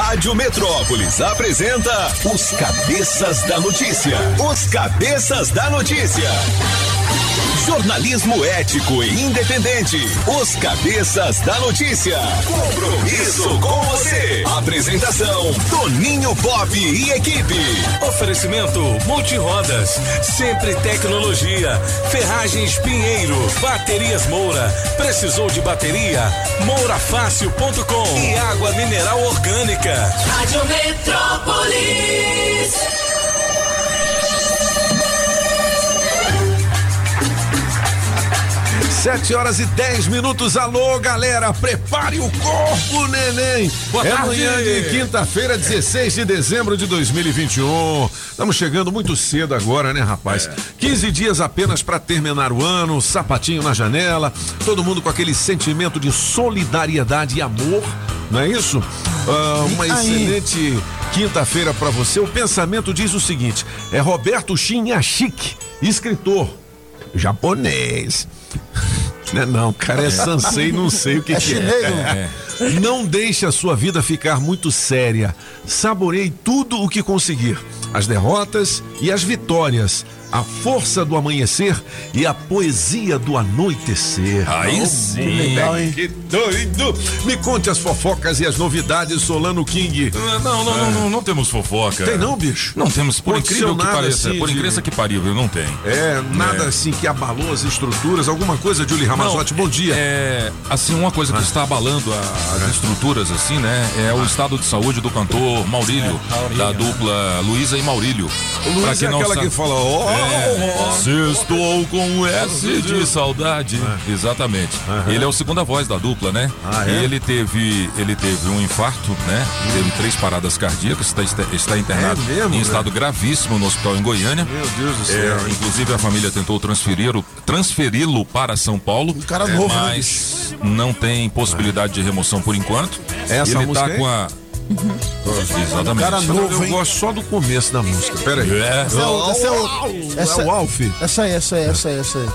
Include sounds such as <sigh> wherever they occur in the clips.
Rádio Metrópolis apresenta os Cabeças da Notícia. Os Cabeças da Notícia. Jornalismo ético e independente. Os Cabeças da Notícia. Compromisso com você. Apresentação: Toninho Pop e equipe. Oferecimento Multirodas, Sempre Tecnologia, Ferragens Pinheiro, Baterias Moura. Precisou de bateria? Mourafácil.com e água mineral orgânica. Rádio Metrópolis. Sete horas e dez minutos. Alô, galera, prepare o corpo, neném. Boa é tarde. manhã de quinta-feira, 16 de dezembro de 2021. Estamos chegando muito cedo agora, né, rapaz? É. 15 dias apenas para terminar o ano, sapatinho na janela, todo mundo com aquele sentimento de solidariedade e amor, não é isso? Ah, uma excelente quinta-feira para você. O pensamento diz o seguinte: é Roberto Shinyashik, escritor japonês. <laughs> Não, é não, cara, é sansei, não sei o que, É que chinês, é. Não deixe a sua vida ficar muito séria. Saboreie tudo o que conseguir. As derrotas e as vitórias. A força do amanhecer e a poesia do anoitecer. Aí Oh, sim. legal, hein? Que doido! Me conte as fofocas e as novidades, Solano King. Não, não, não, não, não temos fofoca. Tem não, bicho? Não temos, por incrível que pareça. assim por de- incrível que parível, não tem. É, nada É. assim que abalou as estruturas, alguma coisa, Julie Ramazotti, bom dia. É, assim, uma coisa que está abalando a- as estruturas, assim, né? É o estado de saúde do cantor Maurílio, da dupla Luísa e Maurílio. O Pra é aquela sabe- que fala, ó, É, se estou com S de saudade. Exatamente. Ele é o segunda voz da dupla, né? Ah, é? Ele teve, ele teve um infarto, né? Teve três paradas cardíacas, está, está internado É em né? estado gravíssimo no hospital em Goiânia. Meu Deus do É, céu. inclusive a família tentou transferi-lo para São Paulo. Um cara novo, né, mas não tem possibilidade de remoção por enquanto. Essa ele música tá com a Exatamente. Cara Eu novo, hein? gosto só do começo da música. Pera aí. É. Essa é o- essa é o- essa- é o Alf. Essa aí, essa aí, essa aí, essa aí.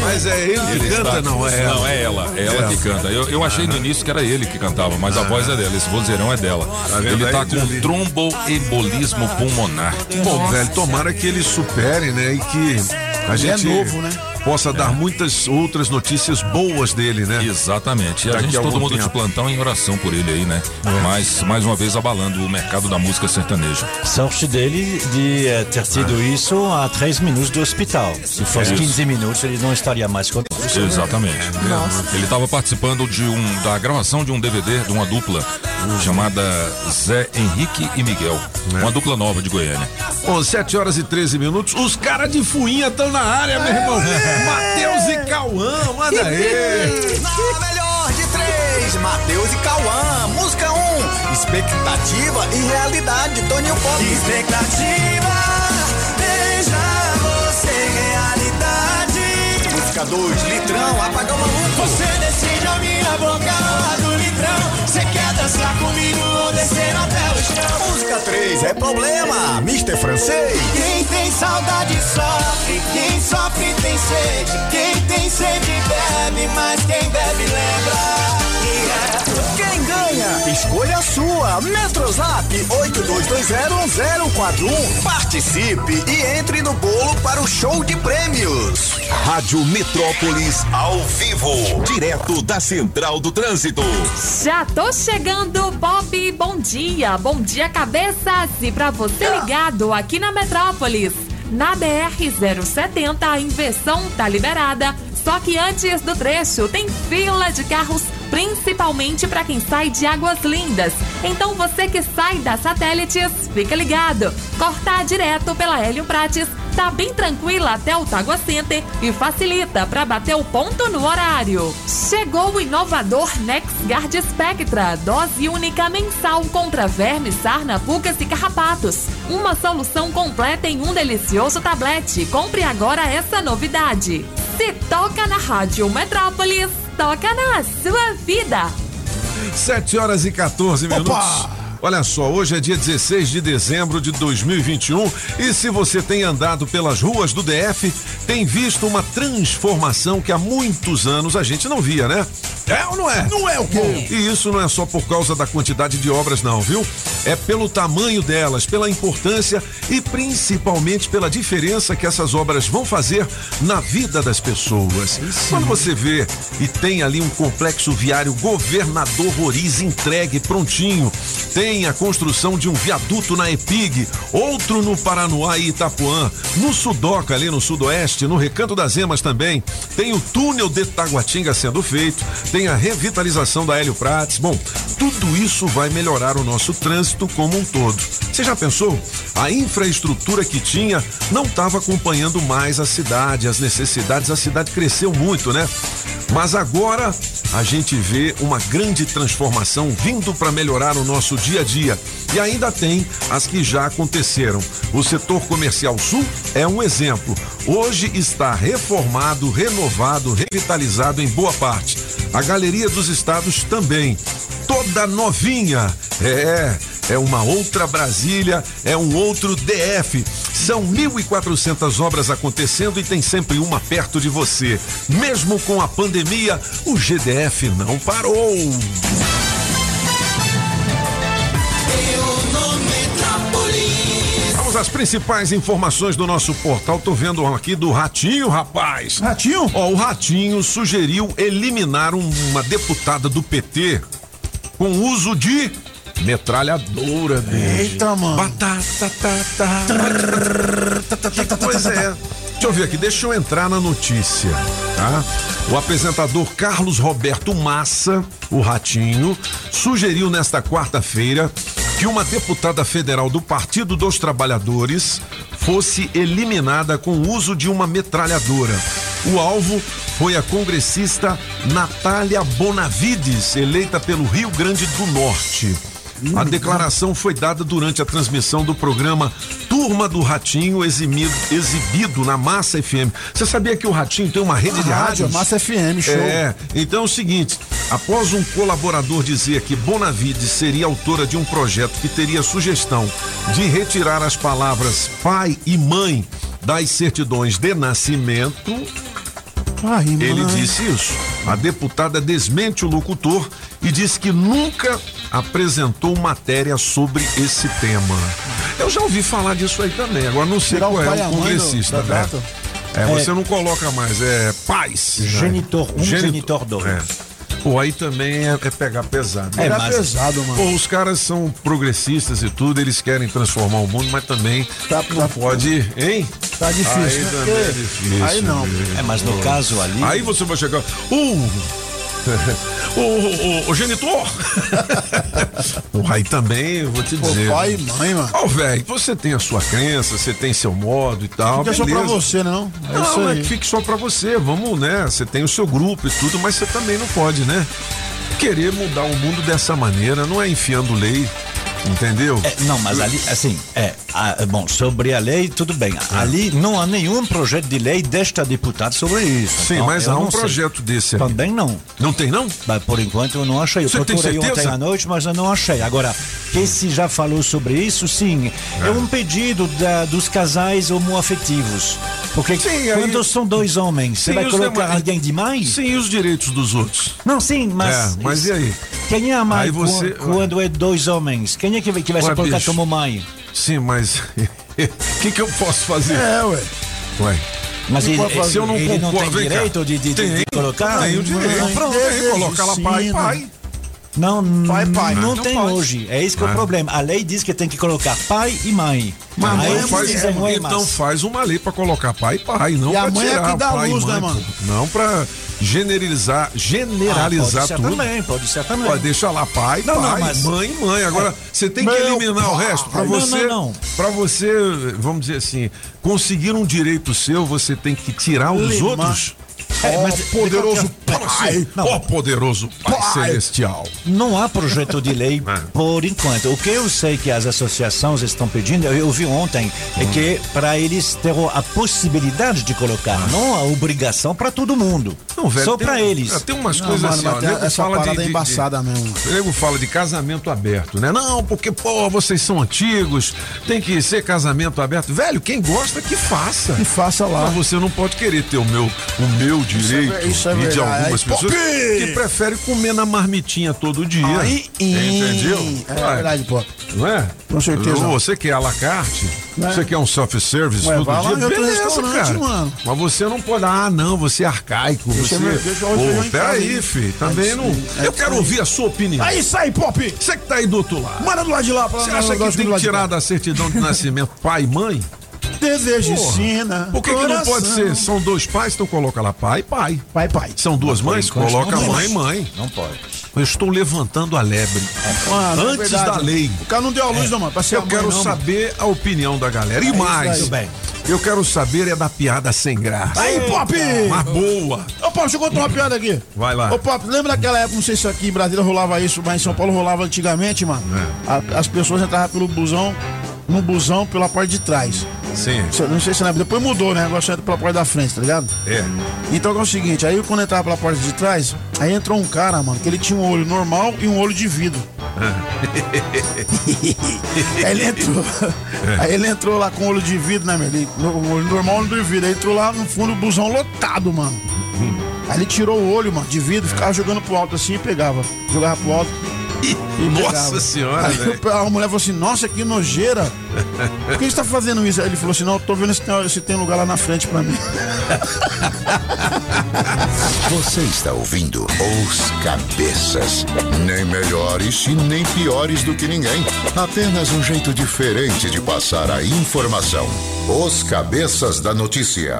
Mas é ele que Ele canta, está- não é ela. Não, é ela. É ela É. que canta. Eu, eu achei no início que era ele que cantava, mas a voz é dela. Esse vozeirão é dela. vendo ele tá aí, com tromboembolismo pulmonar. Bom, velho, tomara que ele supere, né? E que a Ele é gente novo, né? Possa dar muitas outras notícias boas dele, né? Exatamente. E a gente, todo mundo de tempo. plantão em oração por ele aí, né? Mas, mais uma vez, abalando o mercado da música sertaneja. Sorte dele de eh, ter sido isso a 3 minutos do hospital. Se fosse É isso. 15 minutos, ele não estaria mais com Exatamente. Ele estava participando de um, da gravação de um DVD de uma dupla chamada Zé Henrique e Miguel. Uma dupla nova de Goiânia. Bom, 7 horas e 13 minutos. Os caras de fuinha estão na área, meu irmão. Matheus e Cauã, manda aí. Na melhor de três, Matheus e Cauã. Música 1, um, expectativa e realidade, Toninho Pop. Expectativa, veja você, realidade. Música 2, litrão, apaga o maluco. Você decide a minha boca do. Você quer dançar comigo ou descer até o chão? Música 3, é problema, Mr. Francês. Quem tem saudade sofre, quem sofre tem sede. Quem tem sede bebe, mas quem bebe Metrozap 82201041. Participe e entre no bolo para o show de prêmios. Rádio Metrópolis ao vivo, direto da Central do Trânsito. Já tô chegando, Bob. Bom dia, bom dia, cabeças. E pra você ligado aqui na Metrópolis, na BR-070, a inversão tá liberada. Só que antes do trecho tem fila de carros, principalmente para quem sai de Águas Lindas. Então você que sai da satélites, fica ligado. Cortar direto pela Hélio Prates tá bem tranquila até o Tagua Center e facilita para bater o ponto no horário. Chegou o inovador NexGuard Spectra, dose única mensal contra vermes, sarna, pulgas e carrapatos. Uma solução completa em um delicioso tablete. Compre agora essa novidade. Se toca na Rádio Metrópolis, toca na sua vida. 7 horas e 14 minutos. Olha só, hoje é dia 16 de dezembro de 2021 e se você tem andado pelas ruas do DF, tem visto uma transformação que há muitos anos a gente não via, né? É ou não é? Não é o quê? E isso não é só por causa da quantidade de obras, não, viu? É pelo tamanho delas, pela importância e principalmente pela diferença que essas obras vão fazer na vida das pessoas. Quando você vê e tem ali um complexo viário governador Roriz entregue, prontinho, tem a construção de um viaduto na Epig, outro no Paranoá e Itapuã, no Sudoca, ali no Sudoeste, no Recanto das Emas também, tem o túnel de Taguatinga sendo feito, tem a revitalização da Hélio Prates. Bom, tudo isso vai melhorar o nosso trânsito como um todo. Você já pensou? A infraestrutura que tinha não estava acompanhando mais a cidade, as necessidades. A cidade cresceu muito, né? Mas agora a gente vê uma grande transformação vindo para melhorar o nosso dia a dia. E ainda tem as que já aconteceram. O setor comercial sul é um exemplo. Hoje está reformado, renovado, revitalizado em boa parte. A Galeria dos Estados também. Toda novinha. É, é uma outra Brasília, é um outro DF. São 1.400 obras acontecendo e tem sempre uma perto de você. Mesmo com a pandemia, o GDF não parou. Vamos às principais informações do nosso portal. Tô vendo aqui do Ratinho, rapaz. Ratinho? Ó, o Ratinho sugeriu eliminar um- uma deputada do PT com uso de metralhadora, bicho. Eita, mano. Batata, tá, tá. Coisa é? Deixa eu ver aqui, deixa eu entrar na notícia, tá? O apresentador Carlos Roberto Massa, o Ratinho, sugeriu nesta quarta-feira que uma deputada federal do Partido dos Trabalhadores fosse eliminada com o uso de uma metralhadora. O alvo foi a congressista Natália Bonavides, eleita pelo Rio Grande do Norte. A declaração foi dada durante a transmissão do programa Turma do Ratinho, eximido- exibido na Massa FM. Você sabia que o Ratinho tem uma rede de Rádio? Massa FM, show. É, então é o seguinte: após um colaborador dizer que Bonavides seria autora de um projeto que teria sugestão de retirar as palavras pai e mãe das certidões de nascimento, Ai, ele disse isso. A deputada desmente o locutor e disse que nunca apresentou matéria sobre esse tema. Eu já ouvi falar disso aí também, agora não sei Tirar qual é o congressista, né? data. É, você não coloca mais, é pais. né? Genitor um, genitor dois. É. Pô, aí também é, é pegar pesado. É, Era mas- pesado, mano. Pô, os caras são progressistas e tudo, eles querem transformar o mundo, mas também Tá- não tá- pode, hein? Tá difícil, Aí né? também é difícil. aí não. né? É, mas no caso ali. Aí você vai chegar. Uh! <laughs> o, o, o genitor! <laughs> o aí também, eu vou te dizer. pai e mãe, mano. Ó, velho, você tem a sua crença, você tem seu modo e tal. Fica só pra você, não? É isso Não, é que fique só pra você. Vamos, né? Você tem o seu grupo e tudo, mas você também não pode, né? Querer mudar o mundo dessa maneira não é enfiando lei, entendeu? É, não, mas ali, assim, é, ah, bom, sobre a lei, tudo bem. Ali não há nenhum projeto de lei desta deputada sobre isso. Sim, Então, mas há um não sei. projeto desse aí. Também não. Não tem, não? Mas por enquanto eu não achei. Eu Você procurei ontem à noite, mas eu não achei. Agora, que se já falou sobre isso, sim. É, um pedido da- dos casais homoafetivos. Porque Sim, aí- quando são dois homens, você Sim, vai os colocar demais- alguém demais? Sim, e os direitos dos outros? Não, sim, mas. É, mas e aí? Quem é a mãe Aí você- quando, quando é dois homens? Quem é que vai, que vai Ué, se colocar bicho. como mãe? Sim, mas o <laughs> que, que eu posso fazer? É, ué. Ué. Mas ele, fazer. Se eu não ele não tem cá. direito de, de, de- de Tem, colocar? Tem o direito. Pronto, aí coloca lá pai e pai. Não, Pai, pai. não Então tem pode. hoje. É isso que é Ah. o problema. A lei diz que tem que colocar pai e mãe. Mas Aí então faz, não é então faz uma lei pra colocar pai e pai, não E a pra mãe é tirar que dá pai e luz, né, mãe, mano? pô. Não pra generalizar, Ah, generalizar pode ser tudo. também, pode ser também. Pode deixar lá pai, Não, não, pai, mas- mãe, mãe. Agora você tem que Meu eliminar o pai. resto para Não, você, não, não. para você, vamos dizer assim, conseguir um direito seu, você tem que tirar os Limar. outros. É, mas- poderoso pai, Não. ó poderoso pai, Pai. celestial. Não há projeto de lei <laughs> É. por enquanto. O que eu sei que as associações estão pedindo, eu ouvi ontem, é que para eles terão a possibilidade de colocar, não a obrigação para todo mundo. Não, velho, Só para eles. Tem umas Não, coisas mano, assim, ó, essa fala de, parada é de- de- embaçada mesmo. O nego fala de casamento aberto, né? Não, porque, pô, vocês são antigos, tem que ser casamento aberto. Velho, quem gosta, que faça. Que faça lá. Mas você não pode querer ter o meu, o meu direito é- isso é e de algumas pessoas que preferem comer na marmitinha todo dia. Aí, Entendeu? É Ué, verdade, pô. Não é? Com certeza. Você quer à la carte? Ué. Você quer um self-service todo vai lá dia? Beleza, cara. mano. Mas você não pode. Ah, não, você é arcaico. Deixa você... eu ver, deixa eu ver Ô, em casa, peraí, hein? filho. Também É não. isso é Eu isso quero ouvir a sua opinião. É isso aí, Pop! Você que tá aí do outro lado. Manda do lado de lá pra Você acha que tem que tirar da certidão de nascimento pai e mãe? Desejo Porra. ensina. Por que, que não pode ser? São dois pais, então coloca lá pai e pai. Pai, pai. São duas mães, enquanto coloca não mãe e pode. mãe. Não pode. Eu estou levantando a lebre. Mano, é Antes verdade. da lei. O cara não deu a luz, não, mano. Eu quero não, mano. saber a opinião da galera. E isso mais, eu quero saber é da piada sem graça. Aí, Pop! Mas boa. Ô, Pop, deixa eu contar uma piada aqui. Vai lá. Ô, Pop, lembra daquela época, não sei se aqui em Brasília rolava isso, mas em São Paulo rolava antigamente, mano? É. A- as pessoas entravam pelo busão, no busão pela parte de trás. Sim. Não sei se lembra, depois mudou, né? Agora só entra pela porta da frente, tá ligado? É. Então é o seguinte, aí quando entrava pela porta de trás, aí entrou um cara, mano, que ele tinha um olho normal e um olho de vidro. <laughs> aí ele entrou. Aí ele entrou lá com o olho de vidro, né, meu? Ele, um olho normal, olho de vidro. Aí entrou lá no fundo, o busão lotado, mano. Aí ele tirou o olho, mano, de vidro, ficava jogando pro alto assim e pegava. Jogava pro alto. E <laughs> Nossa senhora, Aí velho. a mulher falou assim: Nossa, que nojeira. <laughs> Por que você tá fazendo isso? Aí ele falou assim: Não, eu tô vendo se tem, se tem lugar lá na frente pra mim. <laughs> Você está ouvindo Os Cabeças. Nem melhores e nem piores do que ninguém. Apenas um jeito diferente de passar a informação. Os Cabeças da Notícia.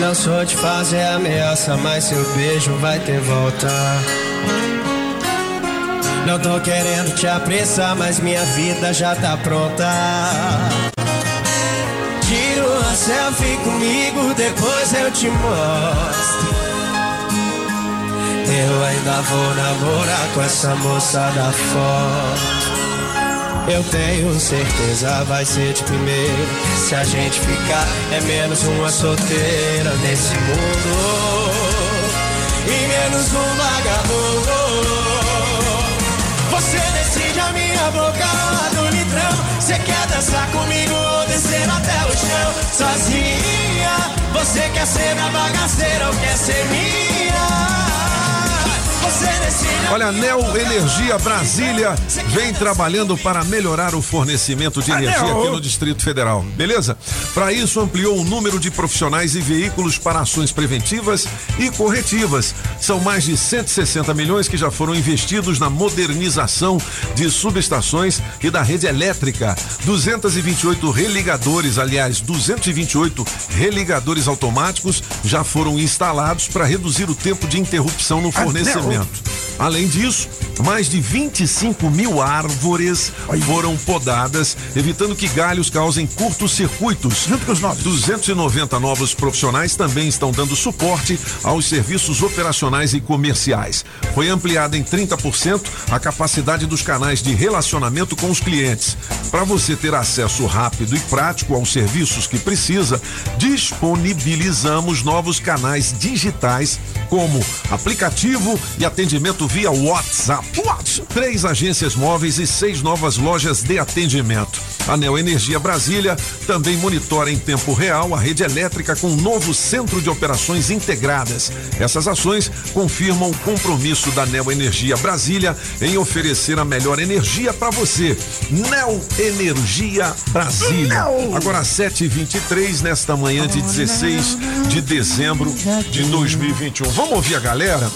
Não sou de fazer ameaça, mas seu beijo vai ter volta. Não tô querendo te apressar, mas minha vida já tá pronta. Tira uma selfie comigo, depois eu te mostro. Eu ainda vou namorar com essa moça da foto. Eu tenho certeza vai ser de primeira. Se a gente ficar, é menos uma solteira nesse mundo. E menos um vagabundo. Você decide a minha boca lá do litrão. Você quer dançar comigo ou descer até o chão? Sozinha, você quer ser minha bagaceira ou quer ser minha? Olha, Neo Energia Brasília vem trabalhando para melhorar o fornecimento de energia aqui no Distrito Federal, beleza? Para isso, ampliou o número de profissionais e veículos para ações preventivas e corretivas. São mais de 160 milhões que já foram investidos na modernização de subestações e da rede elétrica. 228 religadores, aliás, 228 religadores automáticos já foram instalados para reduzir o tempo de interrupção no fornecimento. Além disso, mais de 25 mil árvores foram podadas, evitando que galhos causem curtos-circuitos. 290 novos profissionais também estão dando suporte aos serviços operacionais e comerciais. Foi ampliada em 30% a capacidade dos canais de relacionamento com os clientes. Para você ter acesso rápido e prático aos serviços que precisa, disponibilizamos novos canais digitais como aplicativo e atendimento via WhatsApp. Três agências móveis e seis novas lojas de atendimento. A Neo Energia Brasília também monitora em tempo real a rede elétrica com um novo centro de operações integradas. Essas ações confirmam o compromisso da Neo Energia Brasília em oferecer a melhor energia para você. Neo Energia Brasília. Agora 7h23 nesta manhã de 16 de dezembro de 2021. Vamos ouvir a galera?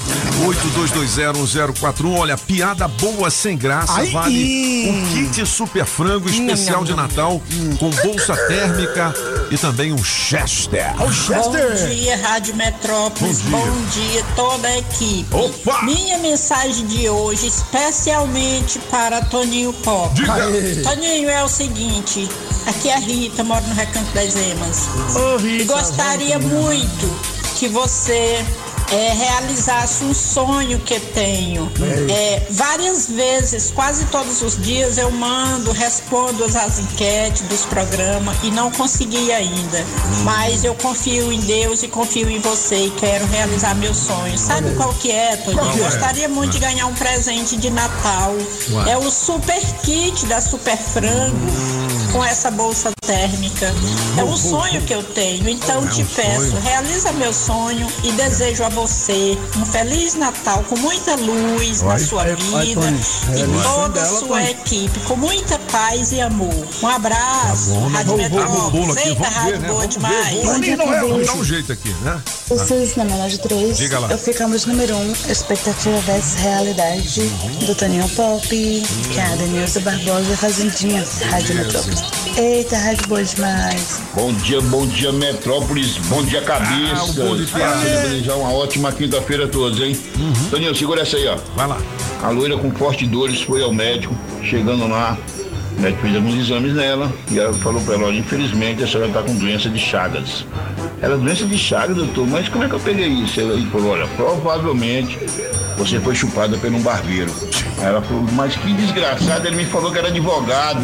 82201041. Olha, piada boa sem graça. Ai, vale um kit super frango especial de Natal com bolsa térmica e também um Chester. Bom Chester! dia, Rádio Metrópolis. Bom Bom dia. dia. toda a equipe. Opa! Minha mensagem de hoje, especialmente para Toninho Pop. Toninho, é o seguinte: aqui é a Rita, moro no Recanto das Emas. E Rita, gostaria muito que você é, realizasse um sonho que tenho. É, várias vezes, quase todos os dias, eu mando, respondo as enquetes dos programas e não consegui ainda. Mas eu confio em Deus e confio em você e quero realizar meu sonho. Sabe qual que é, que é? Gostaria muito de ganhar um presente de Natal. É o super kit da Super Frango. Com essa bolsa térmica. É um sonho que eu tenho, então te peço, realiza meu sonho e desejo a você um feliz Natal com muita luz na Vai, sua vai, vai, vida Tony. e Realiza toda a sua equipe com muita paz e amor. Um abraço, Tá bom, Rádio vamos- vamos Metrópolis. aqui, Eita, rádio né? boa Vamos ver, demais. Vamos dar um jeito aqui, né? Vocês na menor de três, Diga lá. eu ficamos número um, expectativa versus realidade, do Toninho Pop, que é a Denilza Barbosa Fazendinha, Rádio Metrópolis. Eita, rádio boa demais. Bom dia, bom dia Metrópolis, bom dia cabeça. Ah, desejar uma ótima quinta-feira a todos, hein? Toninho, segura essa aí, ó. Vai lá. A loira com forte dores foi ao médico, chegando lá, o médico fez alguns exames nela e ela falou pra ela, olha, infelizmente a senhora tá com doença de Chagas. Ela, doença de Chagas, doutor, mas como é que eu peguei isso? Ela ele falou, olha, provavelmente você foi chupada por um barbeiro. Aí ela falou, mas que desgraçado, ele me falou que era advogado.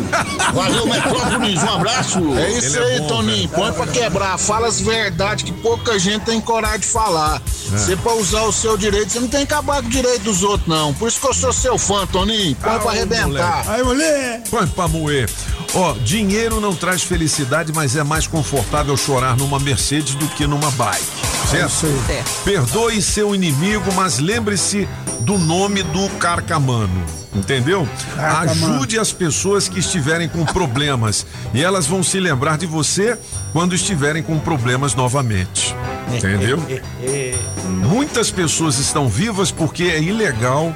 Valeu, Metrópolis, um abraço. É isso Ele é aí, bom, Toninho. Põe pra quebrar. Fala as verdades que pouca gente tem coragem de falar. Você pra usar o seu direito, você não tem que acabar com o direito dos outros, não. Por isso que eu sou seu fã, Toninho. Põe Ah, pra arrebentar. moleque. Aí, mulher. Põe pra moer. Ó, dinheiro não traz felicidade, mas é mais confortável chorar numa Mercedes do que numa bike. Certo? Perdoe seu inimigo, mas lembre-se do nome do carcamano. Entendeu? Carcamano. Ajude as pessoas que estiverem com problemas e elas vão se lembrar de você quando estiverem com problemas novamente. Entendeu? <laughs> Muitas pessoas estão vivas porque é ilegal.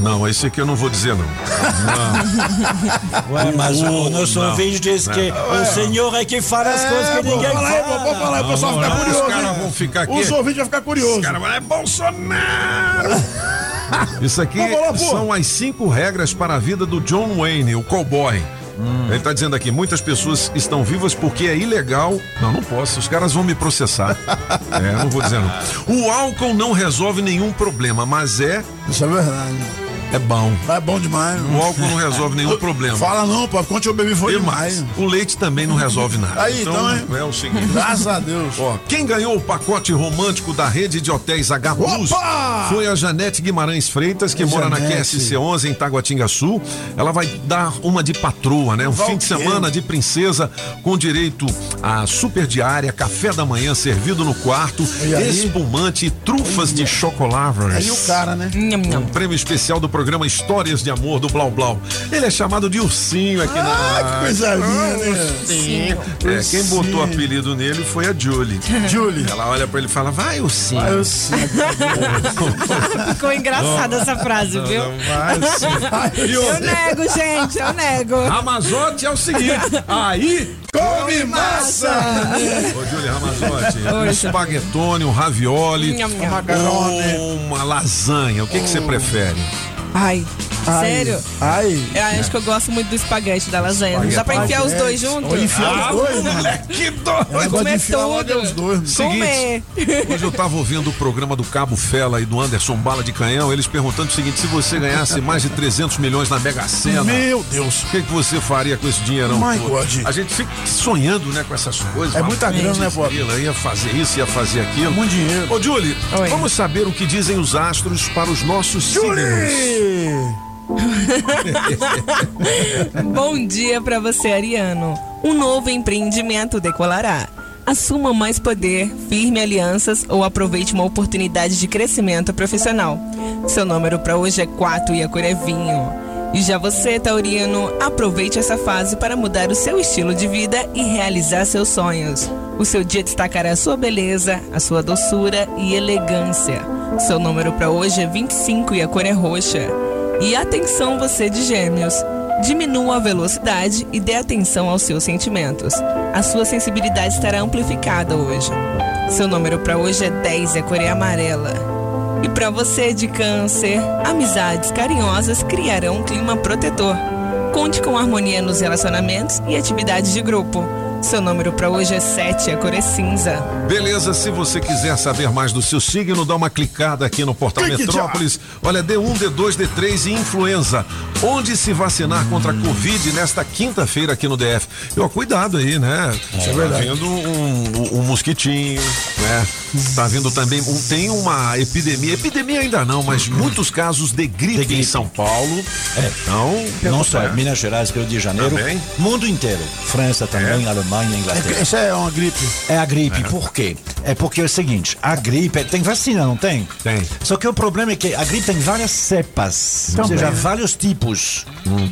Não, esse aqui eu não vou dizer não. Não. Ué, mas o nosso não. ouvinte diz que o senhor é que fala as coisas que ninguém Pode falar aí, fala. pode falar o pessoal fica curioso. Os caras vão ficar aqui. Os ouvintes vão ficar curiosos. Os caras vão, é Bolsonaro! <laughs> <laughs> Isso aqui lá, são as cinco regras para a vida do John Wayne, o cowboy. Ele está dizendo aqui, muitas pessoas estão vivas porque é ilegal. Não, não posso, os caras vão me processar. <laughs> é, não vou dizer não. O álcool não resolve nenhum problema, mas é, Isso é verdade. É bom. É bom demais. O álcool não resolve nenhum problema. Fala não, pô. Quanto eu bebi foi E demais. mais, o leite também não resolve nada. Aí, então, hein? é o seguinte. Graças a Deus. Ó, quem ganhou o pacote romântico da rede de hotéis H Plus foi a Janete Guimarães Freitas, que mora na Janete. QSC 11 em Taguatinga Sul. Ela vai dar uma de patroa, né? Um fim de quê? semana de princesa com direito a super diária, café da manhã servido no quarto, E espumante e trufas de chocolate. Aí o cara, né? Um prêmio especial do programa Histórias de Amor do Blau Blau. Ele é chamado de Ursinho aqui na. Ah, que coisa linda, né? Sim. É, quem botou apelido nele foi a Julie. <laughs> Julie. Ela olha pra ele e fala: Vai, Ursinho. Eu sei. <laughs> Ficou engraçada essa frase, viu? Vai, Ursinho. Eu nego, gente, eu nego. Ramazotti é o seguinte: aí Come massa! Ô, Júlia Ramazotti, um espaguetone, um ravioli, nham. Macarrone. uma lasanha. O que que você prefere? Bye. Ai, sério? Ai. Eu acho que eu gosto muito do espaguete da lasanha. Não dá pra enfiar os dois juntos? Ou enfiar Ah, os dois, mano. Que doido! Comer tudo. é os dois. mano. Comer. Hoje eu tava ouvindo o programa do Cabo Fela e do Anderson Bala de Canhão, eles perguntando o seguinte: se você ganhasse mais de 300 milhões na Mega Sena, Meu Deus. o que, que você faria com esse dinheirão? My todo? God. A gente fica sonhando, né, com essas coisas. É muita grana, né, Bob? Ela ia fazer isso, ia fazer aquilo. Muito dinheiro. Ô, Julie, Oi. vamos saber o que dizem os astros para os nossos signos. <laughs> Bom dia pra você, Ariano. Um novo empreendimento decolará. Assuma mais poder, firme alianças ou aproveite uma oportunidade de crescimento profissional. Seu número para hoje é 4 e a cor é vinho. E já você, Taurino, aproveite essa fase para mudar o seu estilo de vida e realizar seus sonhos. O seu dia destacará a sua beleza, a sua doçura e elegância. Seu número para hoje é 25 e a cor é roxa. E atenção você de gêmeos. Diminua a velocidade e dê atenção aos seus sentimentos. A sua sensibilidade estará amplificada hoje. Seu número para hoje é 10 e a cor é amarela. E para você de câncer, amizades carinhosas criarão um clima protetor. Conte com harmonia nos relacionamentos e atividades de grupo. Seu número para hoje é 7, a cor é cinza. Beleza, se você quiser saber mais do seu signo, dá uma clicada aqui no portal Clique Metrópolis. Olha, D1, D2, D3 e influenza. Onde se vacinar contra a Covid nesta quinta-feira aqui no DF? E, ó, cuidado aí, né? Isso é verdade. Tá vindo um, um- um mosquitinho, né? Tá vindo também, um- tem uma epidemia, epidemia ainda não, mas muitos casos de gripe, em São Paulo. Então, Não só é. Minas Gerais, Rio de Janeiro, Também? mundo inteiro. França também, Alemanha, Inglaterra. Isso é uma gripe. É a gripe, por quê? É porque é o seguinte, a gripe, tem vacina, não tem? Tem. Só que o problema é que a gripe tem várias cepas, ou Também, seja, né? vários tipos.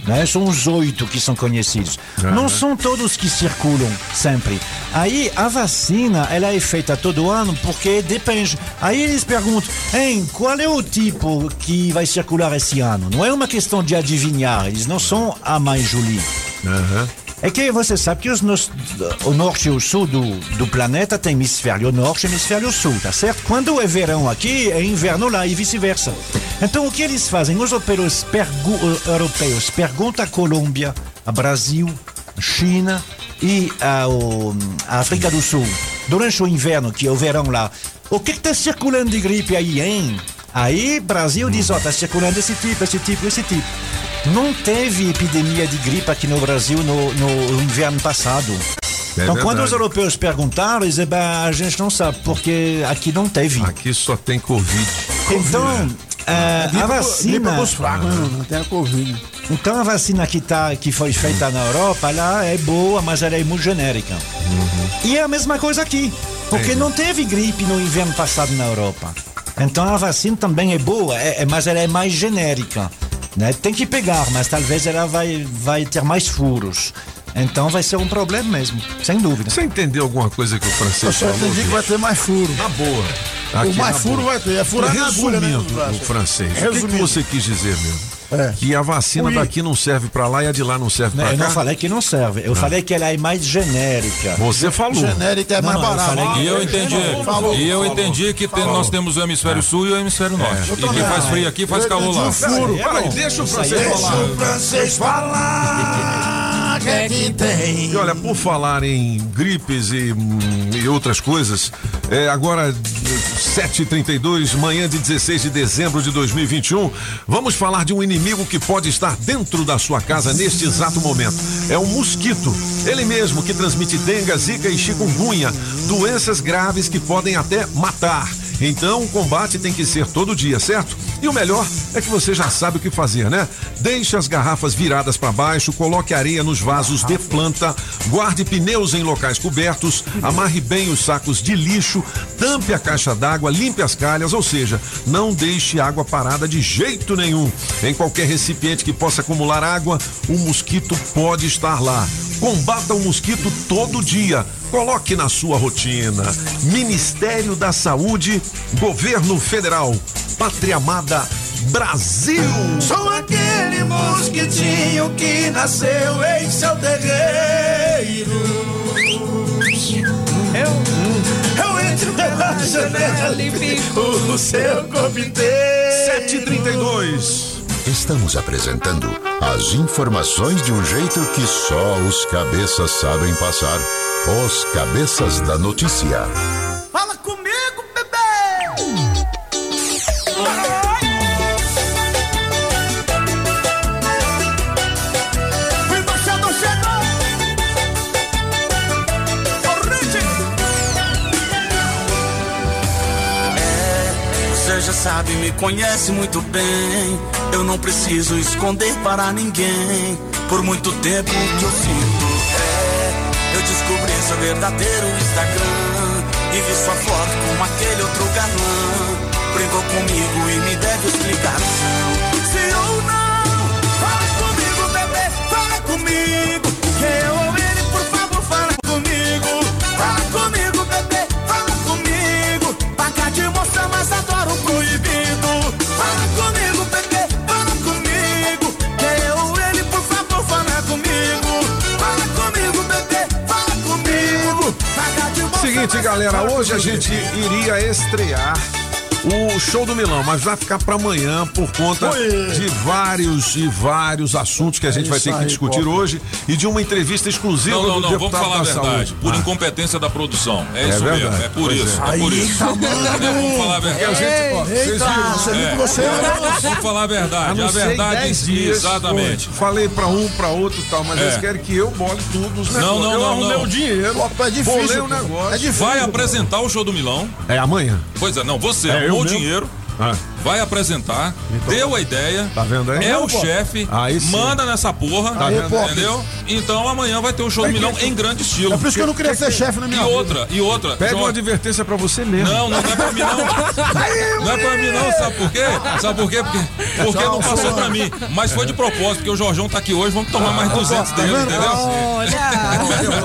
Né? São os oito que são conhecidos. Não são todos que circulam sempre. Aí a vacina, ela é feita todo ano porque depende. Aí eles perguntam, hein, qual é o tipo que vai circular esse ano? Não é uma questão de adivinhar, eles não são a mãe Julie. É que você sabe que os nos- o norte e o sul do, do planeta tem hemisfério norte e hemisfério sul, tá certo? Quando é verão aqui, é inverno lá e vice-versa. Então o que eles fazem? Os europeus, pergu- eh, europeus perguntam à Colômbia, a Brasil, a China e a África do Sul, durante o inverno, que é o verão lá, o que está circulando de gripe aí, hein? Aí Brasil diz, ó, tá circulando esse tipo, esse tipo, esse tipo. Não teve epidemia de gripe aqui no Brasil no, no inverno passado. É então, quando verdade. os europeus perguntaram, eles disseram, "Bah, a gente não sabe, porque aqui não teve. Aqui só tem Covid. Então, ah, Gripe a pro- vacina. Gripe pros fracos, né? Não tem a Covid. Então a vacina que, tá, que foi feita na Europa, ela é boa, mas ela é muito genérica. E é a mesma coisa aqui, porque Entendi. não teve gripe no inverno passado na Europa. Então a vacina também é boa, é- é- mas ela é mais genérica. Né? Tem que pegar, mas talvez ela vai, vai ter mais furos. Então vai ser um problema mesmo, sem dúvida. Você entendeu alguma coisa que o Eu francês só falou? entendi que vai ter mais furo. Na boa. o Aqui, mais na furo boa. vai ter. É furar na agulha, né? Resumindo, o francês, o que que, Resumindo. você quis dizer mesmo? É. Que a vacina Ui. daqui não serve pra lá e a de lá não serve Não, pra eu cá? não falei que não serve, eu falei que ela é mais genérica. Você falou. Genérica é Não, mais não, eu E eu entendi. Falou, e eu falou. entendi que tem- nós temos o hemisfério sul e o hemisfério norte. E que faz frio aqui, faz Eu calor lá. o furo. Peraí, deixa o francês Deixa falar. o francês falar. <laughs> <laughs> Que é que tem? E olha, por falar em gripes e, hum, e outras coisas, é, agora 7h32, manhã de 16 de dezembro de 2021, vamos falar de um inimigo que pode estar dentro da sua casa neste exato momento. É o mosquito. Ele mesmo que transmite dengue, zika e chikungunya, doenças graves que podem até matar. Então o combate tem que ser todo dia, certo? E o melhor é que você já sabe o que fazer, né? Deixe as garrafas viradas para baixo, coloque areia nos vasos de planta, guarde pneus em locais cobertos, amarre bem os sacos de lixo, tampe a caixa d'água, limpe as calhas, ou seja, não deixe água parada de jeito nenhum. Em qualquer recipiente que possa acumular água, o mosquito pode estar lá. Combata o mosquito todo dia. Coloque na sua rotina. Ministério da Saúde, Governo Federal, Pátria Amada, Brasil. Sou aquele mosquitinho que nasceu em seu terreiro. Eu, eu entro pela janela e fico no seu corpo inteiro. 732. Estamos apresentando as informações de um jeito que só os cabeças sabem passar. Os cabeças da notícia. Sabe, me conhece muito bem. Eu não preciso esconder para ninguém. Por muito tempo que eu sinto. É, eu descobri seu verdadeiro Instagram. E vi sua foto com aquele outro galã. Brincou comigo e me deve explicação. Se ou não, fala comigo, bebê, fala comigo. Que eu ou ele, por favor, fala comigo. Fala comigo, bebê, fala comigo. Paca de moça, mas adoro o proibido. Fala comigo, bebê, fala comigo. Que eu ou ele, por favor, fala comigo. Fala comigo, bebê, fala comigo. Seguinte, galera, hoje a gente iria estrear o show do Milão, mas vai ficar para amanhã por conta Oi. de vários e vários assuntos que a gente É vai ter que aí, discutir hoje e de uma entrevista exclusiva Não, não, do não, vamos deputado falar a da verdade. saúde. Por Ah. incompetência da produção. É, É isso verdade. mesmo, é por Pois isso. é. É, por Aí, isso. tá. É, vamos falar a verdade. gente, ó, vocês Eita, viram, você viu É. que você Vamos falar a verdade. A verdade 10 dias. Exatamente. Foi. Falei pra um, pra outro e tal, mas É. eles querem que eu bole tudo os Não, negócios. não, eu não, arrumei não. o dinheiro. Pô, é difícil, Bolei o negócio. É difícil. Vai apresentar o show do Milão. É amanhã. Pois é, não, você É, eu o dinheiro. Ah. Vai apresentar, deu a ideia. Tá vendo aí? É Não, o chefe, manda nessa porra. Tá vendo? Entendeu? Então amanhã vai ter o show do Milão em grande estilo. É por isso que eu não queria ser chefe na E minha vida. outra, e outra. Pede João- uma advertência pra você mesmo. Não, não é pra mim não. Não é pra mim não, sabe por quê? Sabe por quê? Porque, porque não passou pra mim. Mas foi de propósito, porque o Jorjão tá aqui hoje, vamos tomar mais 200 tá dele, entendeu?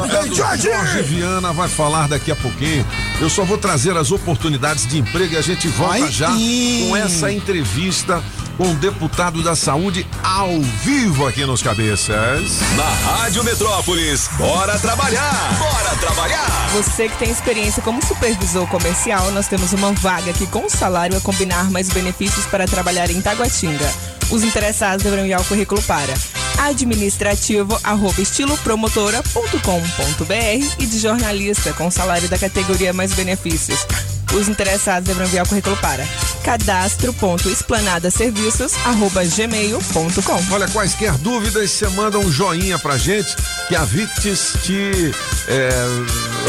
O deputado Jorge Viana vai falar daqui a pouquinho. Eu só vou trazer as oportunidades de emprego e a gente volta já sim. com essa entrevista com o deputado da saúde ao vivo aqui nos cabeças. Na Rádio Metrópolis, bora trabalhar! Bora trabalhar! Você que tem experiência como supervisor comercial, nós temos uma vaga que com salário a combinar mais benefícios para trabalhar em Taguatinga. Os interessados deverão enviar o currículo para administrativo arroba estilopromotora.com.br e de jornalista com salário da categoria mais benefícios. Os interessados deverão enviar o currículo para cadastro.esplanadaserviços@gmail.com. Olha, quaisquer dúvidas, você manda um joinha pra gente que a Victis te é,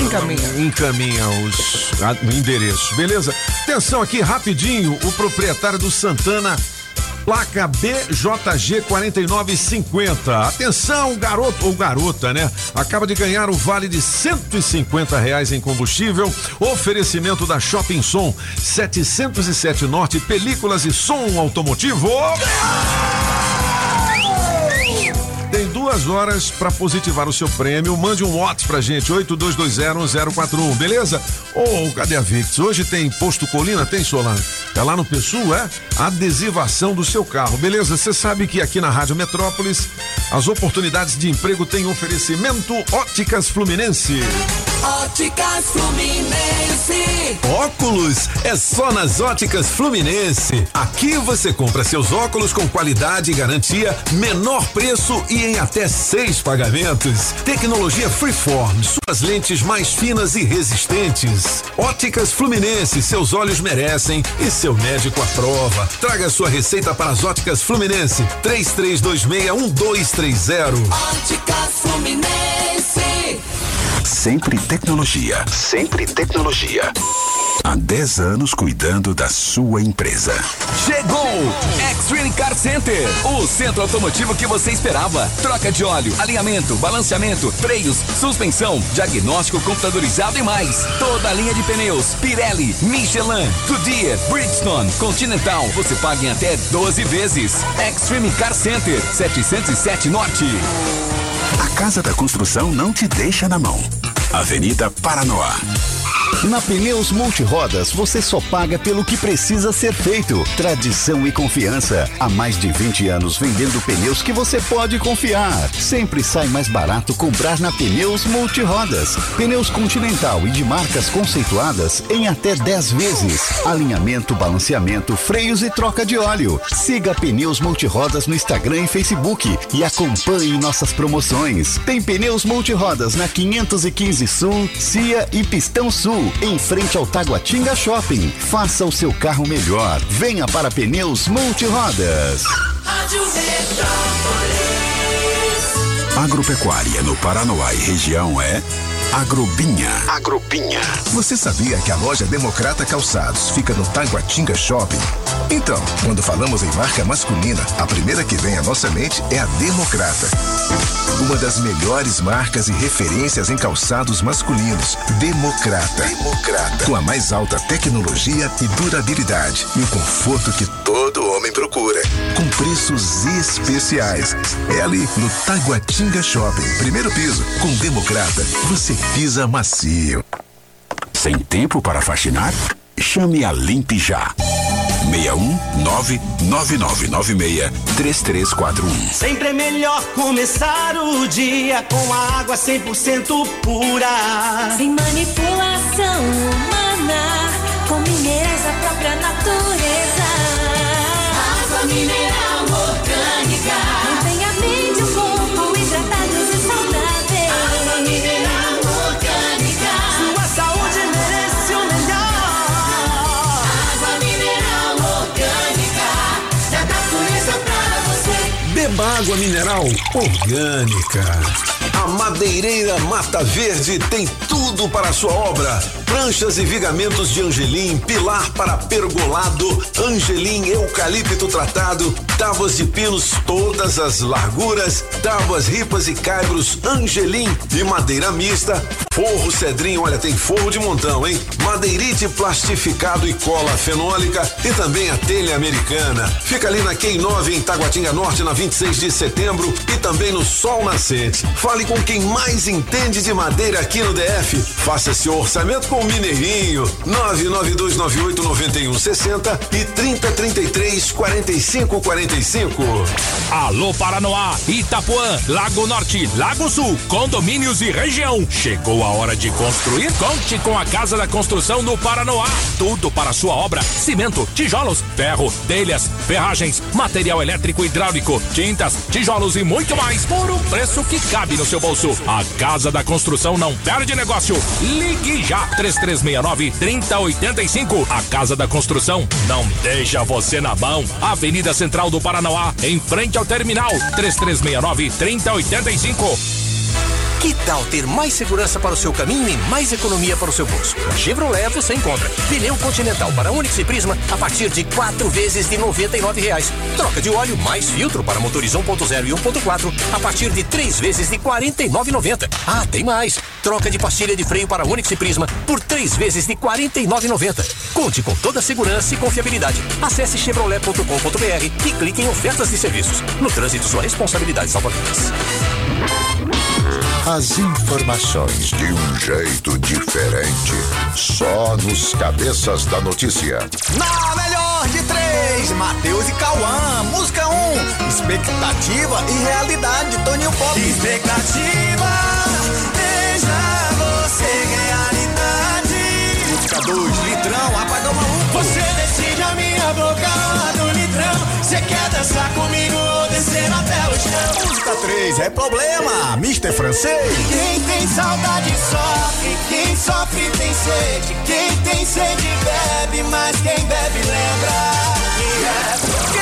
Encaminha. encaminha os a- o endereço, beleza? Atenção aqui, rapidinho, o proprietário do Santana. Placa BJG 4950. Atenção, garoto ou garota, né? Acaba de ganhar o vale de 150 reais em combustível. Oferecimento da Shopping Som 707 Norte, películas e som automotivo. Tem duas horas pra positivar o seu prêmio. Mande um WhatsApp pra gente, 82201041, beleza? Ô, cadê a Vix? Hoje tem posto Colina? Tem, Solano? É lá no Pessul, é? Adesivação do seu carro, beleza? Você sabe que aqui na Rádio Metrópolis as oportunidades de emprego têm oferecimento Óticas Fluminense. Óticas Fluminense. Óculos é só nas Óticas Fluminense. Aqui você compra seus óculos com qualidade e garantia, menor preço e em até seis pagamentos. Tecnologia Freeform, suas lentes mais finas e resistentes. Óticas Fluminense, seus olhos merecem e seu médico aprova. Traga sua receita para as Óticas Fluminense. 33261230. Óticas Fluminense. Sempre tecnologia. Sempre tecnologia. Há 10 anos cuidando da sua empresa. Chegou! Extreme Car Center, o centro automotivo que você esperava. Troca de óleo, alinhamento, balanceamento, freios, suspensão, diagnóstico computadorizado e mais. Toda a linha de pneus, Pirelli, Michelin, Goodyear, Bridgestone, Continental. Você paga em até 12 vezes. Extreme Car Center, 707 Norte. A Casa da Construção não te deixa na mão. Avenida Paranoá. Na Pneus Multirodas, você só paga pelo que precisa ser feito. Tradição e confiança. Há mais de 20 anos vendendo pneus que você pode confiar. Sempre sai mais barato comprar na Pneus Multirodas. Pneus Continental e de marcas conceituadas em até 10 vezes. Alinhamento, balanceamento, freios e troca de óleo. Siga Pneus Multirodas no Instagram e Facebook e acompanhe nossas promoções. Tem Pneus Multirodas na 515 Sul, Cia e Pistão Sul, em frente ao Taguatinga Shopping. Faça o seu carro melhor. Venha para Pneus Multirodas. Rádio Metrópolis. Agropecuária no Paranoá e região é Agrobinha. Agrobinha. Você sabia que a loja Democrata Calçados fica no Taguatinga Shopping? Então, quando falamos em marca masculina, a primeira que vem à nossa mente é a Democrata. Uma das melhores marcas e referências em calçados masculinos. Democrata. Democrata. Com a mais alta tecnologia e durabilidade. E o conforto que todo homem procura. Com preços especiais. É ali no Taguatinga Shopping. Primeiro piso. Com Democrata, você pisa macio. Sem tempo para faxinar? Chame a Limpe Já. 61999963341. Sempre é melhor começar o dia com a água 100% pura. Sem manipulação humana, com minerais da própria natureza. Água mineral orgânica. A Madeireira Mata Verde tem tudo para a sua obra. Pranchas e vigamentos de angelim, pilar para pergolado, angelim eucalipto tratado, tábuas de pinos todas as larguras, tábuas ripas e caibros angelim e madeira mista, forro cedrinho, olha, tem forro de montão, hein? Madeirite plastificado e cola fenólica e também a telha americana. Fica ali na Quem 9 em Taguatinga Norte, na 26 de setembro e também no Sol Nascente. Fale com quem mais entende de madeira aqui no DF. Faça seu orçamento com o Mineirinho. 992989160 e 3033 4545. Alô Paranoá, Itapuã, Lago Norte, Lago Sul, condomínios e região. Chegou a hora de construir? Conte com a Casa da Construção no Paranoá. Tudo para sua obra: cimento, tijolos, ferro, telhas, ferragens, material elétrico e hidráulico, tintas, tijolos e muito mais por um preço que cabe no seu bolso. A Casa da Construção não perde negócio. Ligue já 3369 3085. A Casa da Construção não deixa você na mão. Avenida Central do Paranoá, em frente ao terminal 3369 3085. Que tal ter mais segurança para o seu caminho e mais economia para o seu bolso? Na Chevrolet você encontra pneu Continental para Onix e Prisma a partir de quatro vezes de 99 reais. Troca de óleo mais filtro para motores 1.0 e 1.4 a partir de três vezes de R$ 49,90. Ah, tem mais! Troca de pastilha de freio para Onix e Prisma por três vezes de R$ 49,90. Conte com toda a segurança e confiabilidade. Acesse chevrolet.com.br e clique em ofertas de serviços. No trânsito, sua responsabilidade salva vidas. As informações de um jeito diferente. Só nos cabeças da notícia. Na melhor de três, Matheus e Cauã. Música 1, um, expectativa e realidade, Toninho Pop. Expectativa, veja você realidade. Música 2, litrão, apagão maluco. Você decide a minha boca do litrão. Você quer dançar comigo descer até o chão? Música 3, é problema, Mister Francês. Quem tem saudade sofre, quem sofre tem sede. Quem tem sede bebe, mas quem bebe lembra.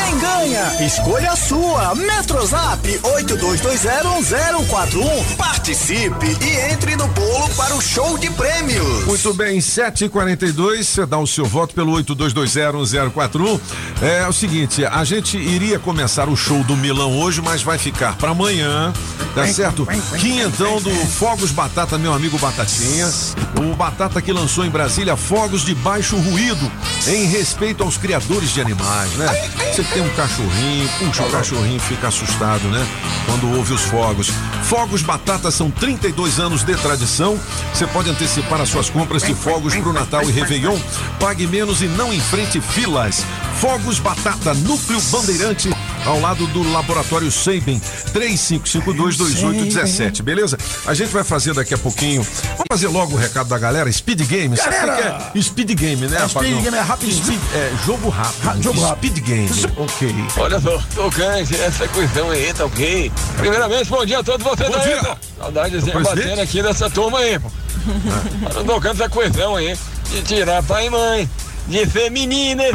Quem ganha? Escolha a sua. Metrozap 82201041. Participe e entre no bolo para o show de prêmios. Muito bem, 7h42, você dá o seu voto pelo 82201041. É o seguinte, a gente iria começar o show do Milão hoje, mas vai ficar para amanhã, tá certo? Quinhentão do Fogos Batata, meu amigo Batatinha. O Batata que lançou em Brasília Fogos de Baixo Ruído, em respeito aos criadores de animais, né? Você tem um cachorrinho, puxa, o cachorrinho fica assustado, né? Quando ouve os fogos. Fogos Batata são 32 anos de tradição. Você pode antecipar as suas compras de fogos pro Natal e Réveillon. Pague menos e não enfrente filas. Fogos Batata, Núcleo Bandeirante, ao lado do Laboratório Seiben, 35522817, beleza? A gente vai fazer daqui a pouquinho. Vamos fazer logo o recado da galera. Speed Game, sabe o que Galera! é? Speed Game, né? É, Speed? Game é rápido. Speed, é jogo rápido. jogo rápido. Speed Game, <laughs> ok. Olha só, tocante, essa questão aí, tá ok? Primeiramente, bom dia a todos vocês Bom aí, dia. pô. Saudadezinha Ô, presidente. batendo aqui nessa turma aí, pô. <laughs> Tá tocando essa questão aí, de tirar pai e mãe, de ser meninas,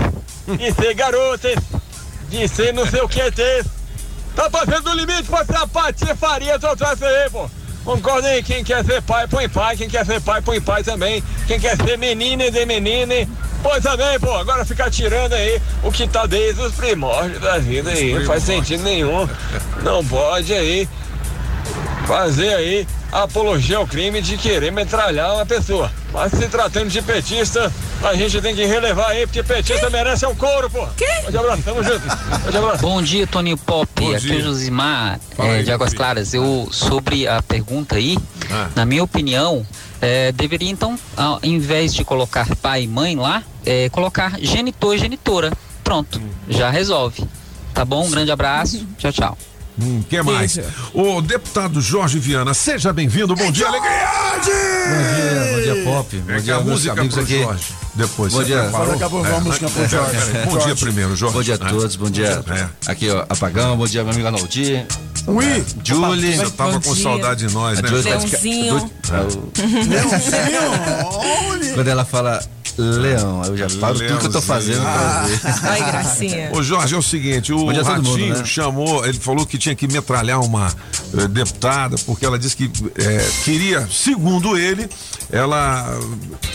de ser garotas, de ser não sei o que ter. Tá passando do limite pra ser a patifaria, só traz aí, pô. Concorda aí, quem quer ser pai, põe pai, quem quer ser pai, põe pai também. Quem quer ser menina, de menina, põe também, pô. Agora ficar tirando aí o que tá desde os primórdios da vida aí, não faz sentido nenhum. Não pode aí fazer aí apologia ao crime de querer metralhar uma pessoa. Mas se tratando de petista, a gente tem que relevar aí, porque petista merece um couro, pô. Pode abraço, tamo junto. Pode abraço. Bom dia, Toninho Pop. Bom Aqui dia. é Josimar, é, aí, de Águas. Claras. Eu, sobre a pergunta aí, Ah. na minha opinião, é, deveria então, ao invés de colocar pai e mãe lá, é, colocar genitor e genitora. Pronto, Hum. já resolve. Tá bom? Um grande abraço. <laughs> Tchau, tchau. Hum, que mais? O deputado Jorge Viana, seja bem-vindo. Bom dia, alegria! Bom dia, bom dia, Pop. Bom É dia, a música pro aqui. Jorge. Depois, Bom dia. preparou? Daqui a pouco É, música pro é, Jorge. Bom Jorge. dia primeiro, Jorge. Bom dia a É. todos, bom dia. Aqui, ó, Apagão, bom dia, meu amigo Arnaldi. Ui! Julie. Você tava com saudade de nós, A né? Leãozinho. do- é o- Quando ela fala Leão. Eu já falo tudo que eu tô fazendo ver. Ai, gracinha. Ô Jorge, é o seguinte, o Ratinho mundo, né? chamou, ele falou que tinha que metralhar uma eh, deputada, porque ela disse que eh, queria, segundo ele, ela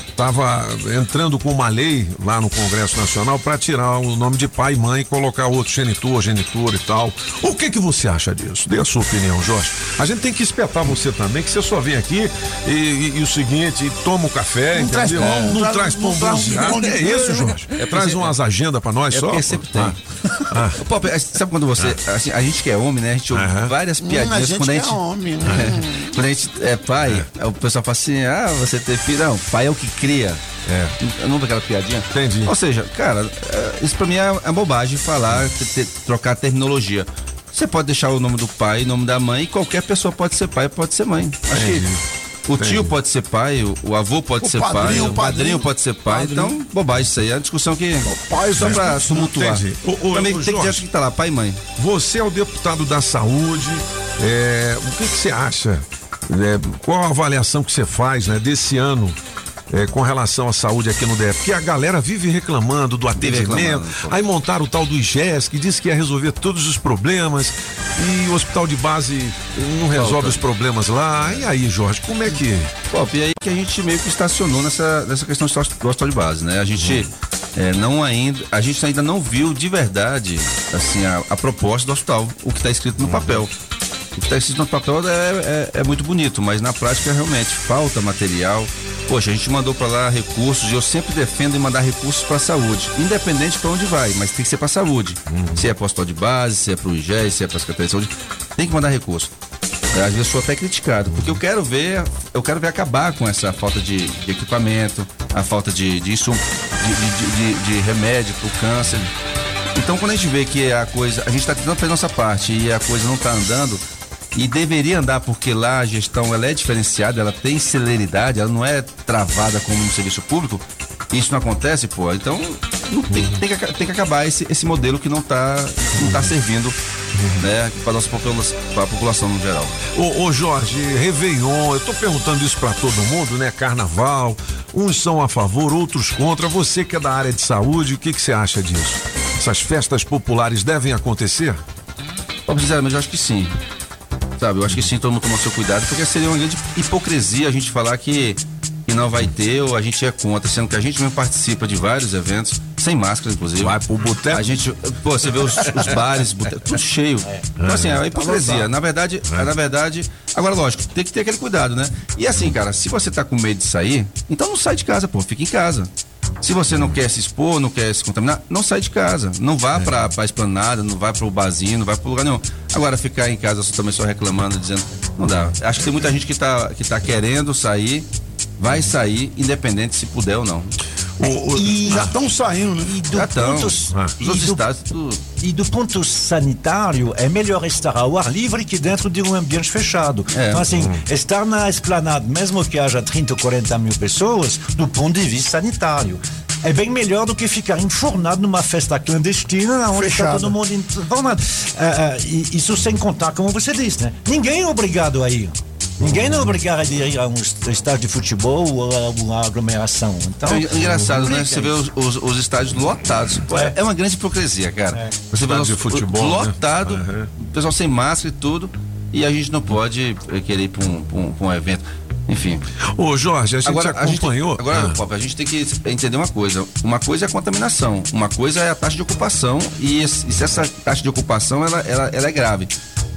estava entrando com uma lei lá no Congresso Nacional para tirar o nome de pai e mãe e colocar outro genitor, genitor e tal. O que que você acha disso? Dê a sua opinião, Jorge. A gente tem que espetar você também, que você só vem aqui e, e- e o seguinte, toma o café, Não traz entendeu? pão, não, não traz traz- pão não traz um É isso? Jorge. É traz umas agendas para nós É só. porque pô. sempre tem. Ah. Pop, sabe quando você. assim, a gente que é homem, né? A gente ouve várias Hum, piadinhas a gente quando a que gente. é homem, né? É, quando a gente é pai, o pessoal fala assim: ah, você ter filho. Não, pai é o que cria. É. Não vê aquela piadinha? Entendi. Ou seja, cara, é, isso pra mim é, é bobagem falar, ter- ter- trocar terminologia. Você pode deixar o nome do pai, o nome da mãe, e qualquer pessoa pode ser pai, pode ser mãe. Acho Entendi. que o Entendi. tio pode ser pai, o, o avô pode O ser padrinho, pai, o o padrinho, padrinho. pode ser pai. Padrinho. Então, bobagem isso aí. É uma discussão que. pai, só pra tumultuar. Entendi. Ô, ô, Também tem que Jorge. dizer que tá lá, pai e mãe. Você é o deputado da saúde. é, o que, que você acha? É, qual a avaliação que você faz né, desse ano? É, com relação à saúde aqui no DF, porque a galera vive reclamando do atendimento, reclamando, aí montaram o tal do IGES, que disse que ia resolver todos os problemas, e o hospital de base não resolve os problemas lá. E aí, Jorge, como é que. Pô, e aí que a gente meio que estacionou nessa, nessa questão do hospital de base, né? A gente é, não ainda, a gente ainda não viu de verdade, assim, a, a proposta do hospital, o que está escrito no papel. O que está escrito no papel é, é, é muito bonito, mas na prática realmente falta material. Poxa, a gente mandou para lá recursos e eu sempre defendo em mandar recursos para a saúde, independente para onde vai, mas tem que ser para a saúde. Se é para o hospital de base, se é para o IGES, se é para a Secretaria de Saúde, tem que mandar recurso. É, Às vezes eu sou até criticado, porque eu quero ver, eu quero ver acabar com essa falta de, de equipamento, a falta de, de, insumo, de, de, de- de remédio para o câncer. Então quando a gente vê que a coisa, a gente está tentando fazer a nossa parte e a coisa não está andando, e deveria andar porque lá a gestão ela é diferenciada, ela tem celeridade, ela não é travada como no serviço público. Isso não acontece, pô. Então tem, tem que, tem que acabar esse, esse modelo que não está não tá servindo né, para nossa população, pra população no geral. Ô, ô, Jorge, Réveillon, eu tô perguntando isso pra todo mundo, né? Carnaval, uns são a favor, outros contra. Você que é da área de saúde, o que, que você acha disso? Essas festas populares devem acontecer? Sinceramente, eu acho que sim. Sabe, eu acho que sim, todo mundo tomou seu cuidado, porque seria uma grande hipocrisia a gente falar que, que não vai ter ou a gente é contra, sendo que a gente mesmo participa de vários eventos, sem máscara, inclusive. Vai pro boteco? A gente, pô, você vê os, os bares, boteco, tudo cheio. Então, assim, é uma hipocrisia. Na verdade, na verdade, agora, lógico, tem que ter aquele cuidado, né? E assim, cara, se você tá com medo de sair, então não sai de casa, pô, fica em casa. Se você não quer se expor, não quer se contaminar, não sai de casa. Não vá pra, pra esplanada, não vai pro barzinho, não vai pro lugar nenhum. Agora, ficar em casa só, também só reclamando, dizendo, não dá. Acho que tem muita gente que tá, que tá querendo sair, vai sair, independente se puder ou não. E já estão saindo, né? E do Já estão. Os e outros do- estados. E do ponto sanitário, é melhor estar ao ar livre que dentro de um ambiente fechado. É. Então, assim, Uhum. estar na esplanada, mesmo que haja 30 ou 40 mil pessoas, do ponto de vista sanitário. É bem melhor do que ficar enfurnado numa festa clandestina onde está todo mundo informado. Ah, ah, e isso sem contar, como você disse, né? Ninguém é obrigado a ir. Ninguém não é obrigado a ir a um estádio de futebol ou a uma aglomeração. Então, É engraçado, né? Você vê os, os- os estádios lotados. É. é uma grande hipocrisia, cara. Você vê os- de futebol, né? lotado, o pessoal sem máscara e tudo, e a gente não pode eh, querer ir pra um, um- um evento. Enfim. Ô, Jorge, a gente acompanhou. tem- agora, Ah. Pop, a gente tem que entender uma coisa. Uma coisa é a contaminação, uma coisa é a taxa de ocupação, e, e se essa taxa de ocupação ela, ela, ela é grave.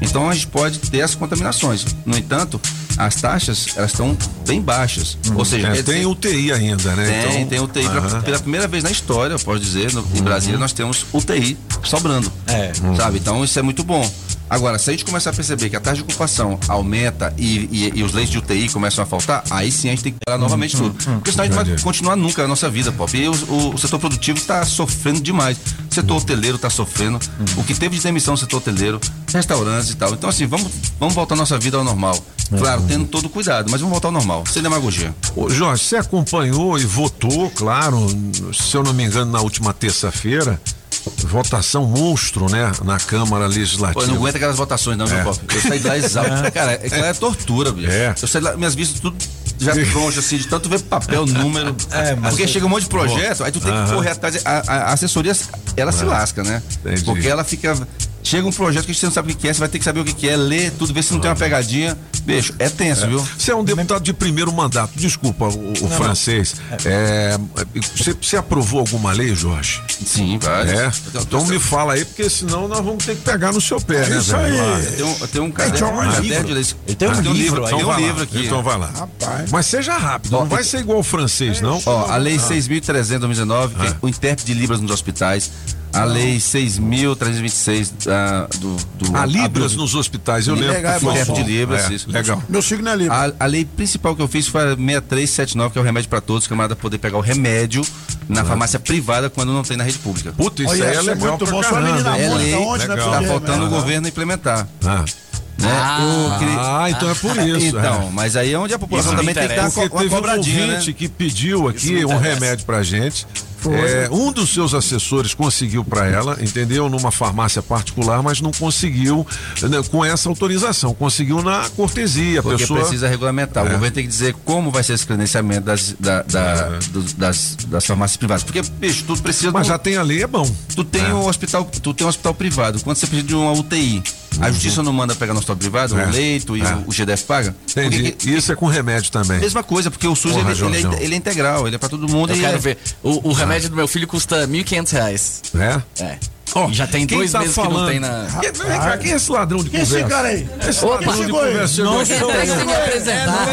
Então a gente pode ter as contaminações. No entanto, as taxas elas estão bem baixas. Ou seja, É, tem dizer- UTI ainda, né? tem, Então- tem UTI. Pela- Aham. Pela primeira vez na história, eu posso dizer, no- em Brasília nós temos UTI sobrando. É. Sabe? Então isso é muito bom. Agora, se a gente começar a perceber que a taxa de ocupação aumenta e, e- e os leitos de UTI começam a faltar, aí sim a gente tem que parar novamente tudo. Porque senão a gente vai continuar nunca a nossa vida, Pop. E o, o- o setor produtivo está sofrendo demais. O setor hoteleiro está sofrendo. O que teve de demissão no setor hoteleiro, restaurantes e tal. Então, assim, vamos, vamos voltar a nossa vida ao normal. Claro, tendo todo cuidado, mas vamos voltar ao normal, sem demagogia. Ô, Jorge, você acompanhou e votou, claro, se eu não me engano, na última terça-feira, votação monstro, né? Na Câmara Pô, Legislativa. eu não aguento aquelas votações, não, É. meu Pop. Eu saí de lá exausto. Cara, aquilo é tortura, bicho. É. Eu saí de lá, minhas vistas tudo já troncha assim, de tanto ver papel, número. É, mas- porque chega um monte de projeto, aí tu tem que correr atrás. A, a- a assessoria, ela se lasca, né? Entendi. Porque ela fica. Chega um projeto que você não sabe o que é, você vai ter que saber o que é, ler tudo, ver se não tem uma pegadinha. Bicho, é tenso, viu? Você é um deputado de primeiro mandato, desculpa o, o francês. É, você, você aprovou alguma lei, Jorge? Sim, várias. É? Então me fala aí, porque senão nós vamos ter que pegar no seu pé, né, isso velho? aí. Tenho um caderno, um livro. caderno de. Ele tem um Ah, livro tem Então um vai livro aqui. Então vai lá. Rapaz. Mas seja rápido, não vai ser igual o francês, não? Ó, a lei 6.300 2019, que é o intérprete de Libras nos hospitais. A lei 6.326 ah, do, do. Há Libras do- nos hospitais, eu lembro. Legal, que foi é de Libras, É, isso. Legal. Meu signo é livre. A, a lei principal que eu fiz foi a 6379, que é o remédio para todos, que é camarada poder pegar o remédio na farmácia privada quando não tem na rede pública. Puta, isso Olha, aí é isso é legal muito bom. Sua caramba. menina É lei, onde, né, tá filho? faltando o governo implementar. Ah. Né? Queria- Ah, então é por isso. Então, é. mas aí é onde a população Isso também tem que dar uma, uma teve um cobradinha, né? ouvinte que pediu aqui um remédio pra gente. É, um dos seus assessores conseguiu pra ela, entendeu? Numa farmácia particular, mas não conseguiu né, com essa autorização. Conseguiu na cortesia. Porque pessoa. precisa regulamentar. O É. governo tem que dizer como vai ser esse credenciamento das, da- da- do- das, das farmácias privadas. Porque, bicho, tu precisa. Mas do- já tem a lei, é bom. Tu tem um hospital, tu tem um hospital privado. Quando você precisa de uma UTI, a justiça não manda pegar no hospital privado, Uhum. É. o leito e É. o, o GDF paga? Entendi. Porque- Isso é com remédio também. mesma coisa, porque o SUS Porra, ele, ele é, ele é integral, ele é pra todo mundo. Eu e quero é- ver. O, o remédio do meu filho custa 1.500 reais. É? É. Ó, E já tem quem dois tá meses que falando? não tem na. Cá, quem é esse ladrão de Quem é esse conversa? cara aí? Esse Opa, ladrão de conversa. Não sou Entrei eu. sem me apresentar.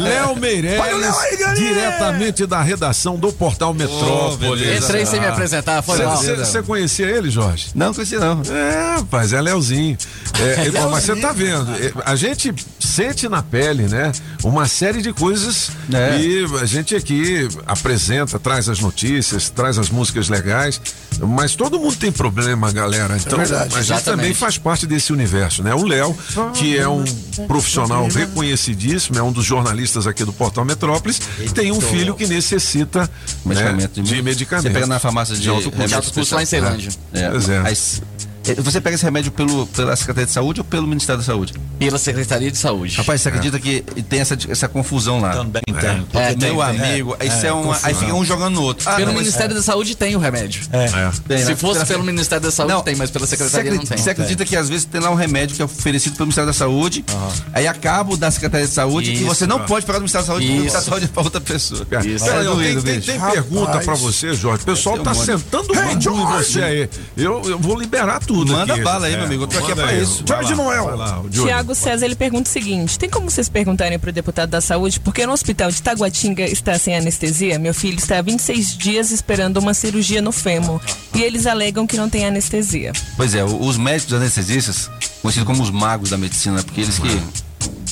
Léo <laughs> Olha o Meirelles, Léo diretamente da redação do Portal Metrópolis. Entrei sem me apresentar, foi mal. Você conhecia ele, Jorge? Não, conheci não. É, rapaz, é Leozinho. É, <laughs> é, mas você tá vendo, é, a gente sente na pele, né? Uma série de coisas É. e a gente aqui apresenta, traz as notícias, traz as músicas legais, mas todo mundo tem problema, galera. Então, verdade, a gente exatamente. também faz parte desse universo, né? O Léo, que é um profissional reconhecidíssimo, é um dos jornalistas aqui do Portal Metrópolis, tem um filho que necessita Medicamento né, de medicamento. Você pega na farmácia de, De alto custo. remédio De alto custo lá em. Ceilândia. É. É. você pega esse remédio pelo, pela Secretaria de Saúde ou pelo Ministério da Saúde? Pela Secretaria de Saúde. Rapaz, você acredita que tem essa, essa confusão lá? Também tem. É, É, meu tem. amigo, isso é, uma. Aí fica um jogando no outro. Ah, Pelo não, Ministério da Saúde tem o remédio. É. Tem, Se né? fosse Pela- pelo Ministério da Saúde Não, tem, mas pela Secretaria não acredita, tem. você acredita que às vezes tem lá um remédio que é oferecido pelo Ministério da Saúde, aí acaba da Secretaria de Saúde e Isso. você não pode pagar do Ministério da Saúde porque o Isso. Ministério da Saúde é pra outra pessoa. Cara, Isso. peraí, É ó, tem, tem, pergunta pra você, Jorge. O pessoal tá sentando o em você aí. Eu, eu vou liberar tudo Manda aqui. bala aí, É, meu amigo. Eu tô aqui manda pra aí. isso. Jorge Noel. lá. Tiago César ele pergunta o seguinte: tem como vocês perguntarem para o deputado da saúde por que no hospital de Taguatinga está sem anestesia? Meu filho está há 26 dias esperando uma cirurgia no fêmur e eles alegam que não tem anestesia. Pois é, os médicos anestesistas, conhecidos como os magos da medicina, porque eles que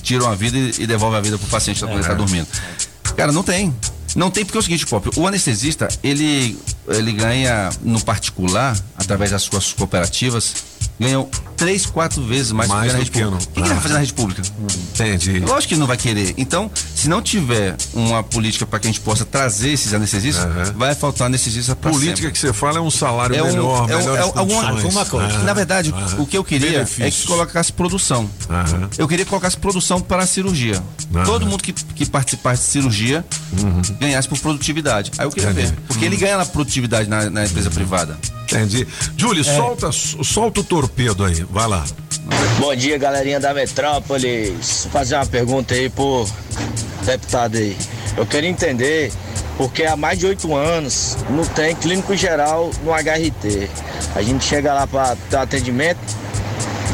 tiram a vida e, devolvem a vida pro paciente quando ele está dormindo. Cara, não tem. Não tem porque é o seguinte, Pop, o anestesista, ele, ele ganha no particular, através das suas cooperativas, ganha três, quatro vezes mais, Mais que na do rede que pública. O que, que ele vai fazer na rede pública? Entendi. Lógico que não vai querer. Então, se não tiver uma política para que a gente possa trazer esses anestesistas, vai faltar anestesista para Política que você fala é um salário é um, melhor, é um- melhores é alguma, alguma coisa. Aham. Na verdade, Aham. o que eu queria é Benefícios. que colocasse produção. Eu queria que colocasse produção para a cirurgia. Todo mundo que, que participasse de cirurgia ganhasse por produtividade. Aí eu queria Entendi. ver. Porque ele ganha na produtividade na, na empresa privada. Entendi. Júlio, solta, solta o torpedo aí. Vai lá. Bom dia, galerinha da Metrópolis. Vou fazer uma pergunta aí pro deputado aí. Eu queria entender porque há mais de oito anos não tem clínico geral no HRT. A gente chega lá para ter atendimento,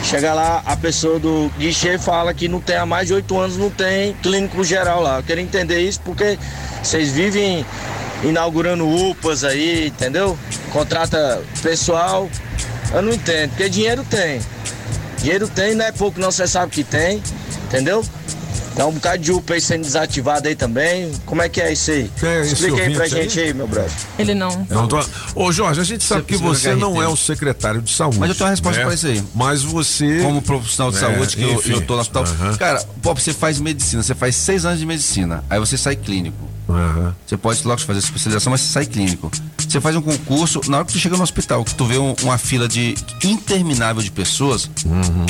chega lá, a pessoa do guichê fala que não tem há mais de oito anos, não tem clínico geral lá. Eu queria entender isso porque vocês vivem inaugurando UPAs aí, entendeu? Contrata pessoal. Eu não entendo, porque dinheiro tem. Dinheiro tem, não é pouco não, você sabe que tem, entendeu? Tem um bocado de UPA aí sendo desativado aí também. Como é que é isso aí? É Explica aí pra gente aí, meu brother. Ele não. Não tô... Ô, Jorge, a gente sabe que você não é o secretário de saúde. Mas eu tenho uma resposta né? pra isso aí. Mas você. Como profissional de É, saúde, que eu, enfim. eu tô no hospital. Cara, Pop, você faz medicina, você faz seis anos de medicina, aí você sai clínico. Você pode logo fazer especialização, mas você sai clínico. Você faz um concurso, na hora que tu chega no hospital, que tu vê um- uma fila de interminável de pessoas,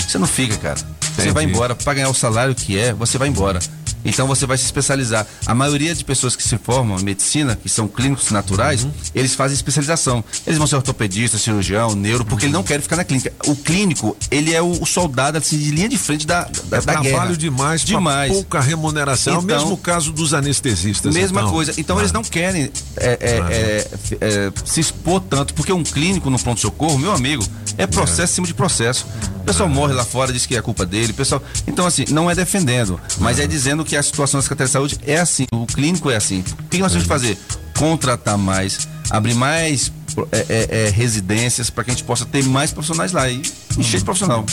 você não fica, cara. Você Entendi. vai embora, pra ganhar o salário que é, você vai embora. Então você vai se especializar. A maioria de pessoas que se formam em medicina, que são clínicos naturais, Uhum. eles fazem especialização. Eles vão ser ortopedista, cirurgião, neuro, porque Uhum. ele não quer ficar na clínica. O clínico, ele é o, soldado assim, de linha de frente da, da, É da trabalho guerra. demais, demais. pouca remuneração. É o Então- mesmo caso dos anestesistas. Mesma então. coisa. Então eles não querem é, é, é, é, se expor tanto, porque um clínico no pronto-socorro, meu amigo, é processo em cima de processo. O pessoal morre lá fora, diz que é culpa dele. Pessoal... Então, assim, não é defendendo, mas é dizendo que a situação da Secretaria de Saúde é assim, o clínico é assim. O que nós temos que fazer? Contratar mais, abrir mais é, é, é, residências para que a gente possa ter mais profissionais lá e encher de profissional.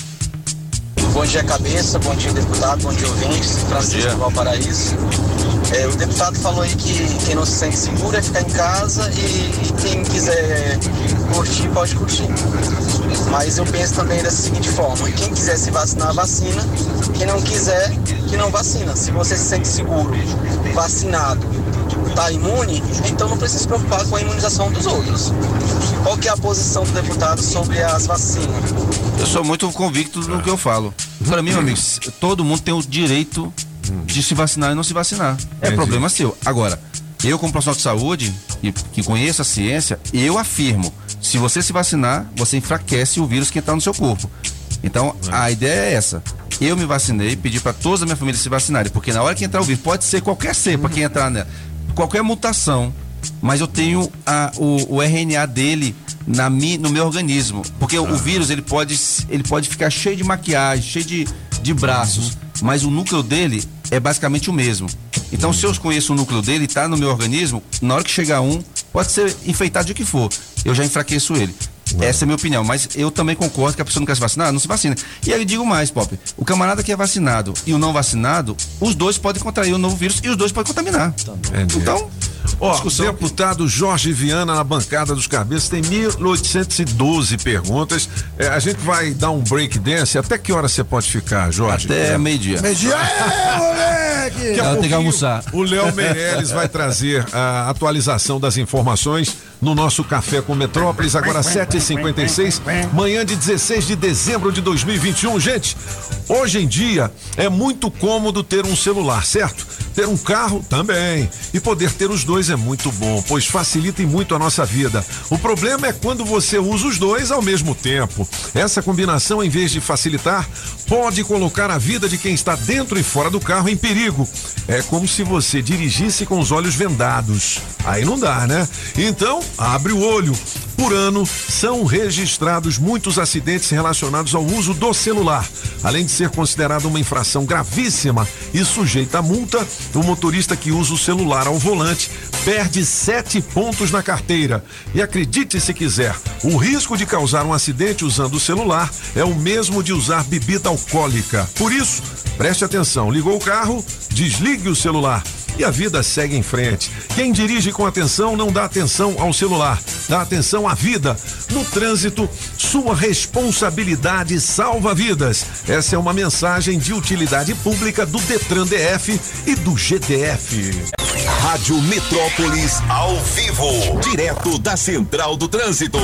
Bom dia, cabeça. Bom dia, deputado. Bom dia, ouvintes. Francisco dia. Valparaíso. É, o deputado falou aí que quem não se sente seguro é ficar em casa e, e quem quiser curtir, pode curtir. Mas eu penso também da seguinte forma: quem quiser se vacinar, vacina. Quem não quiser, que não vacina. Se você se sente seguro, vacinado, tá imune, então não precisa se preocupar com a imunização dos outros. Qual que é a posição do deputado sobre as vacinas? Eu sou muito convicto no que eu falo. Para mim, meu amigo, todo mundo tem o direito de se vacinar e não se vacinar. É Entendi. problema seu. Agora, eu como profissional de saúde, e que conheço a ciência, eu afirmo, se você se vacinar, você enfraquece o vírus que está no seu corpo. Então, a ideia é essa. Eu me vacinei, pedi para toda a minha família se vacinarem, porque na hora que entrar o vírus, pode ser qualquer cepa que entrar nela, qualquer mutação, mas eu tenho a- o, o RNA dele na mi, no meu organismo, porque o, o vírus ele pode ele pode ficar cheio de maquiagem, cheio de, de braços, mas o núcleo dele é basicamente o mesmo. Então, se eu conheço o núcleo dele, está no meu organismo, na hora que chegar um, pode ser infeitado de que for, eu já enfraqueço ele. Essa é a minha opinião, mas eu também concordo que a pessoa não quer se vacinar, não se vacina. E aí eu digo mais, Pop, o camarada que é vacinado e o não vacinado, os dois podem contrair o novo vírus e os dois podem contaminar. Então, Ó, deputado Jorge Viana na bancada dos cabeças tem 1812 perguntas. É, a gente vai dar um break dance. Até que hora você pode ficar, Jorge? Até É. meio-dia. Meio-dia, moleque! Ela tem que almoçar. O Léo Meirelles vai trazer a atualização das informações no nosso Café com Metrópolis, agora 7h56, manhã de 16 de dezembro de 2021. Gente, hoje em dia é muito cômodo ter um celular, certo? Ter um carro também. E poder ter os dois é muito bom, pois facilita muito a nossa vida. O problema é quando você usa os dois ao mesmo tempo. Essa combinação, em vez de facilitar, pode colocar a vida de quem está dentro e fora do carro em perigo. É como se você dirigisse com os olhos vendados. Aí não dá, né? Então, abre o olho. Por ano, são registrados muitos acidentes relacionados ao uso do celular. Além de ser considerado uma infração gravíssima e sujeita a multa, o motorista que usa o celular ao volante perde sete pontos na carteira. E acredite se quiser, o risco de causar um acidente usando o celular é o mesmo de usar bebida alcoólica. Por isso, preste atenção: ligou o carro, desligue o celular e a vida segue em frente. Quem dirige com atenção não dá atenção ao celular, dá atenção à vida. No trânsito, sua responsabilidade salva vidas. Essa é uma mensagem de utilidade pública do Detran DF e do GDF. Rádio Metrópolis ao vivo, direto da Central do Trânsito.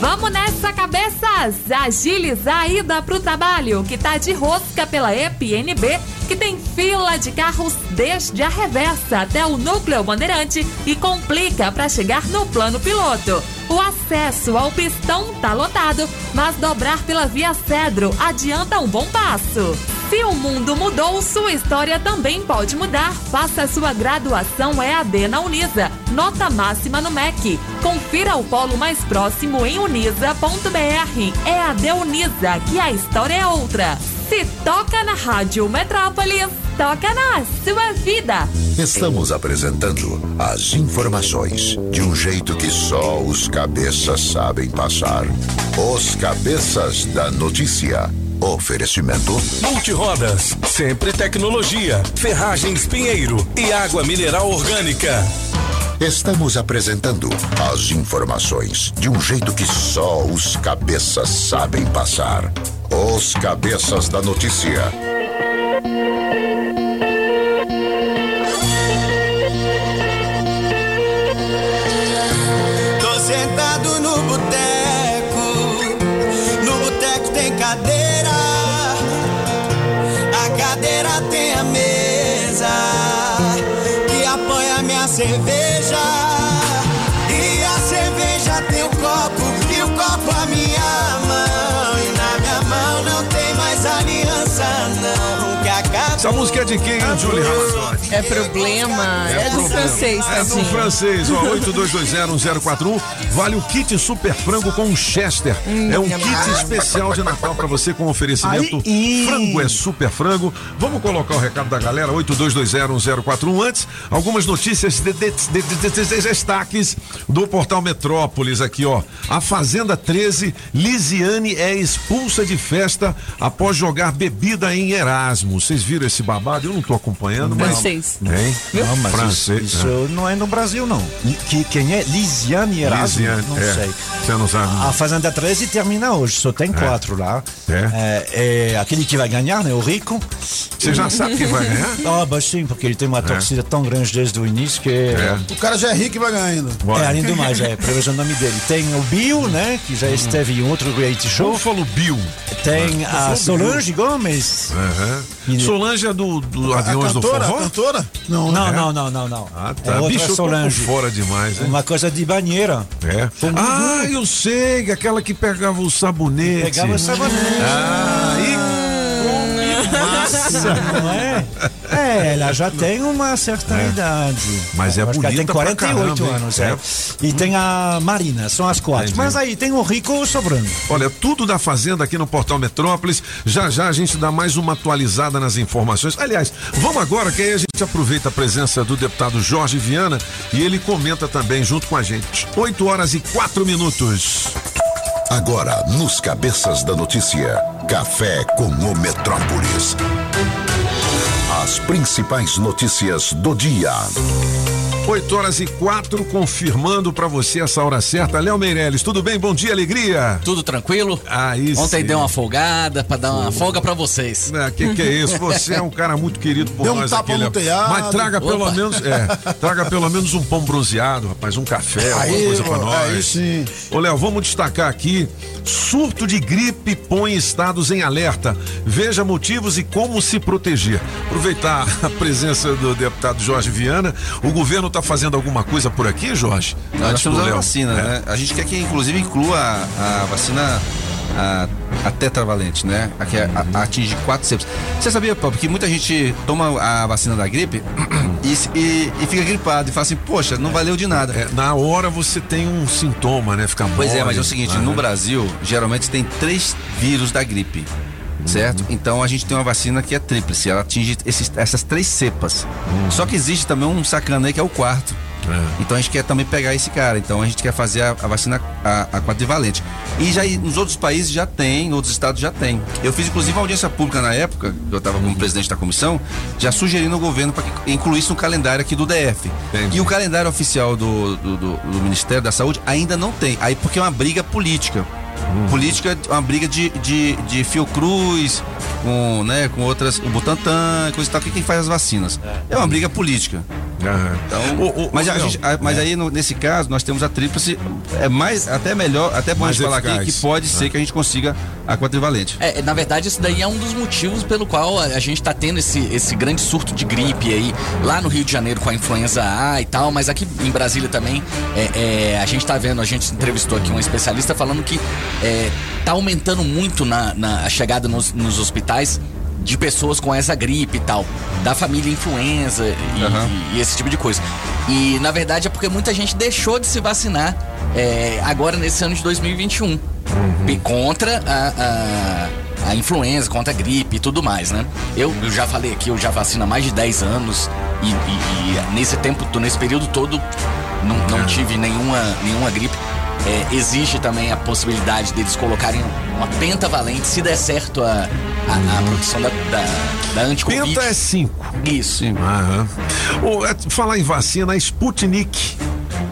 Vamos nessa, cabeças! Agilizar a ida pro trabalho, que tá de rosca pela EPNB, que tem fila de carros desde a reversa até o núcleo bandeirante e complica para chegar no plano piloto. O acesso ao pistão tá lotado, mas dobrar pela via Cedro adianta um bom passo. Se o mundo mudou, sua história também pode mudar. Faça sua graduação EAD na Unisa. Nota máxima no MEC. Confira o polo mais próximo em unisa.br. EAD Unisa, que a história é outra. Se toca na Rádio Metrópolis, toca na sua vida. Estamos apresentando as informações de um jeito que só os cabeças sabem passar. Os cabeças da notícia. Oferecimento. Multirodas, sempre tecnologia, ferragens Pinheiro e água mineral orgânica. Estamos apresentando as informações de um jeito que só os cabeças sabem passar. Os cabeças da notícia. cadeira, a cadeira tem a mesa que apanha minha cerveja. Música é de quem, Julie Ramazotti? É problema. É, do francês, É do francês, ó, 82201041. Vale o kit Super Frango com Chester. é um kit especial de Natal pra você com oferecimento Frango é Super Frango. Vamos colocar o recado da galera, 82201041. Antes, algumas notícias de- de- de- de- destaques do portal Metrópolis aqui, ó. A Fazenda 13, Lisiane é expulsa de festa após jogar bebida em Erasmo. Vocês viram esse babado? Eu não tô acompanhando, mas. Francês. Hein? Não, mas Francês. isso, isso não é no Brasil, não. Que, quem é? Lisiane Erasmo? Lisiane, não é. sei. Você não sabe. A Fazenda 13 termina hoje, só tem quatro lá. É. é aquele que vai ganhar, né? O Rico. Você já sabe quem vai ganhar? <laughs> Ah, mas sim, porque ele tem uma torcida tão grande desde o início que. O cara já é rico e vai ganhar ainda. É, além do mais, é, prevejo o nome dele. Tem o Bill, né? Que já esteve em outro reality show. Como falou Bill? Tem a falou Bill. Solange Gomes. Aham. Solange é do, do Aviões do Forró? a cantora? Não, né? não, não, não, não. Ah, É tá. outra Bicho, Solange. fora demais, hein? Uma coisa de banheira. É. Ah, eu sei, aquela que pegava o sabonete. Pegava o sabonete. Ah, e Massa, não é? É, ela já tem uma certa É. idade. Mas é acho que ela bonita tem pra 48 caramba, anos, é. É. E tem a Marina, são as quatro. Entendi. Mas aí tem o Rico sobrando. Olha, tudo da Fazenda aqui no Portal Metrópolis. Já já a gente dá mais uma atualizada nas informações. Aliás, vamos agora que aí a gente aproveita a presença do deputado Jorge Viana e ele comenta também junto com a gente. 8 horas e 4 minutos. Agora, nos Cabeças da Notícia, Café com o Metrópolis. As principais notícias do dia. 8 horas e 4, confirmando pra você essa hora certa. Léo Meirelles, tudo bem? Bom dia, alegria. Tudo tranquilo? Aí Ontem sim. deu uma folgada pra dar uma folga pra vocês. Ah, que que é isso? Você é um cara muito querido por Deu um nós tapa aqui, no Léo. telhado. Mas traga pelo Opa. menos, é, traga pelo menos um pão bronzeado, rapaz, um café, alguma Aí, coisa pra mano, nós. aí sim. Ô, Léo, vamos destacar aqui: surto de gripe põe estados em alerta. Veja motivos e como se proteger. Aproveitar a presença do deputado Jorge Viana. O governo está fazendo alguma coisa por aqui, Jorge? Nós Antes temos do a Léo. vacina, É. né? A gente quer que inclusive inclua a, a vacina a, a tetravalente, né? A que é- a- atinge quatro cepas. Você sabia, Paulo, que muita gente toma a vacina da gripe <clears throat> e, e- e fica gripado e fala assim, poxa, não valeu de nada. É, na hora você tem um sintoma, né? Fica Pois é, mole. mas é o seguinte, Ah, no né? Brasil, geralmente tem três vírus da gripe. Certo? Então a gente tem uma vacina que é tríplice, ela atinge esses- essas três cepas. Só que existe também um sacana aí que é o quarto. Então a gente quer também pegar esse cara. Então a gente quer fazer a, a vacina a, a quadrivalente. E já nos outros países já tem, em outros estados já tem. Eu fiz inclusive uma audiência pública na época, que eu estava como presidente da comissão, já sugerindo ao governo para que incluísse no calendário aqui do DF. E o calendário oficial do, do, do- do Ministério da Saúde ainda não tem. Aí porque é uma briga política. Política é uma briga de, de, de Fiocruz com, né, com outras, o Butantan, coisa e tal, que quem faz as vacinas. É uma briga política. Então, mas, a gente- a- mas é. aí no- nesse caso nós temos a tríplice, é mais, até melhor, até bom a Mais gente falar aqui que pode ser É. que a gente consiga a quadrivalente. É, na verdade, esse daí é um dos motivos pelo qual a, gente tá tendo esse, esse grande surto de gripe aí, lá no Rio de Janeiro com a influenza A e tal, mas aqui em Brasília também, é, é, a gente tá vendo, a gente entrevistou aqui um especialista falando que é, tá aumentando muito na, na a chegada nos, nos hospitais de pessoas com essa gripe e tal, da família influenza e, e esse tipo de coisa. E na verdade é porque muita gente deixou de se vacinar é, agora nesse ano de 2021 Pe- contra a, a, a influenza, contra a gripe e tudo mais, né? Eu, eu já falei aqui, eu já vacino há mais de 10 anos e, e- e nesse tempo, nesse período todo, não, não tive nenhuma, nenhuma gripe. É, existe também a possibilidade deles colocarem uma pentavalente, se der certo a, a, a produção da, da, da anti-covid. Penta é 5. Isso. Aham. Ô, é, falar em vacina, a Sputnik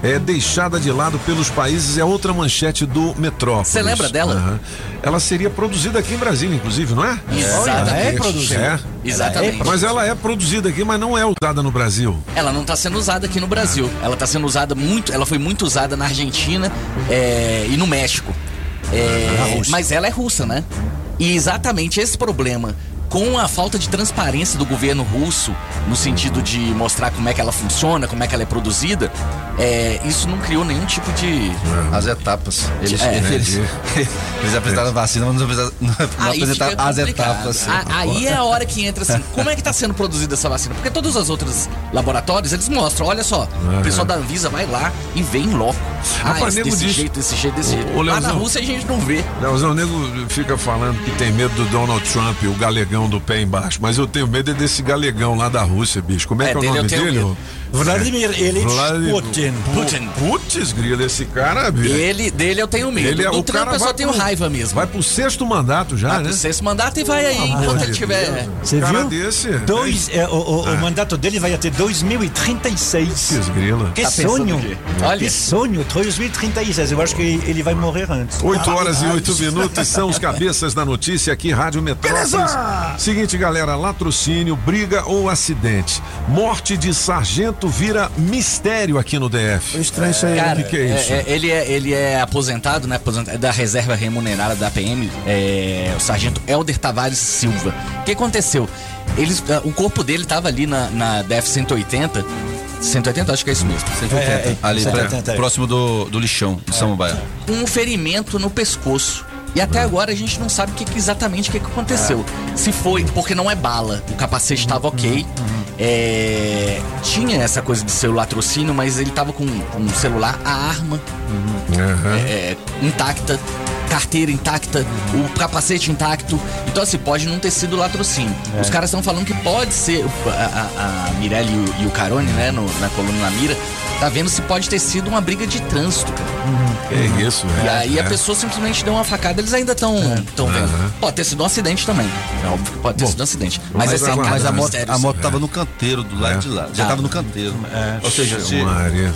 é deixada de lado pelos países, é outra manchete do Metrópolis. Você lembra dela? Aham. Ela seria produzida aqui em Brasília, inclusive, não é? Exatamente. Ela É produzida. É. Exatamente. Mas ela é produzida aqui, mas não é usada no Brasil. Ela não está sendo usada aqui no Brasil. Ela está sendo usada muito. Ela foi muito usada na Argentina é, e no México. É, Na Rússia. mas ela é russa, né? E exatamente esse problema com a falta de transparência do governo russo, no sentido de mostrar como é que ela funciona, como é que ela é produzida, é, isso não criou nenhum tipo de. As etapas. Eles, É, eles, entendi. <laughs> eles apresentaram a vacina, mas não apresentaram, as etapas. A- Aí é a hora que entra assim, como é que tá sendo produzida essa vacina? Porque todos os outros laboratórios, eles mostram, olha só, Aham. o pessoal da Anvisa vai lá e vê em loco. Ah, Rapaz, desse diz- jeito, desse jeito, desse jeito. Lá na. Rússia a gente não vê. Leozão, o nego fica falando que tem medo do Donald Trump, o galegão do pé embaixo. Mas eu tenho medo é desse galegão lá da Rússia, bicho. Como é, É, que é o nome dele? Vladimir Ilyich Vladimir- Putin. Putin. Putz, grila, esse cara, bicho. Ele, dele eu tenho medo. Ele é do o Trump cara eu só tenho pro- raiva mesmo. Vai pro sexto mandato já, Vai né? pro sexto mandato e vai aí, Amor enquanto de ele tiver. Você viu? desse. Dois, é, o, o- o Ah. mandato dele vai até 2036. Que grila. Que Tá sonho! Olha. Que sonho! 2036. Eu acho que ele vai morrer antes. 8 horas e 8 minutos são os cabeças da notícia aqui, Rádio Metrópolis. Seguinte, galera, latrocínio, briga ou acidente. Morte de sargento vira mistério aqui no DF. Estranho isso aí. Cara, O que que é isso? é- ele, é, ele é aposentado, né? aposentado da reserva remunerada da PM, é, o sargento Helder Tavares Silva. O que aconteceu? Eles, ah, o corpo dele tava ali na, na DF 180. 180, acho que é isso mesmo. 180. É, é, ali, 180, pra- é. próximo do, do lixão, de Samambaia. um ferimento no pescoço. E até agora a gente não sabe que, que exatamente o que, que aconteceu. Se foi, porque não é bala, o capacete estava ok. É, tinha essa coisa de ser o latrocínio, mas ele tava com um celular, a arma Aham. é, intacta, carteira intacta, o capacete intacto. Então, assim, pode não ter sido latrocínio. Os caras estão falando que pode ser. A, a, a Mirelle e o, e o Carone, né, no- na coluna na mira, tá vendo se pode ter sido uma briga de trânsito, cara. É isso, E é. aí a é. pessoa simplesmente deu uma facada, eles ainda estão tão vendo. Aham. Pode ter sido um acidente também. É óbvio que pode ter Bom, sido um acidente. Mas, mas é um Mas a moto, a moto tava no canteiro do lado É. de lá. Já Ah. tava no canteiro. Ou seja, se,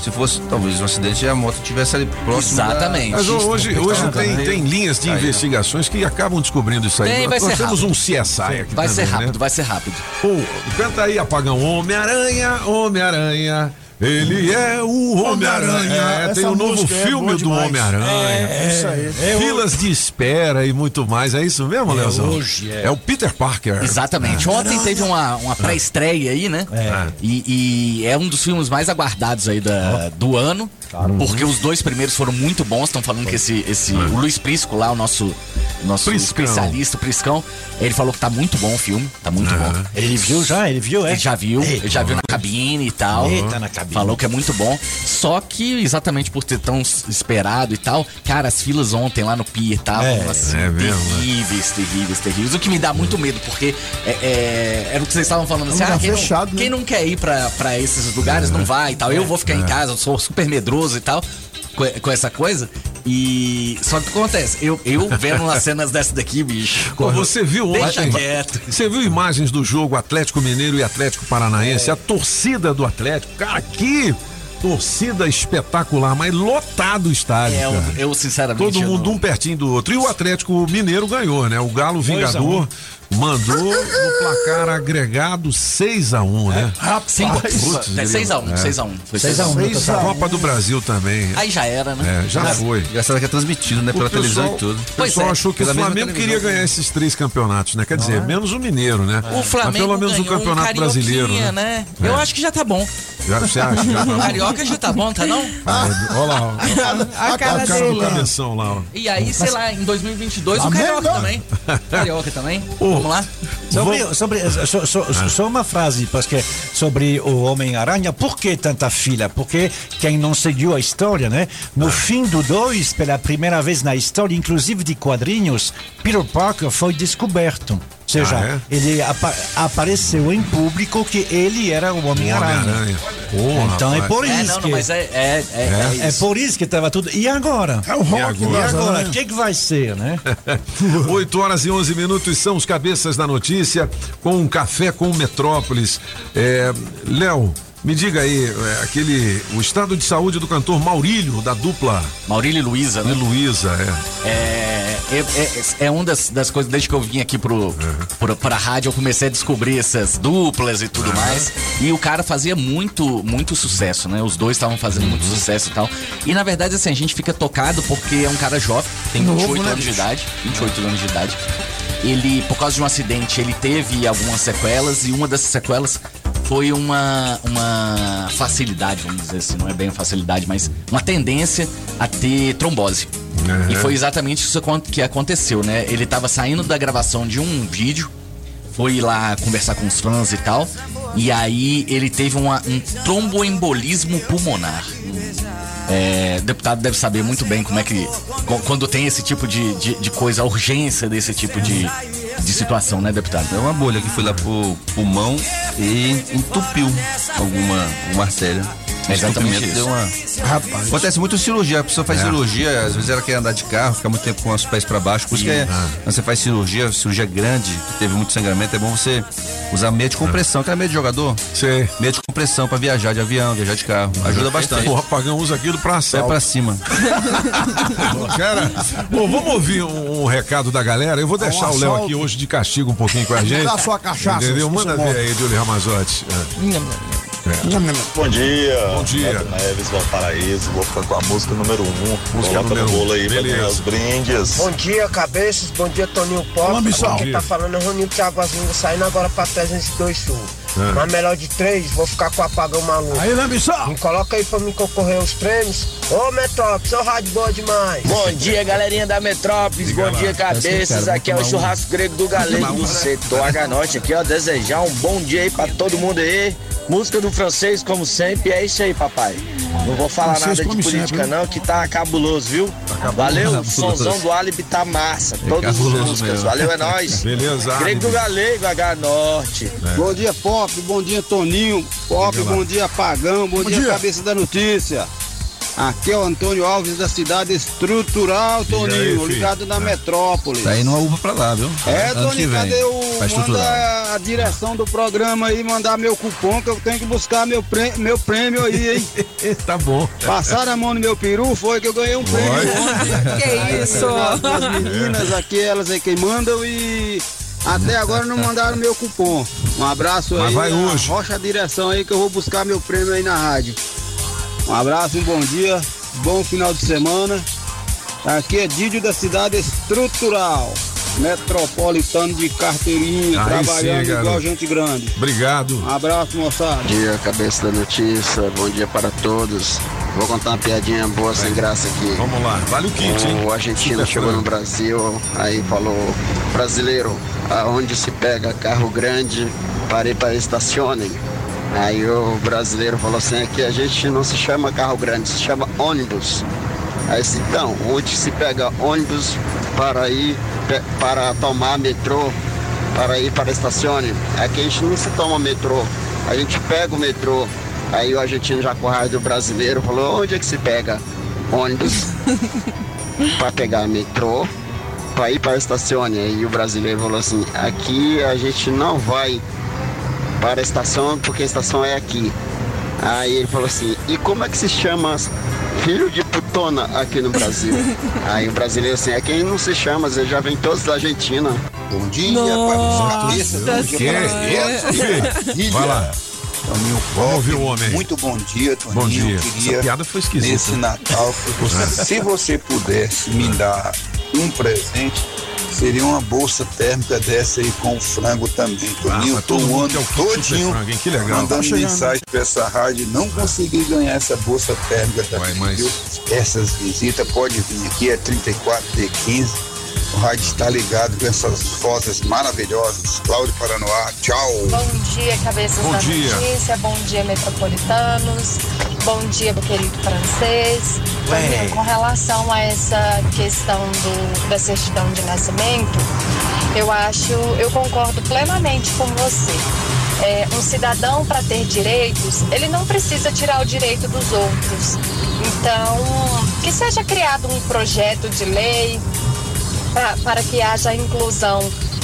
se fosse talvez um acidente e a moto tivesse ali próximo. da- Exatamente. Mas ho- hoje, hoje tem, tem linhas de investigações que acabam descobrindo isso aí. Tem, Nós- vai Nós ser temos rápido. um CSI aqui Vai também, ser rápido, né? vai ser rápido. Pô, canta aí, apagão. Homem-Aranha, Homem-Aranha. Ele é o Homem-Aranha. É, tem o novo música é filme boa do. Homem-Aranha. É, isso aí. Filas de espera e muito mais. É isso mesmo, Leozão? hoje, é. É o Peter Parker. Exatamente. Ontem teve uma, uma pré-estreia aí, né? É. E, e é um dos filmes mais aguardados aí da, do ano. Porque os dois primeiros foram muito bons. Estão falando que esse, esse o Luiz Prisco lá, o nosso, nosso Priscão. especialista, o Priscão, ele falou que tá muito bom o filme. Tá muito bom. Ele viu já? Ele viu, é? Ele já viu, Eita. ele já viu na cabine e tal. Eita, na cabine. Falou que é muito bom. Só que, exatamente por ter tão esperado e tal, cara, as filas ontem lá no Pier estavam É, assim, é mesmo, né? terríveis, terríveis, terríveis. O que me dá muito medo, porque é, é, era o que vocês estavam falando assim, É um ah, quem, fechado, não, né? quem não quer ir pra, pra esses lugares não vai e tal. Eu vou ficar em casa, eu sou super medroso e tal. Com, com essa coisa. E. Só que acontece, eu, eu vendo umas cenas dessa daqui, bicho. Pô, você viu Deixa ontem? quieto. Você viu imagens do jogo Atlético Mineiro e Atlético Paranaense? A torcida do Atlético, cara, que torcida espetacular, mas lotado o estádio. É, eu, eu sinceramente. Todo mundo não- um pertinho do outro. E o Atlético Mineiro ganhou, né? O Galo Vingador mandou no placar agregado 6x1, né? Cinco, Putz, é 6x1, é. 6x1. Foi 6 a 1 no total. Copa do Brasil também. Aí já era, né? É, já foi. Engraçado que é transmitido, né? Pela O pessoal- televisão e tudo. O Pois pessoal é. achou que Pela o Flamengo queria ganhar esses três campeonatos, né? Quer dizer, menos o Mineiro, né? O Mas Flamengo pelo menos o ganhou um Campeonato Brasileiro, né? né? Eu acho que já tá bom. Já, você acha? Já, O <laughs> carioca já tá bom, tá não? Ah, olha lá, ó. <laughs> A o cara cara do cabeção lá, ó. E aí, sei lá, em 2022 o carioca também. <laughs> Carioca também. Vamos lá. Sobre, sobre, so- so- Ah. Só uma frase, porque sobre o Homem-Aranha, por que tanta fila? Porque quem não seguiu a história, né? Ah. No fim do 2, pela primeira vez na história, inclusive de quadrinhos, Peter Parker foi descoberto. Ou seja, Ah, ele apa- apareceu em público que ele era o Homem-Aranha. Então é rapaz. por É, isso não, que... não, mas é, é, é, é É isso. por isso que estava tudo. E agora? É o rock E agora? O aranhas. que, que vai ser, né? <laughs> 8 horas e 11 minutos são os cabeças da notícia com um café com Metrópolis. É, Léo, me diga aí, é, aquele, o estado de saúde do cantor Maurílio, da dupla Maurílio e Luísa, e né? Luísa, é. É, é, é, é uma das, das coisas, desde que eu vim aqui pro, pro, pra rádio, eu comecei a descobrir essas duplas e tudo mais. E o cara fazia muito, muito sucesso, né? Os dois estavam fazendo muito sucesso e tal. E na verdade, assim, a gente fica tocado porque é um cara jovem, tem Novo, 28 né, anos de idade. 28 anos de idade. ele, por causa de um acidente, ele teve algumas sequelas e uma dessas sequelas foi uma, uma facilidade, vamos dizer assim, não é bem facilidade, mas uma tendência a ter trombose. Uhum. E foi exatamente isso que aconteceu, né? Ele estava saindo da gravação de um vídeo, foi lá conversar com os fãs e tal, e aí ele teve uma- um tromboembolismo pulmonar. É, o deputado deve saber muito bem como é que. Quando tem esse tipo de, de, de coisa, a urgência desse tipo de, de situação, né, deputado? É uma bolha que foi lá pro pulmão e entupiu alguma, alguma artéria. É exatamente isso. Deu uma... Acontece muito em cirurgia. A pessoa faz É. cirurgia, às vezes ela quer andar de carro, fica muito tempo com os pés para baixo. Por isso que é, quando você faz cirurgia, cirurgia grande, que teve muito sangramento, é bom você usar meia de compressão, que é meia de jogador. Sei. Meia de compressão para viajar de avião, viajar de carro. Ajuda bastante. O Rapagão usa aquilo pra assalto. pra cima. <laughs> Cara, bom, vamos ouvir um, um recado da galera. Eu vou deixar o Léo aqui hoje de castigo um pouquinho com a gente. Dá sua cachaça, Entendeu? Manda ver aí, Júlio Ramazotti. Bom dia. Bom dia. Neto Neves, Valparaíso. Vou ficar com a música número 1. Um. Música Coloca número um. bolo aí Beleza. os brindes. Bom dia, cabeças. Bom dia, Toninho Pop. Olá, Missal. Aqui Bom tá dia. falando é Roninho Thiago Azinho, saindo agora pra 302 Sul. Mas melhor de três, vou ficar com o apagão maluco. Aí, Lambissal. Me coloca aí pra me concorrer os prêmios. Ô, Metrópolis, ô rádio boa demais. Bom dia, galerinha da Metrópolis. Diga Bom lá. dia, cabeças. Aqui é o churrasco grego do Galego do setor H Norte. Aqui, ó, desejar um bom dia aí pra todo mundo aí. Música do francês, como sempre. É isso aí, papai. Não vou falar Francês nada de política, sempre, não, que tá cabuloso, viu? Valeu, cabuloso. sonzão do Alibi tá massa. Todas as músicas. mesmo. Valeu, é nóis. Beleza, Grego do Galego, H Norte. Bom dia, Pop. Bom dia, Toninho. Pop, bom dia, Pagão. Bom, Bom dia, dia. Cabeça da Notícia. Aqui é o Antônio Alves da cidade estrutural, Toninho, filho? ligado na metrópole. Tá indo uma uva pra lá, viu? É, que Toninho, cadê o. estruturar. Manda a direção do programa aí, mandar meu cupom que eu tenho que buscar meu, prê- meu prêmio aí, hein? <laughs> tá bom. Passaram a mão no meu peru, foi que eu ganhei um prêmio. <laughs> Que isso? As meninas aqui, elas é quem mandam e até agora não mandaram meu cupom. Um abraço Mas aí, vai na hoje. rocha a direção aí que eu vou buscar meu prêmio aí na rádio. Um abraço, um bom dia, bom final de semana. Aqui é Dídio da cidade estrutural, metropolitano de carteirinha, Aí trabalhando sim, igual gente grande. Obrigado. Um abraço, moçada. Bom dia, cabeça da notícia, bom dia para todos. Vou contar uma piadinha boa sem graça aqui. Vamos lá. Vale o kit, hein? O argentino Super chegou frango. no Brasil, aí falou, brasileiro, aonde se pega carro grande para ir para estacionem? Aí o brasileiro falou assim, aqui a gente não se chama carro grande, se chama ônibus. Aí disse, então, onde se pega ônibus para ir, para tomar metrô, para ir para estacione? Aqui a gente não se toma metrô, a gente pega o metrô. Aí o argentino já raiva do brasileiro falou, onde é que se pega ônibus? <laughs> para pegar metrô, para ir para a estacione. Aí o brasileiro falou assim, aqui a gente não vai para a estação porque a estação é aqui. Aí ele falou assim, e como é que se chama filho de putona aqui no Brasil? <laughs> Aí o brasileiro assim, aqui não se chama, ele já vem todos da Argentina. Bom dia, Nossa Que é isso, filho? Vai lá. Toninho Vamos ouvir o homem. Muito bom dia, Toninho. Bom dia. Eu Essa queria, piada foi esquisita. nesse Natal, que você- <laughs> se você pudesse me dar um presente, Seria uma bolsa térmica dessa aí com o frango também, ah, Toninho. Ah, tô o ano todinho frango, hein? que legal. mandando tá mensagem pra essa rádio. Não consegui ganhar essa bolsa térmica também, Vai, mas... viu? Essas visitas pode vir aqui, é 34 D15 vai está ligado com essas fotos maravilhosas. Cláudio Paranoá, tchau. Bom dia, cabeças bom da dia. notícia. Bom dia, metropolitanos. Bom dia, meu querido francês. Com relação a essa questão do, da certidão de nascimento, eu acho, eu concordo plenamente com você. É, um cidadão para ter direitos, ele não precisa tirar o direito dos outros. Então, que seja criado um projeto de lei, pra- para que haja inclusão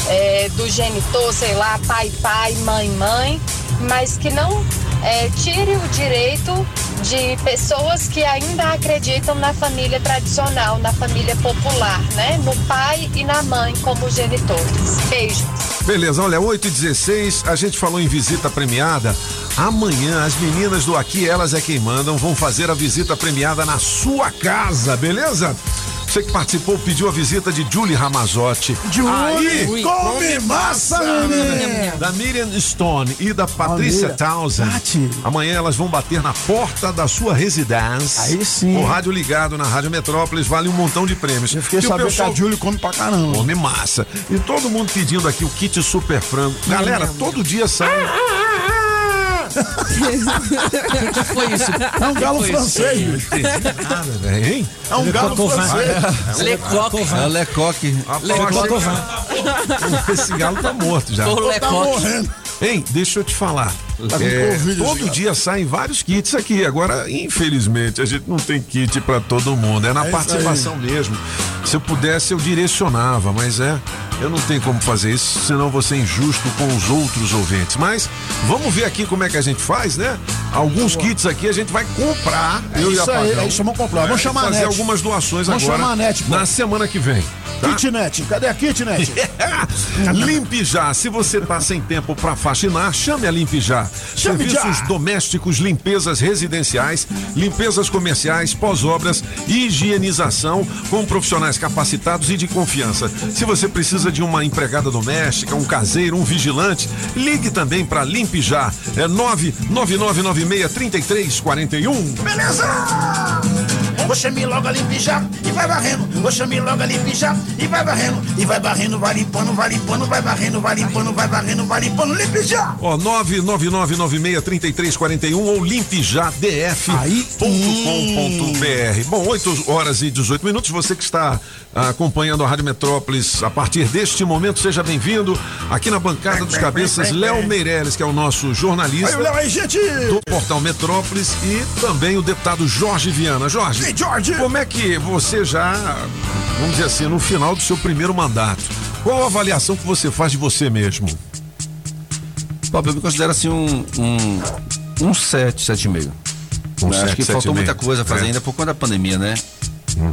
é, do genitor, sei lá, pai, pai, mãe, mãe, mas que não é, tire o direito de pessoas que ainda acreditam na família tradicional, na família popular, né? No pai e na mãe como genitores. Beijo. Beleza, olha, 8 e 16 a gente falou em visita premiada. Amanhã as meninas do Aqui Elas é Quem Mandam vão fazer a visita premiada na sua casa, beleza? Você que participou pediu a visita de Julie Ramazotti. Julie, come massa, menino. Da Miriam Stone e da Patrícia. Townsend. Amanhã elas vão bater na porta da sua residência. Aí sim. O rádio ligado na Rádio Metrópolis vale um montão de prêmios. Eu fiquei E sabendo pessoal- que a Julie come pra caramba. Come massa. E todo mundo pedindo aqui o kit super frango. Galera, todo dia sai. O que foi isso? É um galo francês, bicho. Nada, velho, hein? É um galo francês. Lecoq. É o Lecoque. Esse galo tá morto já. Tá morrendo. Hein, deixa eu te falar. Tá É, todo dia saem vários kits aqui. Agora, infelizmente, a gente não tem kit pra todo mundo. É na É participação mesmo. Se eu pudesse, eu direcionava, mas é. Eu não tenho como fazer isso, senão vou ser injusto com os outros ouvintes. Mas vamos ver aqui como é que a gente faz, né? Alguns kits aqui a gente vai comprar. É eu e isso a aí, é isso, vamos comprar. Vamos chamar a fazer NET. algumas doações Vamos agora. chamar a NET, pô. na semana que vem. Tá? Kitnet, cadê a Kitnet? <laughs> Limpe Já. Se você tá sem tempo para faxinar, chame a Limpe Já. Serviços domésticos, limpezas residenciais, limpezas comerciais, pós-obras higienização com profissionais capacitados e de confiança. Se você precisa de uma empregada doméstica, um caseiro, um vigilante, ligue também para Limpe Já. É 999963341. Beleza! Vou chamar logo a limpe já e vai varrendo. Vou chamar logo a limpe já e vai varrendo. E vai varrendo, vai limpando, vai limpando, vai varrendo, vai limpando, vai varrendo, vai limpando, limpe já! Ó, 999963341 ou limpejadf.com.br. Bom, 8 horas e 18 minutos. Você que está acompanhando a Rádio Metrópolis a partir deste momento, seja bem-vindo. Aqui na bancada dos cabeças, Léo Meirelles, que é o nosso jornalista. Aí, Léo, aí, gente! Do portal Metrópolis e também o deputado Jorge Viana. Jorge, Ei, Jorge! como é que você já, vamos dizer assim, no final do seu primeiro mandato, qual a avaliação que você faz de você mesmo? Bob, eu me considero assim um. Um, um 7, 7,5. Um acho sete, que sete faltou muita coisa a fazer É. ainda por conta da pandemia, né?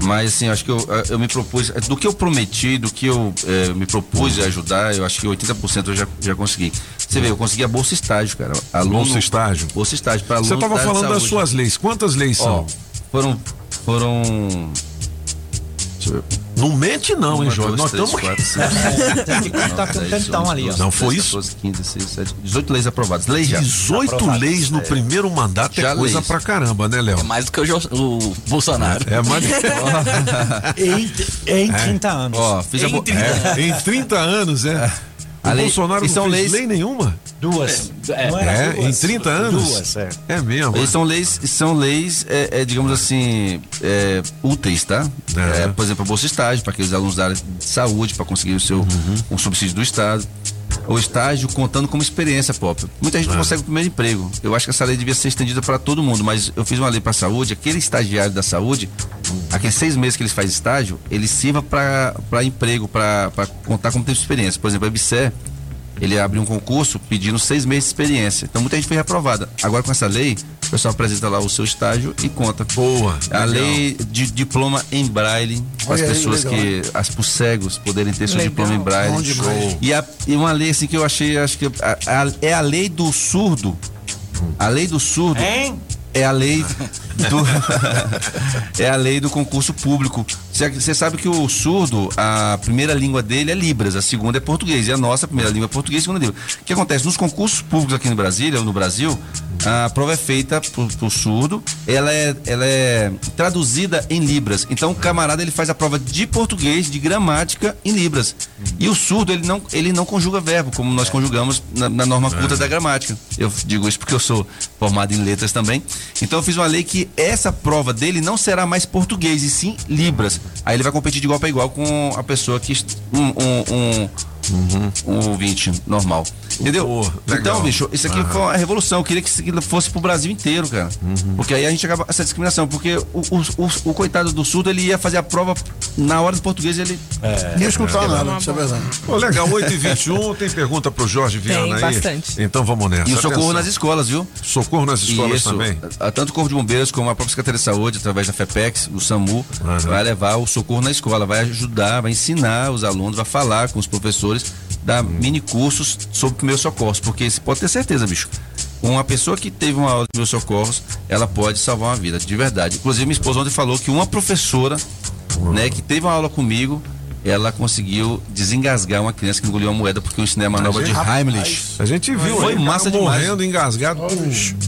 Mas assim, acho que eu, eu me propus, do que eu prometi, do que eu eh, me propus a ajudar, eu acho que 80% eu já, já consegui. Você vê, eu consegui a bolsa estágio, cara. Aluno, Bolsa estágio? Bolsa estágio para. Você estava da falando das suas leis. Quantas leis Ó, são? foram. Foram. Não mente não, hein, Jorge? Nós estamos... <laughs> Tem que contar com o tentão ali, ó. Não foi isso? 14, 15, 16, 17, 18 leis aprovadas. Leis já. 18 Aprovado. leis no primeiro mandato é Já coisa leis. pra caramba, né, Léo? É mais do que o, Jo- o Bolsonaro. É mais. <laughs> Em, em 30 anos. Ó, fiz a bo- É, em 30 anos, é. O A lei- Bolsonaro não são fez leis- lei nenhuma. Duas. É, É, duas. em 30 anos. Duas, é. É mesmo. Eles são leis, são leis, é, é, digamos assim, é, úteis, tá? É. É, por exemplo, a Bolsa Estágio, para aqueles alunos da área de saúde, para conseguir o seu um subsídio do Estado. O estágio contando como experiência, pop. Muita gente não consegue o primeiro emprego. Eu acho que essa lei devia ser estendida para todo mundo, mas eu fiz uma lei para saúde. Aquele estagiário da saúde, aqueles seis meses que eles fazem estágio, ele sirva para emprego, para contar como de experiência. Por exemplo, a EBSER, ele abre um concurso pedindo seis meses de experiência. Então muita gente foi reprovada. Agora com essa lei, o pessoal apresenta lá o seu estágio e conta. Boa. A legal. lei de diploma em braille, para as aí, pessoas legal. que, as, os cegos poderem ter seu Legal. diploma em braille. E, a- e uma lei assim que eu achei, acho que a- a- é a lei do surdo. A lei do surdo Hein? é a lei <laughs> do <laughs> é a lei do concurso público. Você sabe que o surdo, a primeira língua dele é Libras, a segunda é português. E a nossa primeira língua é português, a segunda é Libras. O que acontece? Nos concursos públicos aqui no Brasília, ou no Brasil, a prova é feita pro, pro surdo, ela é, ela é traduzida em Libras. Então o camarada ele faz a prova de português, de gramática em Libras. E o surdo, ele não, ele não conjuga verbo, como nós conjugamos na, na norma culta da gramática. Eu digo isso porque eu sou formado em letras também. Então eu fiz uma lei que essa prova dele não será mais português, e sim Libras. Aí ele vai competir de igual para igual com a pessoa que. est- Um, um, um, um ouvinte normal. Entendeu? Legal. então, bicho, isso aqui foi uma revolução. Eu queria que isso fosse pro Brasil inteiro, cara. Porque aí a gente acaba essa discriminação. Porque o, o, o, o coitado do surdo, ele ia fazer a prova na hora do português, ele. Nem escutar nada, isso é verdade. Pô, legal, 8 e 21 <laughs> tem pergunta pro Jorge Viana aí? bastante. Então vamos nessa. E o socorro Atenção. nas escolas, viu? Socorro nas escolas Isso. também. A- Tanto o Corpo de Bombeiros como a própria Secretaria de Saúde, através da FEPEX, o SAMU, vai levar o socorro na escola, vai ajudar, vai ensinar os alunos, vai falar com os professores, dar mini cursos sobre primeiros socorros, porque você pode ter certeza, bicho. Uma pessoa que teve uma aula de primeiros socorros, ela pode salvar uma vida, de verdade. Inclusive, minha esposa ontem falou que uma professora né, que teve uma aula comigo, ela conseguiu desengasgar uma criança que engoliu uma moeda porque eu ensinei a manobra de Heimlich. A gente viu, Foi aí, massa cara demais. morrendo, engasgado com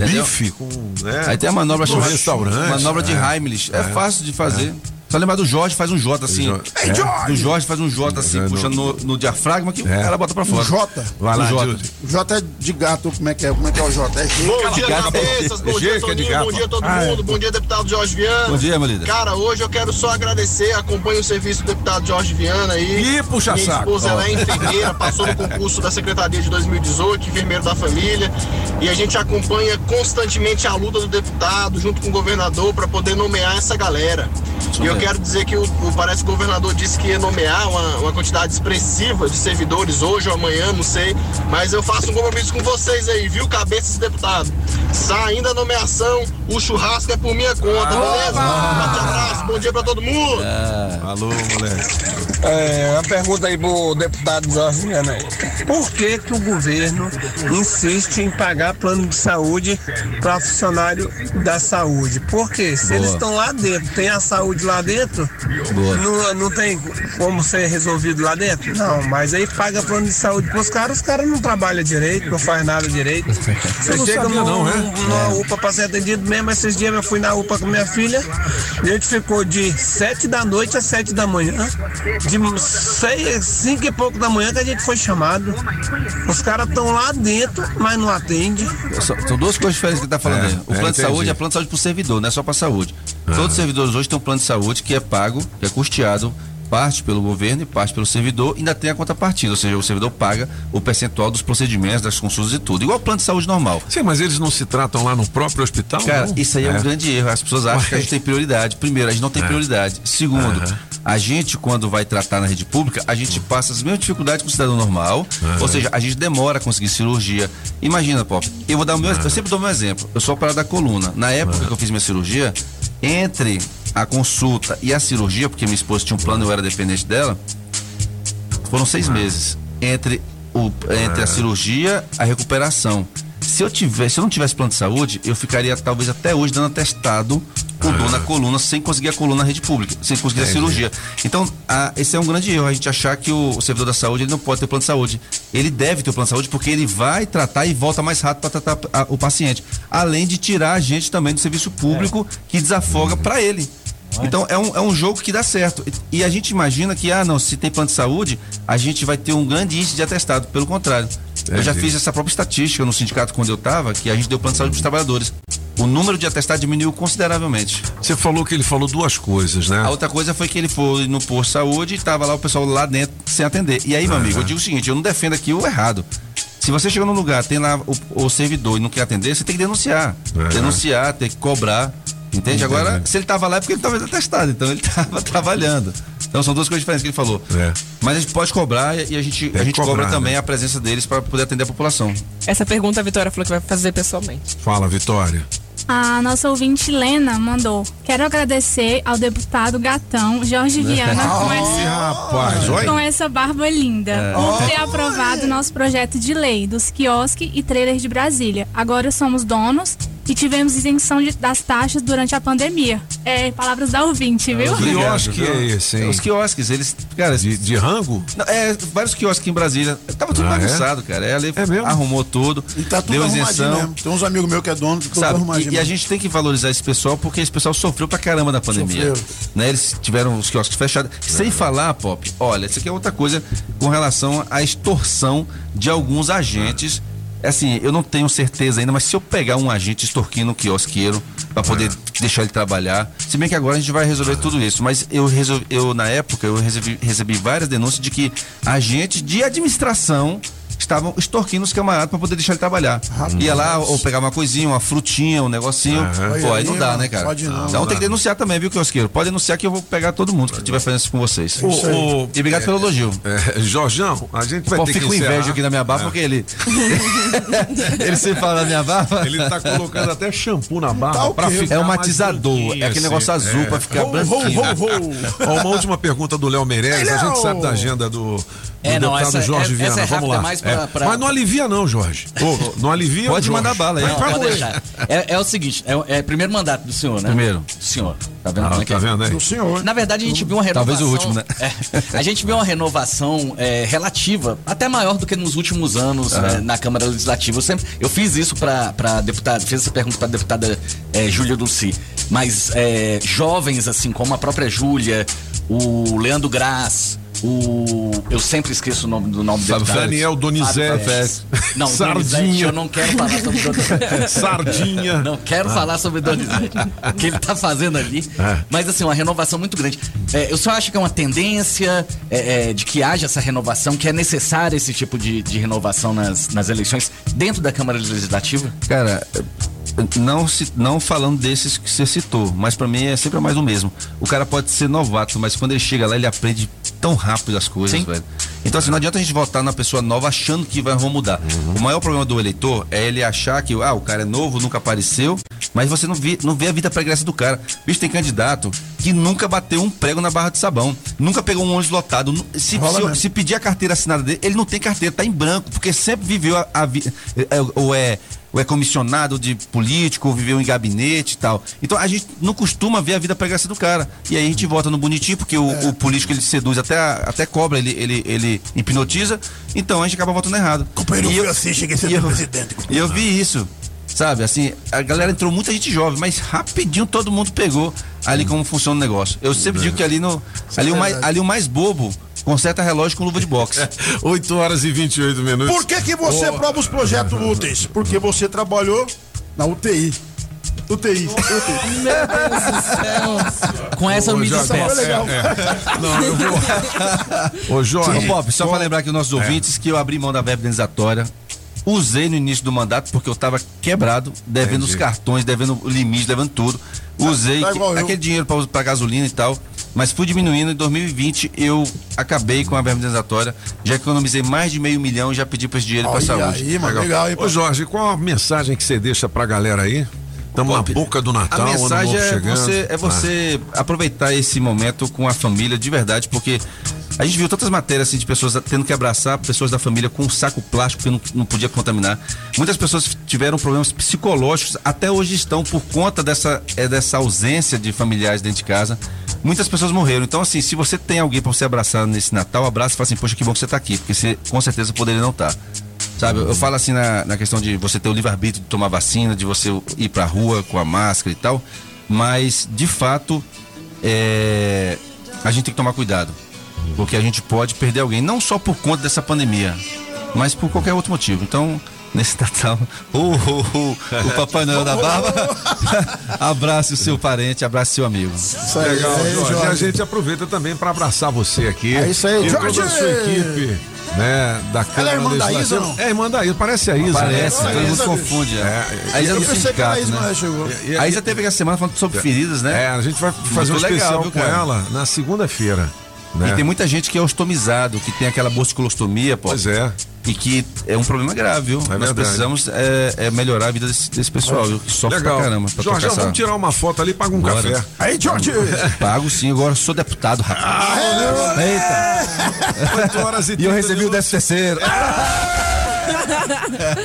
bife, com, né, Aí tem a manobra no chamada restaurante. manobra de é. Heimlich. É, fácil de fazer. Só lembrar do Jorge, faz um J assim. Jo- Ei, é? Jorge! Do Jorge faz um J assim, É, puxando no, no diafragma que o cara bota pra fora. Jota. Vai lá, O Jota. Júlio. O J é de gato, como é que é? Como é que é o J? É Bom dia, Gato. cabeças. Bom dia, Toninho. Bom dia, todo Ah, é. mundo. Bom dia, deputado Jorge Viana. Bom dia, meu líder. Cara, hoje eu quero só agradecer. Acompanho o serviço do deputado Jorge Viana aí. Ih, puxa Minha saco. esposa ela é enfermeira, passou no concurso da Secretaria de 2018, enfermeiro da família. E a gente acompanha constantemente a luta do deputado junto com o governador para poder nomear essa galera. E eu. Quero dizer que o, o- parece que o governador disse que ia nomear uma, uma quantidade expressiva de servidores hoje ou amanhã, não sei. Mas eu faço um compromisso com vocês aí, viu, cabeças deputado? Saindo a nomeação, o churrasco é por minha conta, beleza? Um forte abraço, bom dia pra todo mundo. Alô, moleque. É, uma pergunta aí pro deputado aí. Por que que o governo insiste em pagar plano de saúde para funcionário da saúde? Porque se Boa. eles estão lá dentro, tem a saúde lá dentro, Boa. não, não tem como ser resolvido lá dentro? Não, mas aí paga plano de saúde pros caras, os caras não trabalham direito, não faz nada direito. <laughs> Você chega sabia no, não, é? numa UPA para ser atendido mesmo, esses dias eu fui na UPA com minha filha, a gente ficou de 7 da noite às 7 da manhã, de 6, 5 e pouco da manhã que a gente foi chamado. Os caras estão lá dentro, mas não atendem. São, duas coisas diferentes que ele tá falando É, aí. O é, plano de saúde é plano de saúde pro servidor, não é só pra saúde. Todos os servidores hoje têm um plano de saúde que é pago, que é custeado, parte pelo governo e parte pelo servidor, e ainda tem a contrapartida, ou seja, o servidor paga o percentual dos procedimentos, das consultas e tudo. Igual o plano de saúde normal. Sim, mas eles não se tratam lá no próprio hospital? Cara, não? isso aí é, um grande erro. As pessoas acham que a gente tem prioridade. Primeiro, a gente não tem É. prioridade. Segundo, a gente, quando vai tratar na rede pública, a gente passa as mesmas dificuldades que o cidadão normal. Ou seja, a gente demora a conseguir cirurgia. Imagina, Pop, eu vou dar o meu. Eu sempre dou o meu exemplo. Eu sou operado da coluna. Na época que eu fiz minha cirurgia, entre a consulta e a cirurgia, porque minha esposa tinha um plano e eu era dependente dela, foram seis meses entre, o, entre a cirurgia a recuperação. Se eu tivesse, se eu não tivesse plano de saúde, eu ficaria talvez até hoje dando atestado com dor na coluna, sem conseguir a coluna na rede pública, sem conseguir a Entendi. cirurgia. Então, a- esse é um grande erro, a gente achar que o, o servidor da saúde ele não pode ter plano de saúde. Ele deve ter o plano de saúde porque ele vai tratar e volta mais rápido para tratar a- o paciente. Além de tirar a gente também do serviço público que desafoga para ele. Então é um, é um jogo que dá certo. E a gente imagina que, ah, não, se tem plano de saúde, a gente vai ter um grande índice de atestado. Pelo contrário. Eu já Entendi. fiz essa própria estatística no sindicato quando eu estava, que a gente deu plano de saúde para os trabalhadores. O número de atestados diminuiu consideravelmente. Você falou que ele falou duas coisas, né? A outra coisa foi que ele foi no posto de saúde e estava lá o pessoal lá dentro sem atender. E aí, meu amigo, eu digo o seguinte, eu não defendo aqui o errado. Se você chegou num lugar, tem lá o, o servidor e não quer atender, você tem que denunciar. É. Denunciar, tem que cobrar. Entende? Agora, se ele estava lá é porque ele estava atestado, então ele <laughs> estava trabalhando. Então são duas coisas diferentes que ele falou. É. Mas a gente pode cobrar e a gente, Tem a gente que cobra cobrar, também né? a presença deles para poder atender a população. Essa pergunta a Vitória falou que vai fazer pessoalmente. Fala, Vitória. A nossa ouvinte Lena mandou. Quero agradecer ao deputado Gatão Jorge <laughs> Viana com essa, rapaz, olha. com essa barba linda É. por ter aprovado o nosso projeto de lei dos quiosques e trailers de Brasília. Agora somos donos e tivemos isenção de- das taxas durante a pandemia. É, palavras da ouvinte, viu? Que quiosque é esse, hein? Os quiosques, eles. Cara, De, de rango? Não, é, vários quiosques em Brasília. Tava tudo Ah, é? bagunçado, cara. Ela mesmo? arrumou tudo. E tá tudo deu isenção. mesmo. Tem uns amigos meus que é dono, tudo Sabe, e, e a gente tem que valorizar esse pessoal porque esse pessoal sofreu pra caramba na pandemia. Sofreram. Né? Eles tiveram os quiosques fechados. Sem falar, Pop, olha, isso aqui é outra coisa com relação à extorsão de alguns agentes. É Assim, eu não tenho certeza ainda, mas se eu pegar um agente extorquindo um quiosqueiro pra poder deixar ele trabalhar, se bem que agora a gente vai resolver tudo isso, mas eu resolvi, eu na época eu recebi, recebi várias denúncias de que agentes de administração estavam extorquindo os camaradas pra poder deixar ele trabalhar. Ia lá ou pegar uma coisinha, uma frutinha, um negocinho. Aham. Pô, aí não dá, né, cara? Pode não. Então tem que denunciar também, viu, quiosqueiro? Pode denunciar que eu vou pegar todo mundo que estiver fazendo isso com vocês. O- o- e obrigado pelo elogio. É, Jorjão, a gente vai Pô, ter fico que com encerrar. inveja aqui na minha barba É. porque ele. <laughs> ele sempre fala da minha barba. Ele tá colocando até shampoo na barba Tá ficar É um matizador, é aquele assim. negócio azul É. pra ficar. <laughs> Ó, uma última pergunta do Léo Meirelles. A gente sabe da agenda do É, não, deputado essa, Jorge é- Viana. essa é Vamos rápida lá. mais pra pra. pra- Mas não alivia, não, Jorge. <laughs> Ô, não alivia. Pode Jorge. mandar bala aí. Não, pra pode deixar. É, é o seguinte, é, é primeiro mandato do senhor, né? Primeiro. Do senhor. Tá vendo Ah, como é que tá é? vendo aí? Do senhor. Na verdade, a gente viu uma renovação. Talvez o último, né? É, a gente viu uma renovação é, relativa, até maior do que nos últimos anos é, na Câmara Legislativa. Eu, sempre, eu fiz isso para deputada, fiz essa pergunta para deputada é, Júlia Dulci. Mas é, jovens, assim, como a própria Júlia, o Leandro Graz. O. Eu sempre esqueço o nome do nome deputado. Daniel Donizete. Não, Sardinha. Donizete, eu não quero falar sobre Donizete. Sardinha. Não quero Ah. falar sobre Donizete. O que ele tá fazendo ali. É. Mas assim, uma renovação muito grande. É, eu só acho que é uma tendência é, é, de que haja essa renovação, que é necessária esse tipo de, de renovação nas, nas eleições dentro da Câmara Legislativa. Cara, não, se, não falando desses que você citou, mas pra mim é sempre mais o mesmo. O cara pode ser novato, mas quando ele chega lá, ele aprende tão rápido as coisas, Sim. velho. Então, assim, não adianta a gente votar na pessoa nova achando que vai, vão mudar. O maior problema do eleitor é ele achar que, ah, o cara é novo, nunca apareceu, mas você não vê, não vê a vida pregressa do cara. Bicho, tem candidato que nunca bateu um prego na barra de sabão, nunca pegou um ônibus lotado. Se, Rola se, se pedir a carteira assinada dele, ele não tem carteira, tá em branco, porque sempre viveu a, a vida. Ou é, ou é comissionado de político, ou viveu em gabinete e tal. Então a gente não costuma ver a vida pregressa do cara. E aí a gente vota no bonitinho, porque o, É. o político ele seduz até, até cobra, ele, ele, ele hipnotiza. Então a gente acaba votando errado. Companheiro, E eu assim, cheguei a ser eu- presidente. E eu vi isso. Sabe, assim, a galera entrou muita gente jovem, mas rapidinho todo mundo pegou ali como funciona o negócio. Eu sempre digo que ali no. Ali, é o mais, ali o mais bobo conserta relógio com luva de boxe. <laughs> 8 horas e 28 minutos. Por que, que você Ô, aprova os projetos úteis? Porque você trabalhou na UTI. UTI. UTI. Com essa eu me Jorge, despeço. É, é. Não, eu vou. Ô, Jorge. Ô, Pop, só qual- pra lembrar aqui os nossos ouvintes que eu abri mão da verba indenizatória. Usei no início do mandato porque eu tava quebrado, devendo Entendi. os cartões, devendo o limite, devendo tudo. Usei tá que- igual eu. aquele dinheiro pra, pra gasolina e tal. Mas fui diminuindo. Em 2020 eu acabei com a verba indenizatória. Já economizei mais de meio milhão e já pedi pra esse dinheiro pra Olha saúde. aí, mano, legal, hein, Ô, Jorge, qual a mensagem que você deixa pra galera aí? Estamos na boca do Natal, A mensagem ano novo é chegando. você, é você aproveitar esse momento com a família de verdade, porque a gente viu tantas matérias assim, de pessoas tendo que abraçar pessoas da família com um saco plástico que não, não podia contaminar. Muitas pessoas tiveram problemas psicológicos, até hoje estão por conta dessa, é, dessa ausência de familiares dentro de casa. Muitas pessoas morreram. Então, assim, se você tem alguém para você abraçar nesse Natal, abraça e fala assim, poxa, que bom que você tá aqui, porque você com certeza poderia não estar. Sabe, eu falo assim na, na questão de você ter o livre-arbítrio de tomar vacina, de você ir pra rua com a máscara e tal, mas de fato é, a gente tem que tomar cuidado, porque a gente pode perder alguém, não só por conta dessa pandemia, mas por qualquer outro motivo. Então, nesse Natal, uh, uh, uh, o Papai Noel da Barba, <laughs> abrace o seu parente, abrace seu amigo. Isso aí, Legal, é, Jorge. E a Jorge. gente aproveita também para abraçar você aqui. É isso aí, e Jorge! toda a sua equipe, né, da Câmara irmã da. Isa, não? É irmã da Isa, parece a Isa. Parece, né? todo mundo Isa, confunde. É, É. A Isa Eu do pensei que isso, mas né? ela chegou. A Isa teve essa semana falando sobre feridas, né? É, a gente vai fazer um Muito legal, especial viu, com cara? ela na segunda-feira. Né? E tem muita gente que é ostomizado, que tem aquela bolsicolostomia, pô. Pois é. E que é um problema grave, viu? Nós verdade. precisamos é, é melhorar a vida desse, desse pessoal, viu? Que sofre Legal. pra caramba. Pra Jorge, essa- vamos tirar uma foto ali, paga um Bora. café. Aí, Jorge! <laughs> Pago sim, agora sou deputado, rapaz. Eita! 8 horas e E eu 30 recebi o minutos. décimo terceiro.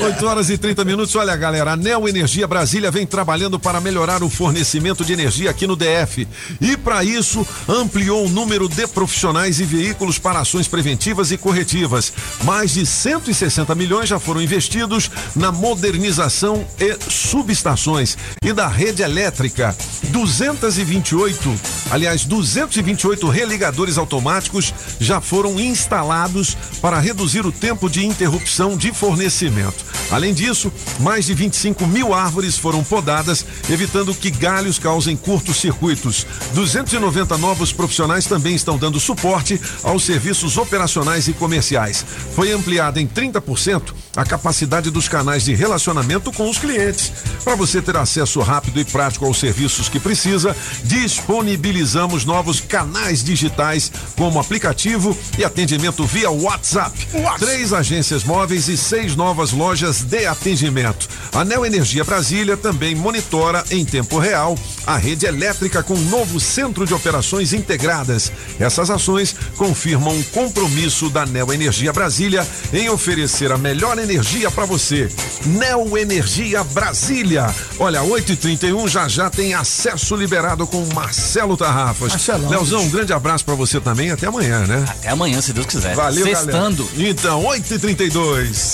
8 horas e 30 minutos. Olha, galera, a Neo Energia Brasília vem trabalhando para melhorar o fornecimento de energia aqui no DF. E para isso, ampliou o número de profissionais e veículos para ações preventivas e corretivas. Mais de 160 milhões já foram investidos na modernização e subestações e da rede elétrica. 228, aliás, 228 religadores automáticos já foram instalados para reduzir o tempo de interrupção de fornecimento. Além disso, mais de 25 mil árvores foram podadas, evitando que galhos causem curtos circuitos. 290 novos profissionais também estão dando suporte aos serviços operacionais e comerciais. Foi ampliada em 30% a capacidade dos canais de relacionamento com os clientes. Para você ter acesso rápido e prático aos serviços que precisa, disponibilizamos novos canais digitais, como aplicativo e atendimento via WhatsApp. Três agências móveis e seis novas lojas de atendimento. A Neo Energia Brasília também monitora em tempo real a rede elétrica com um novo centro de operações integradas. Essas ações confirmam o compromisso da Neo Energia Brasília em oferecer a melhor energia para você. Neo Energia Brasília. Olha, 8 e 31 já já tem acesso liberado com Marcelo Tarrafas. Marcelão. Leozão, um grande abraço para você também. Até amanhã, né? Até amanhã, se Deus quiser. Valeu, Sextando. galera. Então, 8 e 32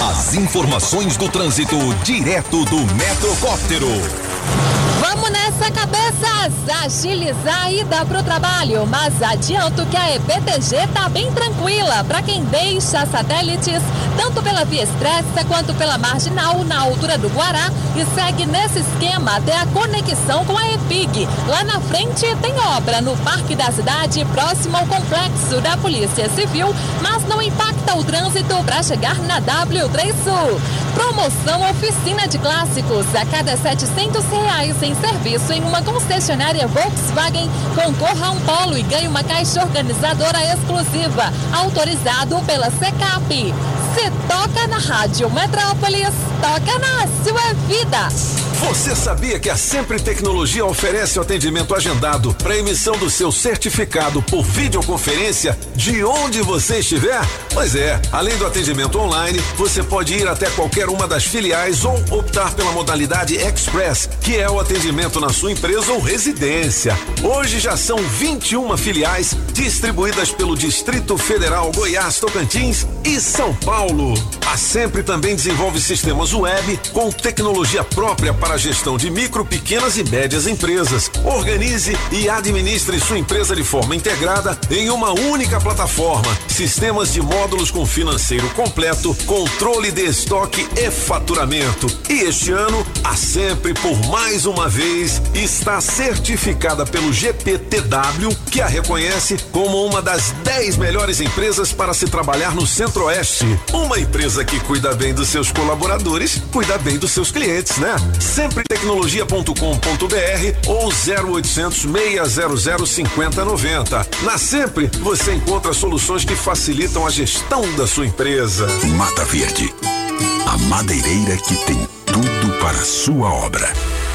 As informações do trânsito direto do Metrocóptero. Vamos nessa, cabeças! Agilizar a ida pro trabalho, mas adianto que a EPTG tá bem tranquila para quem deixa satélites, tanto pela Via Expressa quanto pela Marginal, na altura do Guará, e segue nesse esquema até a conexão com a EPIG. Lá na frente tem obra no Parque da Cidade, próximo ao complexo da Polícia Civil, mas não impacta o trânsito para chegar na W3 Sul. Promoção Oficina de Clássicos. A cada 700 reais em serviço em uma concessionária Volkswagen, concorra a um polo e ganhe uma caixa organizadora exclusiva, autorizado pela SECAP. Se toca na Rádio Metrópolis, toca na sua vida. Você sabia que a Sempre Tecnologia oferece o atendimento agendado para emissão do seu certificado por videoconferência de onde você estiver? Pois é, além do atendimento online, você pode ir até qualquer uma das filiais ou optar pela modalidade Express, que é o atendimento na sua empresa ou residência. Hoje já são 21 filiais distribuídas pelo Distrito Federal, Goiás, Tocantins e São Paulo. A Sempre também desenvolve sistemas web com tecnologia própria para a gestão de micro, pequenas e médias empresas. Organize e administre sua empresa de forma integrada em uma única plataforma. Sistemas de módulos com financeiro completo, controle de estoque e faturamento. E este ano, a Sempre, por mais uma vez, está certificada pelo GPTW, que a reconhece como uma das 10 melhores empresas para se trabalhar no Centro-Oeste. Uma empresa que cuida bem dos seus colaboradores, cuida bem dos seus clientes, né? Sempretecnologia.com.br ou 0800 600 5090. Na Sempre, você encontra soluções que facilitam a gestão da sua empresa. Mata Verde, a madeireira que tem tudo para a sua obra.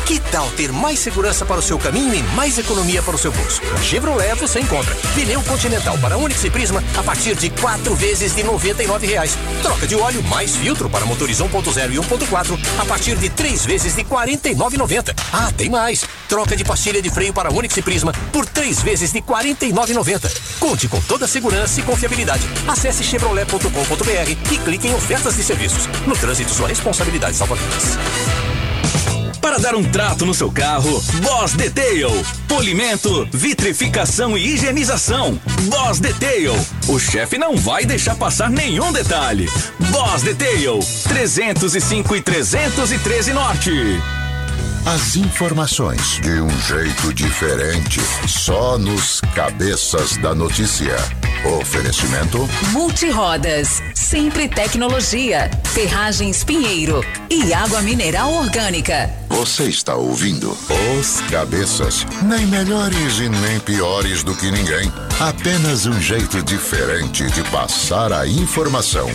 Que tal ter mais segurança para o seu caminho e mais economia para o seu bolso? Na Chevrolet você encontra pneu Continental para Onix e Prisma a partir de quatro vezes de 99 reais. Troca de óleo mais filtro para motores 1.0 e 1.4 a partir de três vezes de R$ 49,90. Ah, tem mais! Troca de pastilha de freio para Onix e Prisma por três vezes de R$ 49,90. Conte com toda a segurança e confiabilidade. Acesse chevrolet.com.br e clique em ofertas de serviços. No trânsito, sua responsabilidade salva vidas. Para dar um trato no seu carro, Boss Detail. Polimento, vitrificação e higienização. Boss Detail. O chefe não vai deixar passar nenhum detalhe. Boss Detail. 305 e 313 Norte. As informações de um jeito diferente, só nos cabeças da notícia. Oferecimento Multirodas, Sempre Tecnologia, Ferragens Pinheiro e Água Mineral Orgânica. Você está ouvindo Os Cabeças, nem melhores e nem piores do que ninguém. Apenas um jeito diferente de passar a informação.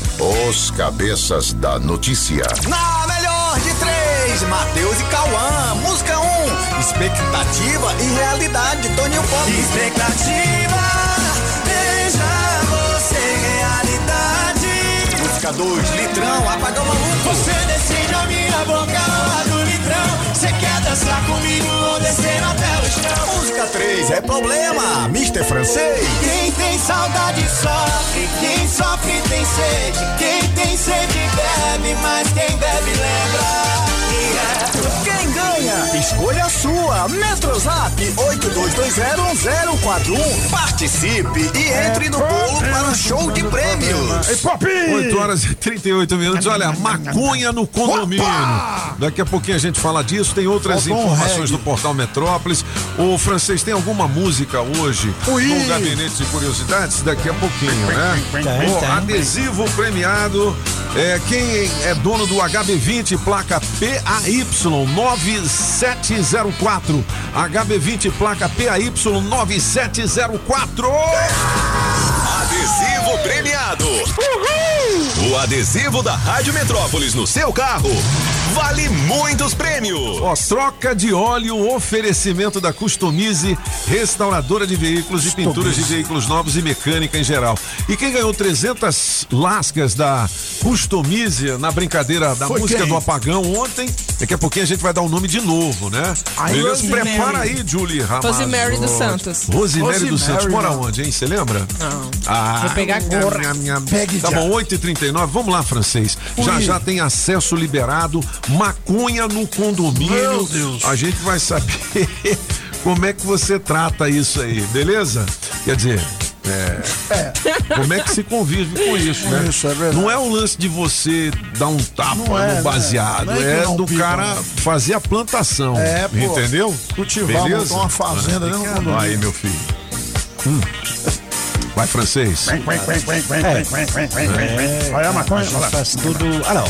Os Cabeças da Notícia. Na melhor de três, Matheus e Cauã. Música 1, um, expectativa e realidade, Toninho Pop. Expectativa, veja você realidade. Música 2, litrão, apaga o maluco. Você decide a minha boca lá do litrão. Você quer dançar comigo ou descer até o chão? Música 3, é problema, Mr. Francês. Quem tem saudade sofre, quem sofre tem sede. Quem tem sede bebe, mas quem bebe lembra. Yeah. Quem ganha? Escolha a sua. Metrozap 82201041. Participe e entre no bolo para show de prêmios. 8 horas e 38 minutos. Olha, maconha no condomínio. Daqui a pouquinho a gente fala disso. Tem outras um informações do Portal Metrópolis. O francês tem alguma música hoje Ui. no Gabinete de Curiosidades? Daqui a pouquinho, né? Tem, o tem. adesivo premiado. É, quem é dono do HB20, placa PAY 9704. HB20, placa PAY 9704. Adesivo premiado. O adesivo da Rádio Metrópolis no seu carro vale muitos prêmios. Ó, troca de óleo, oferecimento da Customize, restauradora de veículos e pinturas de veículos novos e mecânica em geral. E quem ganhou 300 lascas da Customize na brincadeira da Foi música quem? do apagão ontem, daqui a pouquinho a gente vai dar o nome de novo, né? Ai. Prepara aí, Julie Ramazotti. Rosemary dos Santos. Rosemary dos Rosemary, Santos, mora onde, hein? Você lembra? Não. Ah, Vou pegar agora. minha, minha, Pegue Tá já. bom, 8h39, vamos lá, francês. Já já tem acesso liberado, maconha no condomínio. Meu Deus. A gente vai saber <laughs> como é que você trata isso aí, beleza? Quer dizer. É, como é que se convive com isso, né? Isso, é verdade. Não é o lance de você dar um tapa Não é, no né? baseado, Não é é, do pica, cara né? fazer a plantação. É, pô. Entendeu? Cultivar, montar uma fazenda condomínio. Aí, meu filho. Hum. <laughs> Vai, francês. É. Olha a maconha, faz tudo. Ah, não.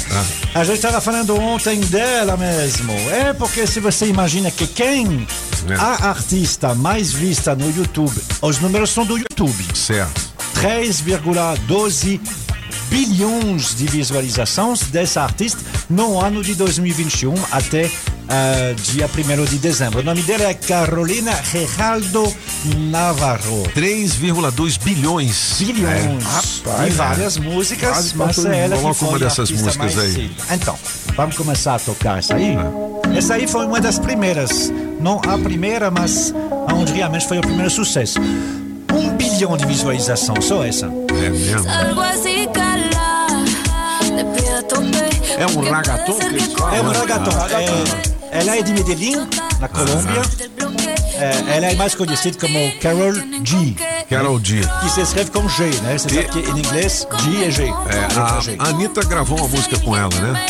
A gente estava falando ontem dela mesmo. É porque se você imagina que quem É. a artista mais vista no YouTube, os números são do YouTube. Certo. 3,12 bilhões de visualizações dessa artista no ano de 2021 até ah, dia 1 de dezembro. O nome dela é Carolina Geraldo Navarro. 3,2 bilhões. Bilhões. É. e várias músicas, Quase mas é ela Coloca uma dessas músicas aí. cedo. Então, vamos começar a tocar essa aí. Essa aí foi uma das primeiras. Não a primeira, mas onde realmente foi o primeiro sucesso. Um bilhão de visualizações, só essa. É mesmo? A. É um falam? É um ragaton. Ah, É, ela é de Medellín, na Colômbia. É, ela é mais conhecida como Carol G. Carol G. Que se escreve com G, né? Você sabe que em inglês G é G. É, Letra G. a Anitta gravou uma música com ela, né?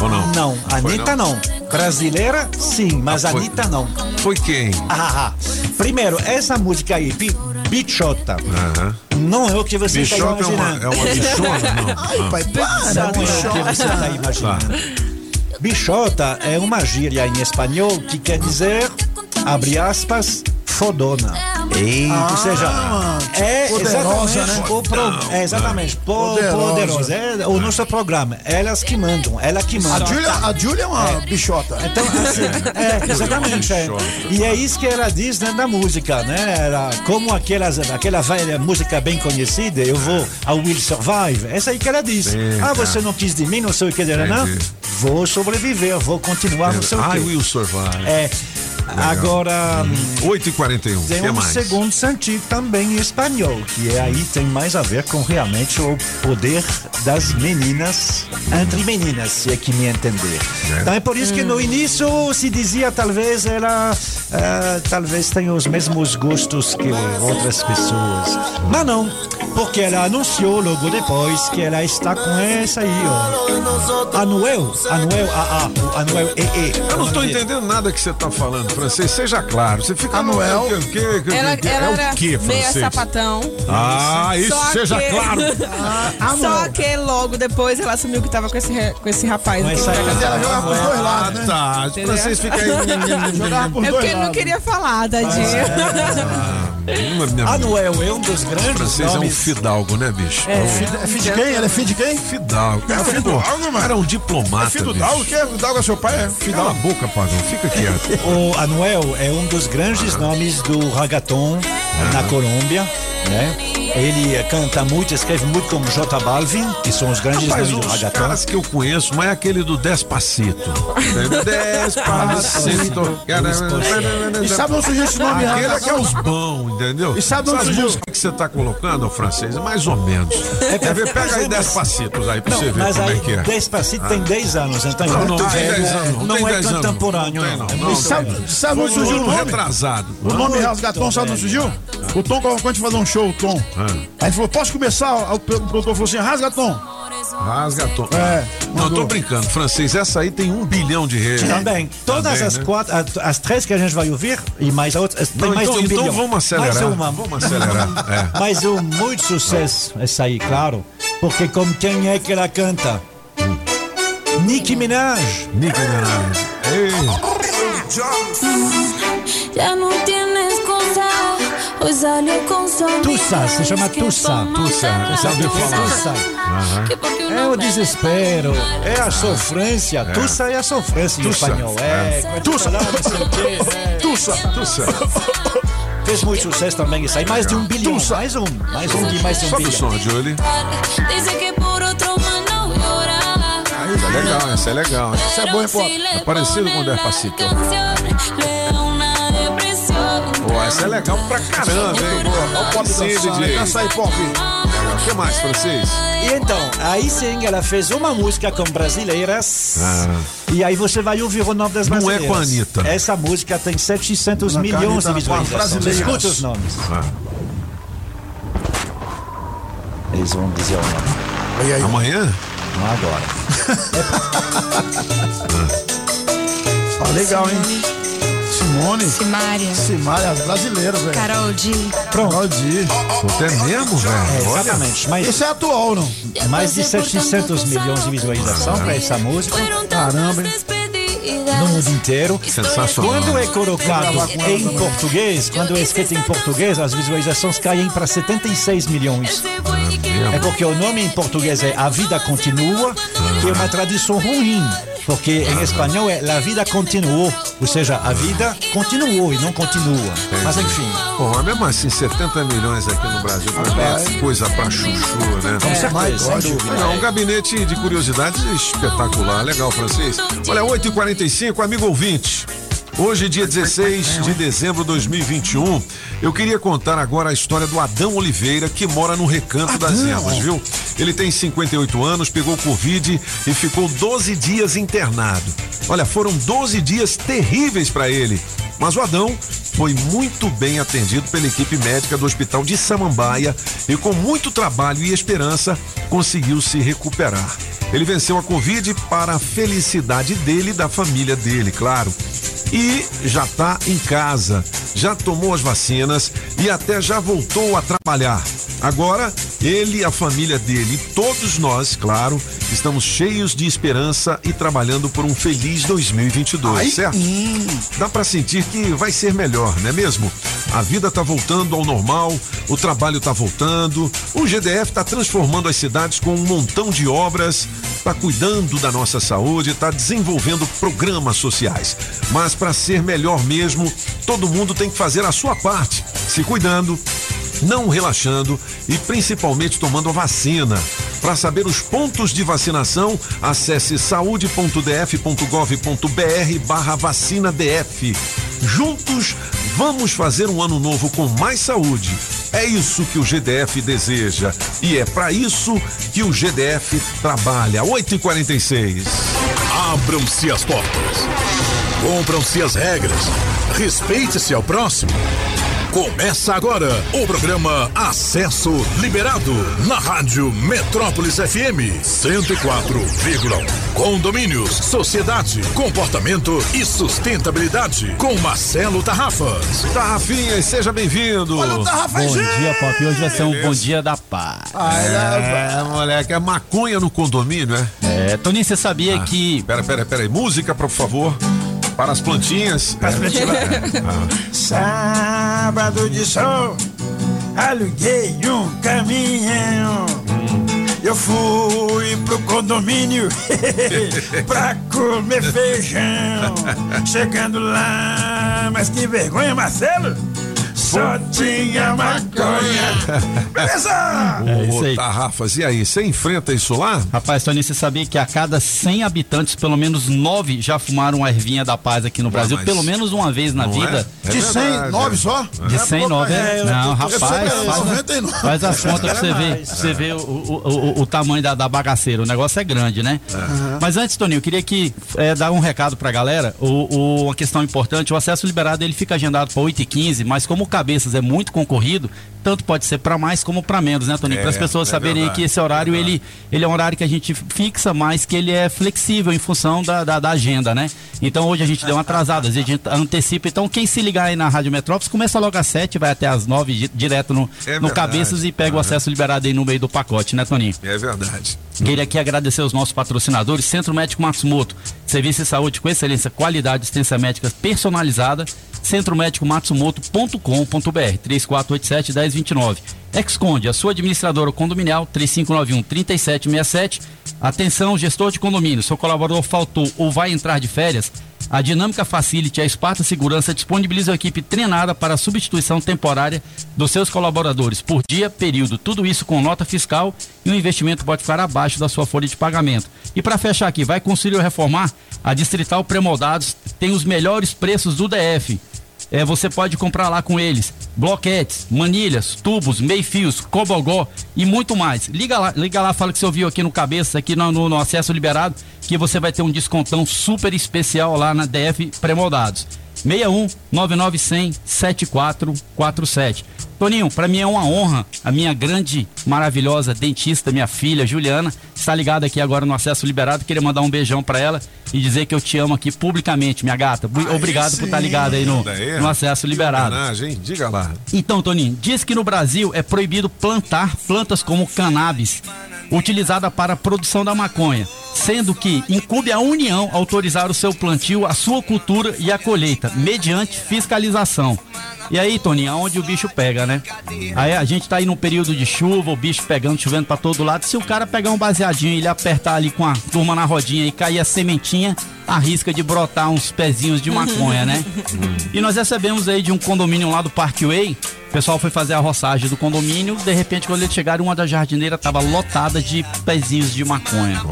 Ou não? Não, Foi Anitta não. Brasileira, sim, mas Ah, foi- Anitta não. Foi quem? Ah, ah. Primeiro, essa música aí, Bi- Bichota, não é o que você está Bichota é uma, imaginando. é uma bichona, não? <laughs> Ai, pai, para, Não é o que bichota. você está imaginando. Bichota é uma gíria em espanhol que quer dizer, abre aspas, fodona. Ou seja, é Poderosa, exatamente né? o pro, é exatamente po- Poderosa. poderosa. É o nosso programa. Elas que mandam, ela que manda. A Júlia, a Júlia é uma bichota. Então, assim, <laughs> é, exatamente. é. E é isso que ela diz dentro da música, né? Ela, como aquelas, aquela velha música bem conhecida, eu vou ao Will Survive. Essa aí que ela diz. Ah, você não quis de mim, não sei o que, não. Entendi. Vou sobreviver, vou continuar, não sei o I will survive. É. Agora, 8 e 41 tem que um mais? segundo sentido também em espanhol, que é aí tem mais a ver com realmente o poder das meninas entre meninas, se é que me entender. Então é por isso que no início se dizia talvez ela ah, talvez tenha os mesmos gostos que outras pessoas. Mas não, porque ela anunciou logo depois que ela está com essa aí, ó. Anuel, Anuel, o Anuel EE. Eu não estou entendendo nada que você está falando, francês. Seja claro. Você fica Anuel. no. O que, o que, Ela, o que- ela é era o que, meia francês? sapatão. Ah, isso Só seja que- claro. <laughs> Só que logo depois ela assumiu que tava com esse, com esse rapaz. Mas aí Ela joga pros dois lados, né? Tá, o Entendeu? francês fica aí. Jogava pros É dois porque ele não lados. queria falar, tadinho. <laughs> Anuel é um dos O grandes francês é um nomes. fidalgo, né, bicho? É. É filho de quem? Ele é filho de quem? Fidalgo. É filho do Dalgo, mano? Era um diplomata. É filho do bicho. Dalgo? Quem é o Dalgo? É seu pai? É filho Cala a boca, Pagão. Fica quieto. O Anuel é um dos grandes nomes do reggaeton na Colômbia, né? Ele canta muito, escreve muito como J Balvin, que são os grandes Rapaz, nomes do reggaeton. caras que eu conheço, mas é aquele do Despacito. Despacito. E sabe onde surgiu esse nome? Aquele é que é os bons, entendeu? E sabe onde surgiu? músicas que você tá colocando, francês, é mais ou menos. Quer ver? Pega aí Despacitos aí pra Não, você ver mas como aí é que é. Despacito tem 10 anos, então é Não, não tem velho, 10 anos, não não é 10 anos. contemporâneo, Não não. não. É E sabe, onde surgiu o nome? retrasado. O nome Rasgaton, sabe onde surgiu? O Tom colocou a gente fazer um show, o Tom. Aí ele falou, posso começar? O produtor falou assim, Rasgaton. Rasgaton. É, Não, tô brincando. Francês, essa aí tem um bilhão de reais. Também. Todas Também, as né? quatro, as, as três que a gente vai ouvir, e mais a outra, tem Não, mais então, de um então bilhão. vamos acelerar. Mais uma. Vamos acelerar. <laughs> É. Mas o muito sucesso, essa aí, claro. Porque com quem é que ela canta? Nicki Minaj. Nicki Minaj. Ei. Ya no tienes Tussa, se chama Tussa. Tussa, já ouviu falar? Tussa. Porque É o desespero, é a sofrência. Tussa é a sofrência em Tussa. espanhol. É, É. Tussa, o é. <laughs> Tussa, tussa. Fez muito sucesso também isso aí. Mais de um bilhão. Mais um. Mais um de mais de um Sobe o bilhão. som, Julie. Dice que por é legal, essa é legal. Essa é boa, hein, pô? É parecido com o Despacito. Essa é legal pra caramba, hein? Olha o pop Sim, dançando. DJ. Dança aí, pop. O que mais, francês? E então, aí sim, ela fez uma música com brasileiras. Ah. E aí você vai ouvir o nome das Não é brasileiras. com a Anitta. Essa música tem 700 Não é com a milhões de visualizações. Escuta os nomes. Ah. Eles vão dizer o nome. E aí? Amanhã? Não agora. Tá <laughs> legal, hein? Simone. Simária. Simária, as brasileiras, velho. Carol D. Carol D. Puta, é mesmo, velho? É, exatamente. Mas Esse é atual, não? mais de 700 milhões de visualização para essa música. Caramba, hein? no mundo inteiro. Sensacional. Quando é colocado em português, quando é escrito em português, as visualizações caem para 76 milhões. É porque o nome em português é A Vida Continua, que é uma tradução ruim. Porque em espanhol é La Vida Continuou, ou seja, a vida continuou e não continua. Mas enfim. Mas mesmo assim, 70 milhões aqui no Brasil é coisa pra chuchu, né? Com certeza, sem dúvida. Não, um gabinete de curiosidades espetacular. Legal, Francisco. Olha, 8h45, amigo ouvinte. Hoje, dia 16 de dezembro de 2021, eu queria contar agora a história do Adão Oliveira, que mora no Recanto das Emas, viu? Ele tem 58 anos, pegou Covid e ficou 12 dias internado. Olha, foram 12 dias terríveis para ele. Mas o Adão foi muito bem atendido pela equipe médica do Hospital de Samambaia e, com muito trabalho e esperança, conseguiu se recuperar. Ele venceu a Covid para a felicidade dele e da família dele, claro. E já está em casa, já tomou as vacinas e até já voltou a trabalhar. Agora, ele, a família dele todos nós, claro, estamos cheios de esperança e trabalhando por um feliz 2022, certo? Dá para sentir que vai ser melhor, não é mesmo? A vida tá voltando ao normal, o trabalho tá voltando, o GDF tá transformando as cidades com um montão de obras, tá cuidando da nossa saúde, tá desenvolvendo programas sociais. Mas para ser melhor mesmo, todo mundo tem que fazer a sua parte, se cuidando, não relaxando e principalmente tomando a vacina. Para saber os pontos de vacinação, acesse saude.df.gov.br barra vacina DF. Juntos, vamos fazer um ano novo com mais saúde. É isso que o GDF deseja e é para isso que o GDF trabalha. 8h46. Abram-se as portas. Cumpram-se as regras. Respeite-se ao próximo. Começa agora o programa Acesso Liberado na Rádio Metrópolis FM 104,1. Condomínios, sociedade, comportamento e sustentabilidade com Marcelo Tarrafas. Tarrafinhas, seja bem-vindo. Olha o Tarrafa Bom dia, Pop. Hoje vai ser um bom dia da paz. É, moleque, é maconha no condomínio, é? É, Toninho, você sabia que. Pera, pera, pera aí. Música, por favor. Para as plantinhas. Para as Sábado de sol, aluguei um caminhão. Eu fui pro condomínio <laughs> pra comer <laughs> feijão. Chegando lá, mas que vergonha, Marcelo! Só tinha maconha. <laughs> Beleza? É isso aí. Tarrafas, e aí, você enfrenta isso lá? Rapaz, Toninho, você sabia que a cada 100 habitantes, pelo menos 9 já fumaram a ervinha da paz aqui no Brasil, mas pelo menos uma vez na não vida. é? É De 100, verdade, 9 é. só? De 100, 9 é. Não, rapaz, faz, a- 99. faz as contas pra você ver, pra você ver o, o, o, o tamanho da, da bagaceira. O negócio é grande, né? Mas antes, Toninho, eu queria que é, dar um recado pra galera. O, o- uma questão importante: o acesso liberado ele fica agendado para 8h15, mas como o Cabeças é muito concorrido, tanto pode ser para mais como para menos, né, Toninho? É, para as pessoas é saberem verdade, que esse horário é ele, ele é um horário que a gente fixa, mas que ele é flexível em função da, da, da agenda, né? Então hoje a gente deu uma atrasada, às vezes a gente antecipa. Então quem se ligar aí na Rádio Metrópolis começa logo às 7, vai até às 9, di- direto no, É no. Cabeças e pega o acesso liberado aí no meio do pacote, né, Toninho? É verdade. Queria aqui agradecer os nossos patrocinadores, Centro Médico Matsumoto, serviço de saúde com excelência, qualidade, assistência médica personalizada. centromédicomatsumoto.com.br 3487 1029. Exconde, a sua administradora condominial 3591 3767. Atenção, gestor de condomínio, seu colaborador faltou ou vai entrar de férias? A Dinâmica Facility, a Esparta Segurança disponibiliza uma equipe treinada para a substituição temporária dos seus colaboradores por dia, período, tudo isso com nota fiscal e o investimento pode ficar abaixo da sua folha de pagamento. E para fechar aqui, vai construir ou reformar? A Distrital Premoldados tem os melhores preços do DF. É, você pode comprar lá com eles bloquetes, manilhas, tubos, meio-fios, cobogó e muito mais. Liga lá, liga lá, fala que você ouviu aqui no cabeça, aqui no, no, no acesso liberado, que você vai ter um descontão super especial lá na DF Premoldados. 61 9900 7447. Toninho, para mim é uma honra, a minha grande, maravilhosa dentista, minha filha Juliana, está ligada aqui agora no acesso liberado. Queria mandar um beijão para ela e dizer que eu te amo aqui publicamente, minha gata. Obrigado por estar ligada aí no, no acesso liberado. homenagem? Diga lá. Então, Toninho, diz que no Brasil é proibido plantar plantas como cannabis, utilizada para a produção da maconha, sendo que incube a União autorizar o seu plantio, a sua cultura e a colheita, mediante fiscalização. E aí, Toninho, aonde o bicho pega, né? Aí a gente tá aí num período de chuva, o bicho pegando, chovendo pra todo lado. Se o cara pegar um baseadinho e ele apertar ali com a turma na rodinha e cair a sementinha, arrisca de brotar uns pezinhos de maconha, né? E nós recebemos aí de um condomínio lá do Parkway. O pessoal foi fazer a roçagem do condomínio. De repente, quando eles chegaram, uma das jardineiras tava lotada de pezinhos de maconha.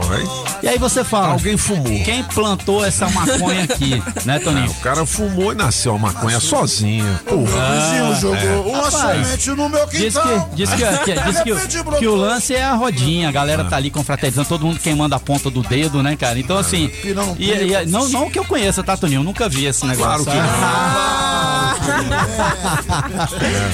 E aí você fala. Alguém fumou. Quem plantou essa maconha aqui, <laughs> né, Toninho? O cara fumou e nasceu a maconha sozinho. Porra. vizinho jogou uma Rapaz, semente no meu Diz quintal. que, diz que, que- <laughs> diz que, o- que o lance é a rodinha, a galera tá ali confraternizando, todo mundo queimando a ponta do dedo, né, cara? Então, assim. Pirão, E, e- não, não que eu conheça, tá, Toninho? Eu nunca vi esse negócio. Claro que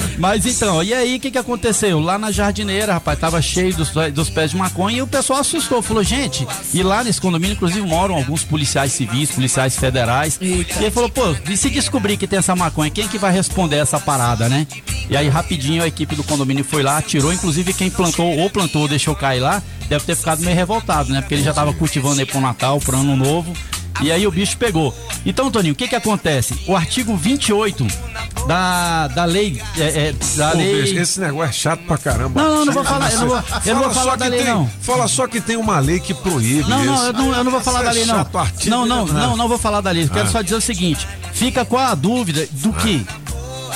<laughs> Mas então, e aí o que, que aconteceu? Lá na jardineira, rapaz, tava cheio dos, dos pés de maconha e o pessoal assustou. Falou, gente, e lá nesse condomínio, inclusive, moram alguns policiais civis, policiais federais. E aí falou, pô, e se descobrir que tem essa maconha, quem que vai responder essa parada, né? E aí, rapidinho, a equipe do condomínio foi lá, tirou, inclusive quem plantou ou plantou, deixou cair lá, deve ter ficado meio revoltado, né? Porque ele já tava cultivando aí pro Natal, pro Ano Novo. E aí o bicho pegou. Então, Toninho, o que que acontece? O artigo 28 da, da lei. É, é, da Pô, lei. esse negócio é chato pra caramba. Não, não, não vou falar, eu não vou- eu não vou Fala falar só da que lei, tem- não. Fala só que tem uma lei que proíbe Não, não, eu não, eu não vou falar da é lei, não. Não, não, não, não vou falar da lei. Quero Ah. só dizer o seguinte: fica com a dúvida do que.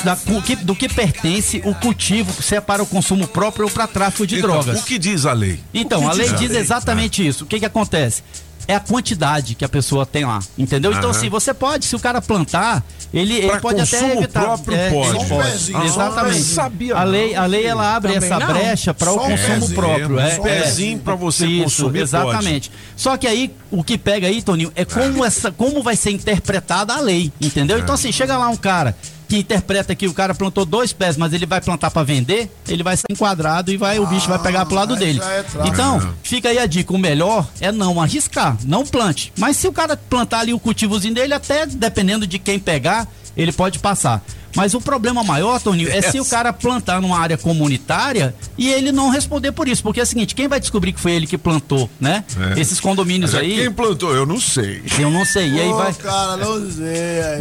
da- que- do que pertence o cultivo, se é para o consumo próprio ou para tráfico de Então, drogas. O que diz a lei? Então, a que lei diz a diz lei? exatamente isso. O que que acontece? É a quantidade que a pessoa tem lá, entendeu? Então, assim, você pode, se o cara plantar, ele, ele pode até evitar. próprio, É, pode. um pode. um Exatamente. Sabia a lei, a lei ela abre Também essa não. brecha para o um consumo pezinho, próprio. É, pezinho pra você Isso, consumir, Exatamente. Só que aí o que pega aí, Toninho, é como essa, como vai ser interpretada a lei, entendeu? Então assim, chega lá um cara que interpreta que o cara plantou dois pés, mas ele vai plantar para vender, ele vai ser enquadrado e vai o bicho vai pegar pro lado aí dele. é. Então, fica aí a dica, o melhor é não arriscar, não plante. Mas se o cara plantar ali o cultivozinho dele, até dependendo de quem pegar, ele pode passar. Mas o problema maior, Toninho, é se o cara plantar numa área comunitária e ele não responder por isso. Porque é o seguinte, quem vai descobrir que foi ele que plantou, né? É. Esses condomínios Mas aí. Quem plantou? Eu não sei. Eu não sei. E aí vai. cara, não sei.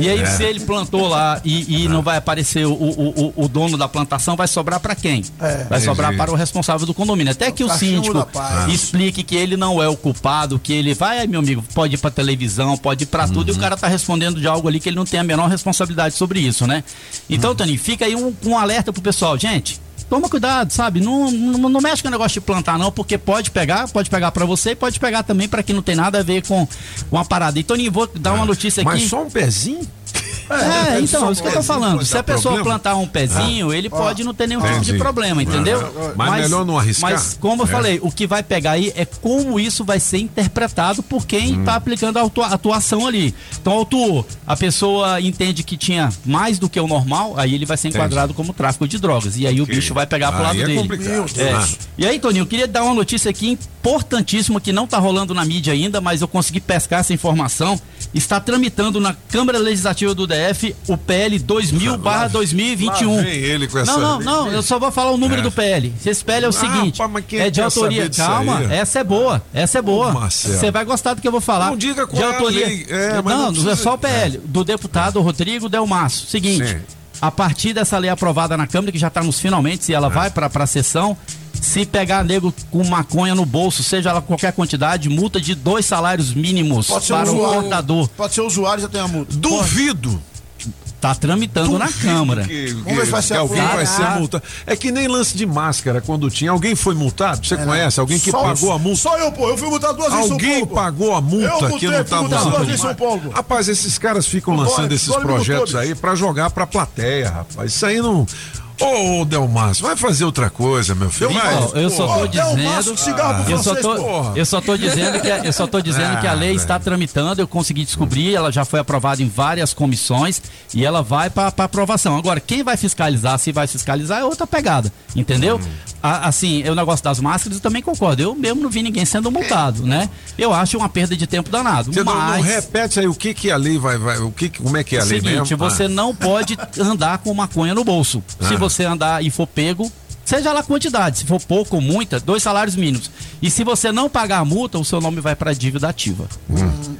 E aí, É. se ele plantou lá e, e não vai aparecer o, o, o, o dono da plantação, vai sobrar para quem? É. Vai sobrar Entendi. para o responsável do condomínio. Até que o síndico explique que ele não é o culpado, que ele vai, "Ai, meu amigo, pode ir para televisão, pode ir para tudo, Uhum. e o cara tá respondendo de algo ali que ele não tem a menor responsabilidade sobre isso, né? Então, Uhum. Toninho, fica aí um, um alerta pro pessoal, gente. Toma cuidado, sabe? Não, não, não mexe com o negócio de plantar, não, porque pode pegar, pode pegar para você e pode pegar também para quem não tem nada a ver com, com a parada. E Toninho, vou dar uma notícia aqui. Mas só um pezinho? É, então, só isso que eu tô falando. Se a pessoa problema? plantar um pezinho, ele pode não ter nenhum tipo de Entendi. problema, entendeu? Mas melhor não arriscar. Mas, como eu É. falei, o que vai pegar aí é como isso vai ser interpretado por quem Hum. tá aplicando a atuação ali. Então, a pessoa entende que tinha mais do que o normal, aí ele vai ser enquadrado como tráfico de drogas. E aí o bicho vai pegar pro Aí lado é dele. complicado. É. Ah. E aí, Toninho, eu queria dar uma notícia aqui importantíssima que não tá rolando na mídia ainda, mas eu consegui pescar essa informação. Está tramitando na Câmara Legislativa do DF o PL 2000 barra 2021. lá vem ele com essa- Não, não, não, eu só vou falar o número É. do PL. Esse PL é o Ah, seguinte, é de autoria. Calma, aí? essa é boa, essa é boa. Você vai gostar do que eu vou falar. Não diga qual de é autoria. É, não, não precisa- é só o PL, do deputado Rodrigo Delmaço. Seguinte, Sim. A partir dessa lei aprovada na Câmara, que já está nos finalmente, se ela vai para a sessão, se pegar nego com maconha no bolso, seja ela qualquer quantidade, multa de dois salários mínimos para o usuário. portador. Pode ser usuário, já tem a multa. Duvido. Tá tramitando na Câmara. Que, Vamos ver se vai ser que alguém vai ser multado. É que nem lance de máscara quando tinha. Alguém foi multado? Você conhece? Alguém que Só- pagou a multa? Só eu, pô. Eu fui multado duas vezes em São Alguém Paulo. pagou a multa Eu que multei, não multado usando. duas vezes em São Paulo. Rapaz, esses caras ficam lançando esses projetos aí pra jogar pra plateia, rapaz. Isso aí não. Ô, Delmárcio, vai fazer outra coisa, meu filho. Vai. Então, eu só tô Delmárcio, dizendo. cigarro Eu só tô, porra. eu só tô dizendo que eu só tô dizendo que a lei Ah, está tramitando. Eu consegui descobrir, ela já foi aprovada em várias comissões e ela vai para aprovação. Agora, quem vai fiscalizar, se vai fiscalizar é outra pegada, entendeu? Hum. A- assim, o negócio das máscaras eu também concordo. Eu mesmo não vi ninguém sendo multado, né? Eu acho uma perda de tempo danado. Você não, não mas repete aí o que que a lei vai. vai o que, como é que é a lei seguinte, mesmo? você Ah. não pode andar com maconha no bolso. Se Ah. Você andar e for pego, seja lá a quantidade, se for pouco ou muita, dois salários mínimos. E se você não pagar a multa, o seu nome vai para dívida ativa.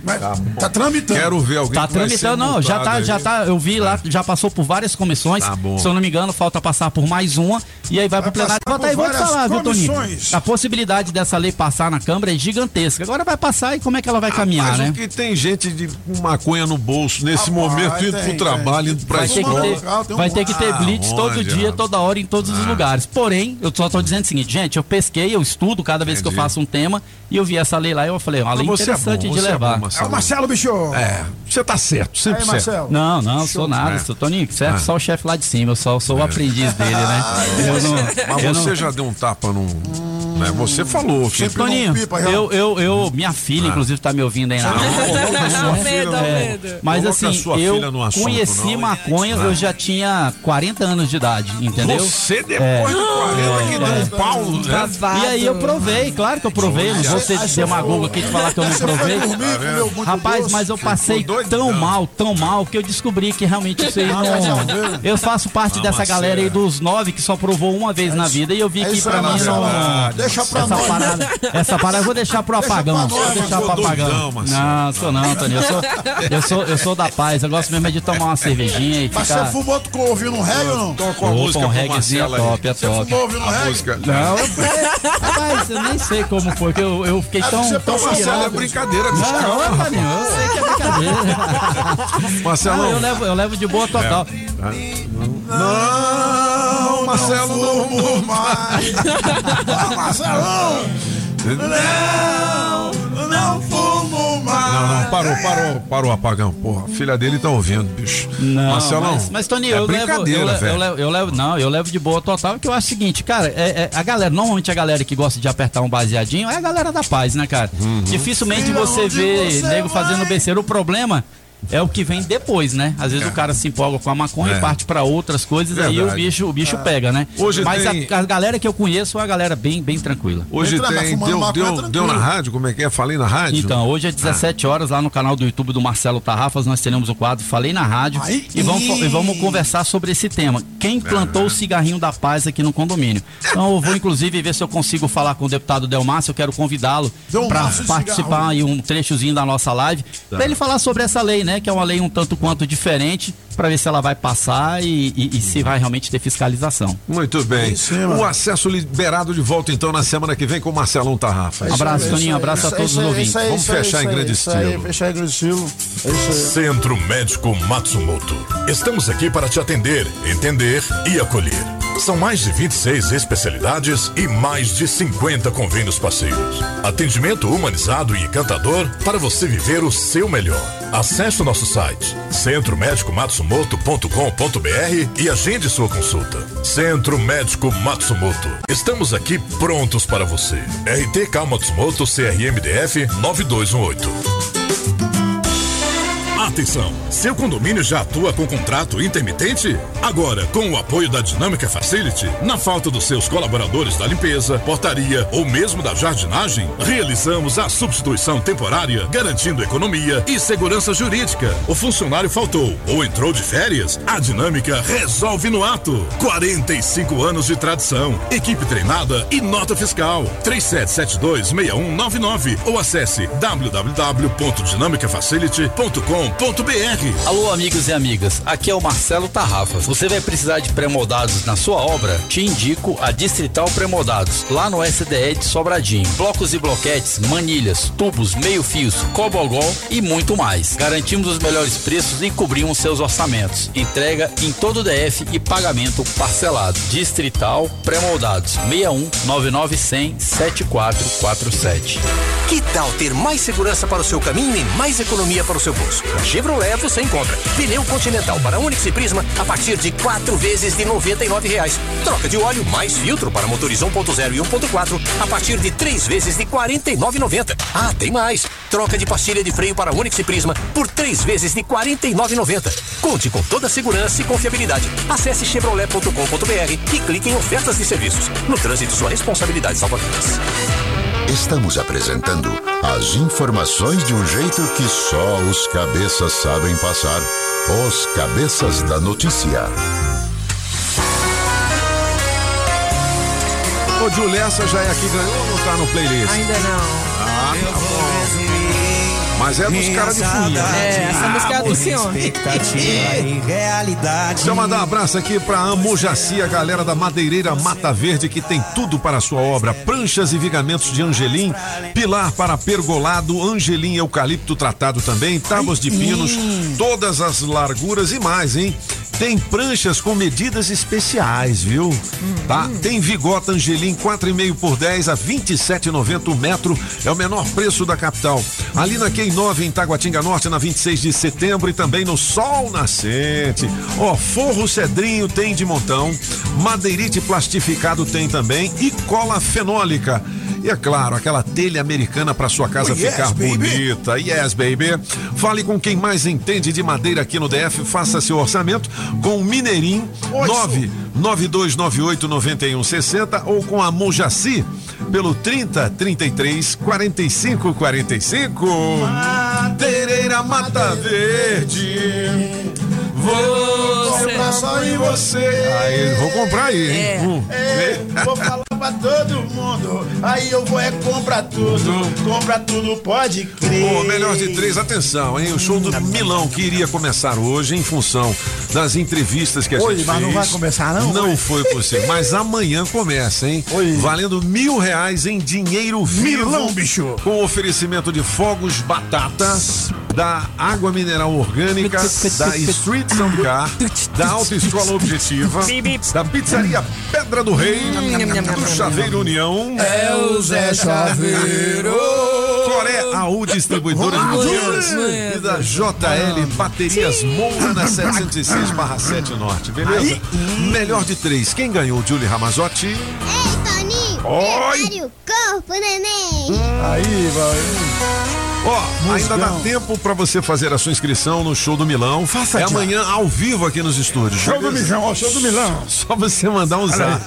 Mas tá tramitando. Quero ver alguém Tá vai tramitando, não, já tá, já aí. tá, eu vi lá, já passou por várias comissões, Tá bom. se eu não me engano, falta passar por mais uma, e aí vai, pro plenário. Bota aí, vou te falar, viu, Toninho? comissões. A possibilidade dessa lei passar na Câmara é gigantesca. Agora vai passar e como é que ela vai caminhar, Mas né? o que tem gente de com maconha no bolso nesse momento, indo tem, pro trabalho, indo pra Vai ter, escola. ter, um vai ter que ter Ah, blitz todo onde, dia, rapaz? toda hora, em todos os lugares. Porém, eu só tô dizendo o seguinte, gente, eu pesquei, eu estudo cada vez que eu Entendi. faço um tema e eu vi essa lei lá e eu falei, uma lei é interessante bom, de é levar. bom, É o Marcelo, bicho. É, você tá certo, sempre Aí, certo. Marcelo. Não, não, sou nada, É. sou Toninho, certo? Ah. Só o chefe lá de cima, eu só sou o aprendiz dele, né? Eu não, Mas eu você não- já deu um tapa num. né? Você falou que. Toninho, eu, eu, eu, minha filha, inclusive, tá me ouvindo aí na no- É, mas coloca assim, sua eu filha no assunto, conheci não. maconha, eu já tinha 40 anos de idade, entendeu? Você depois É. de 40 que deu um pau, né? E aí eu provei, claro que eu provei, não vou ser demagogo aqui de falar que eu não provei. Rapaz, mas eu passei tão mal, tão mal, que eu descobri que realmente isso aí não. Eu faço parte dessa galera aí dos nove que só provou uma vez na vida e eu vi É que pra mim não. Deixa pra Essa parada, essa parada eu vou deixar pro apagão. Vou deixar pro apagão. Não, sou não, Tony. Eu sou, eu sou, eu sou da paz. Eu gosto mesmo é de tomar uma cervejinha e Mas você ficar. fumou, tu ouvindo um reggae ou não? Toca uma Opa, música um reggaezinho é top, é Você top. um A reggae? música. Não, eu, rapaz, eu nem sei como foi, que eu, eu fiquei tão, você tão Marcelo é brincadeira, Não, desculpa. não, Toninho, eu sei que é brincadeira. <laughs> Não, Marcelão. eu, levo, eu levo de boa total. Não, Marcelo, não. fumo mais. Marcelão! Não, não fumo. Não, não, parou, parou, parou o apagão. Porra, a filha dele tá ouvindo, bicho. Não, Marcelão. mas, mas Toninho, é eu, levo, eu, brincadeira, levo, eu, velho. levo, eu levo- não, eu levo de boa total, que eu acho o seguinte, cara, é, é- a galera, normalmente a galera que gosta de apertar um baseadinho é a galera da paz, né, cara? Uhum. Dificilmente você vê você nego vai? fazendo besteira. O problema é o que vem depois, né? Às vezes É. o cara se empolga com a maconha É. e parte pra outras coisas, aí o Verdade. bicho, o bicho pega, né? Hoje Mas tem- a, a galera que eu conheço é uma galera bem, bem tranquila. Hoje Entra, tem. Deu, deu, deu na rádio? Como é que é? Falei na rádio? Então, hoje às 17 horas, lá no canal do YouTube do Marcelo Tarrafas, nós teremos o quadro Falei na Rádio e vamos, e vamos conversar sobre esse tema. Quem plantou o cigarrinho da paz aqui no condomínio? Então, eu vou inclusive ver se eu consigo falar com o deputado Delmárcio, eu quero convidá-lo para Cigarro. participar aí um trechozinho da nossa live, para ele falar sobre essa lei, né? Que é uma lei um tanto quanto diferente, para ver se ela vai passar e, e- e se vai realmente ter fiscalização. Muito bem. cima. O acesso liberado de volta então na semana que vem com o Marcelão Tarrafa. Abraço, Toninho, abraço a todos isso os ouvintes. isso aí, Vamos isso fechar em grande isso aí, estilo. Fechar em grande estilo. É isso aí. Centro Médico Matsumoto. Estamos aqui para te atender, entender e acolher. São mais de 26 especialidades e mais de 50 convênios parceiros. Atendimento humanizado e encantador para você viver o seu melhor. Acesse o nosso site centromédicomatsumoto.com.br e agende sua consulta. Centro Médico Matsumoto. Estamos aqui prontos para você. RTK Matsumoto CRMDF 9218. Atenção! Seu condomínio já atua com contrato intermitente? Agora, com o apoio da Dinâmica Facility, na falta dos seus colaboradores da limpeza, portaria ou mesmo da jardinagem, realizamos a substituição temporária, garantindo economia e segurança jurídica. O funcionário faltou ou entrou de férias? A Dinâmica resolve no ato. 45 anos de tradição, equipe treinada e nota fiscal. 37726199 ou acesse www.dinamicafacility.com.br. Alô, amigos e amigas, aqui é o Marcelo Tarrafas. Você vai precisar de pré-moldados na sua obra? Te indico a Distrital Pré-moldados, lá no SDE de Sobradinho. Blocos e bloquetes, manilhas, tubos, meio-fios, cobogol e muito mais. Garantimos os melhores preços e cobrimos seus orçamentos. Entrega em todo o DF e pagamento parcelado. Distrital Pré-moldados, 61 9900 7447. Que tal ter mais segurança para o seu caminho e mais economia para o seu bolso? Chevrolet você encontra pneu Continental para Onix e Prisma a partir de quatro vezes de 99 reais. Troca de óleo mais filtro para motores 1.0 e 1.4 a partir de três vezes de R$ 49,90. Ah, tem mais! Troca de pastilha de freio para Onix e Prisma por três vezes de R$ 49,90. Conte com toda a segurança e confiabilidade. Acesse chevrolet.com.br e clique em ofertas de serviços. No trânsito, sua responsabilidade salva vidas. Estamos apresentando as informações de um jeito que só os cabeças sabem passar. Os cabeças da notícia. Ô, Julessa já é aqui, ganhou ou não tá no playlist? Ainda não. Ah, tá bom. Mas é dos caras de fuinha. É, essa música é do senhor. e realidade. Deixa eu mandar um abraço aqui pra Amojaci, a galera da Madeireira Mata Verde, que tem tudo para a sua obra: pranchas e vigamentos de angelim, pilar para pergolado, angelim eucalipto tratado também, tábuas de pinos, todas as larguras e mais, hein? Tem pranchas com medidas especiais, viu? Tá? Tem Vigota Angelim 4,5 por 10 a 27,90 o metro. É o menor preço da capital. Ali na Quem 9 em Taguatinga Norte, na 26 de setembro e também no Sol Nascente. Ó, forro cedrinho tem de montão. Madeirite plastificado tem também e cola fenólica. E é claro, aquela telha americana para sua casa Oh, yes, ficar baby. bonita. Yes, baby. Fale com quem mais entende de madeira aqui no DF. Faça seu orçamento com o Mineirim 99298 9160 ou com a Mojaci pelo 30 33 45 45. Madeireira Mata Verde. Vou comprar só em você. Aí, vou comprar aí, hein? É. Hum. É, vou falar pra todo mundo. Aí eu vou é comprar tudo. Compra tudo, pode crer. Pô, melhor de três, atenção, hein? O show do Milão que iria começar hoje em função das entrevistas que a Oi, gente mas fez. não vai começar, não? Não foi possível, mas amanhã começa, hein? Valendo mil reais em dinheiro vivo. Milão, bicho. Com oferecimento de fogos batata, da água mineral orgânica, da Street Soundcar, da Autoescola Objetiva, da Pizzaria Pedra do Rei, do Chaveiro União. É o Zé Chaveiro. Coré AU Distribuidora de Baterias e da JL Baterias Moura na 706 barra 7 Norte, beleza? Melhor de três, quem ganhou? Julie Ramazotti? Ei, Toninho! Oi! Prepare o corpo, neném! Aí, vai. Ó, ainda dá tempo pra você fazer a sua inscrição no show do Milão. Faça é já. amanhã ao vivo aqui nos estúdios. Show do? Milão, ó, show do Milão. Só você mandar um zap.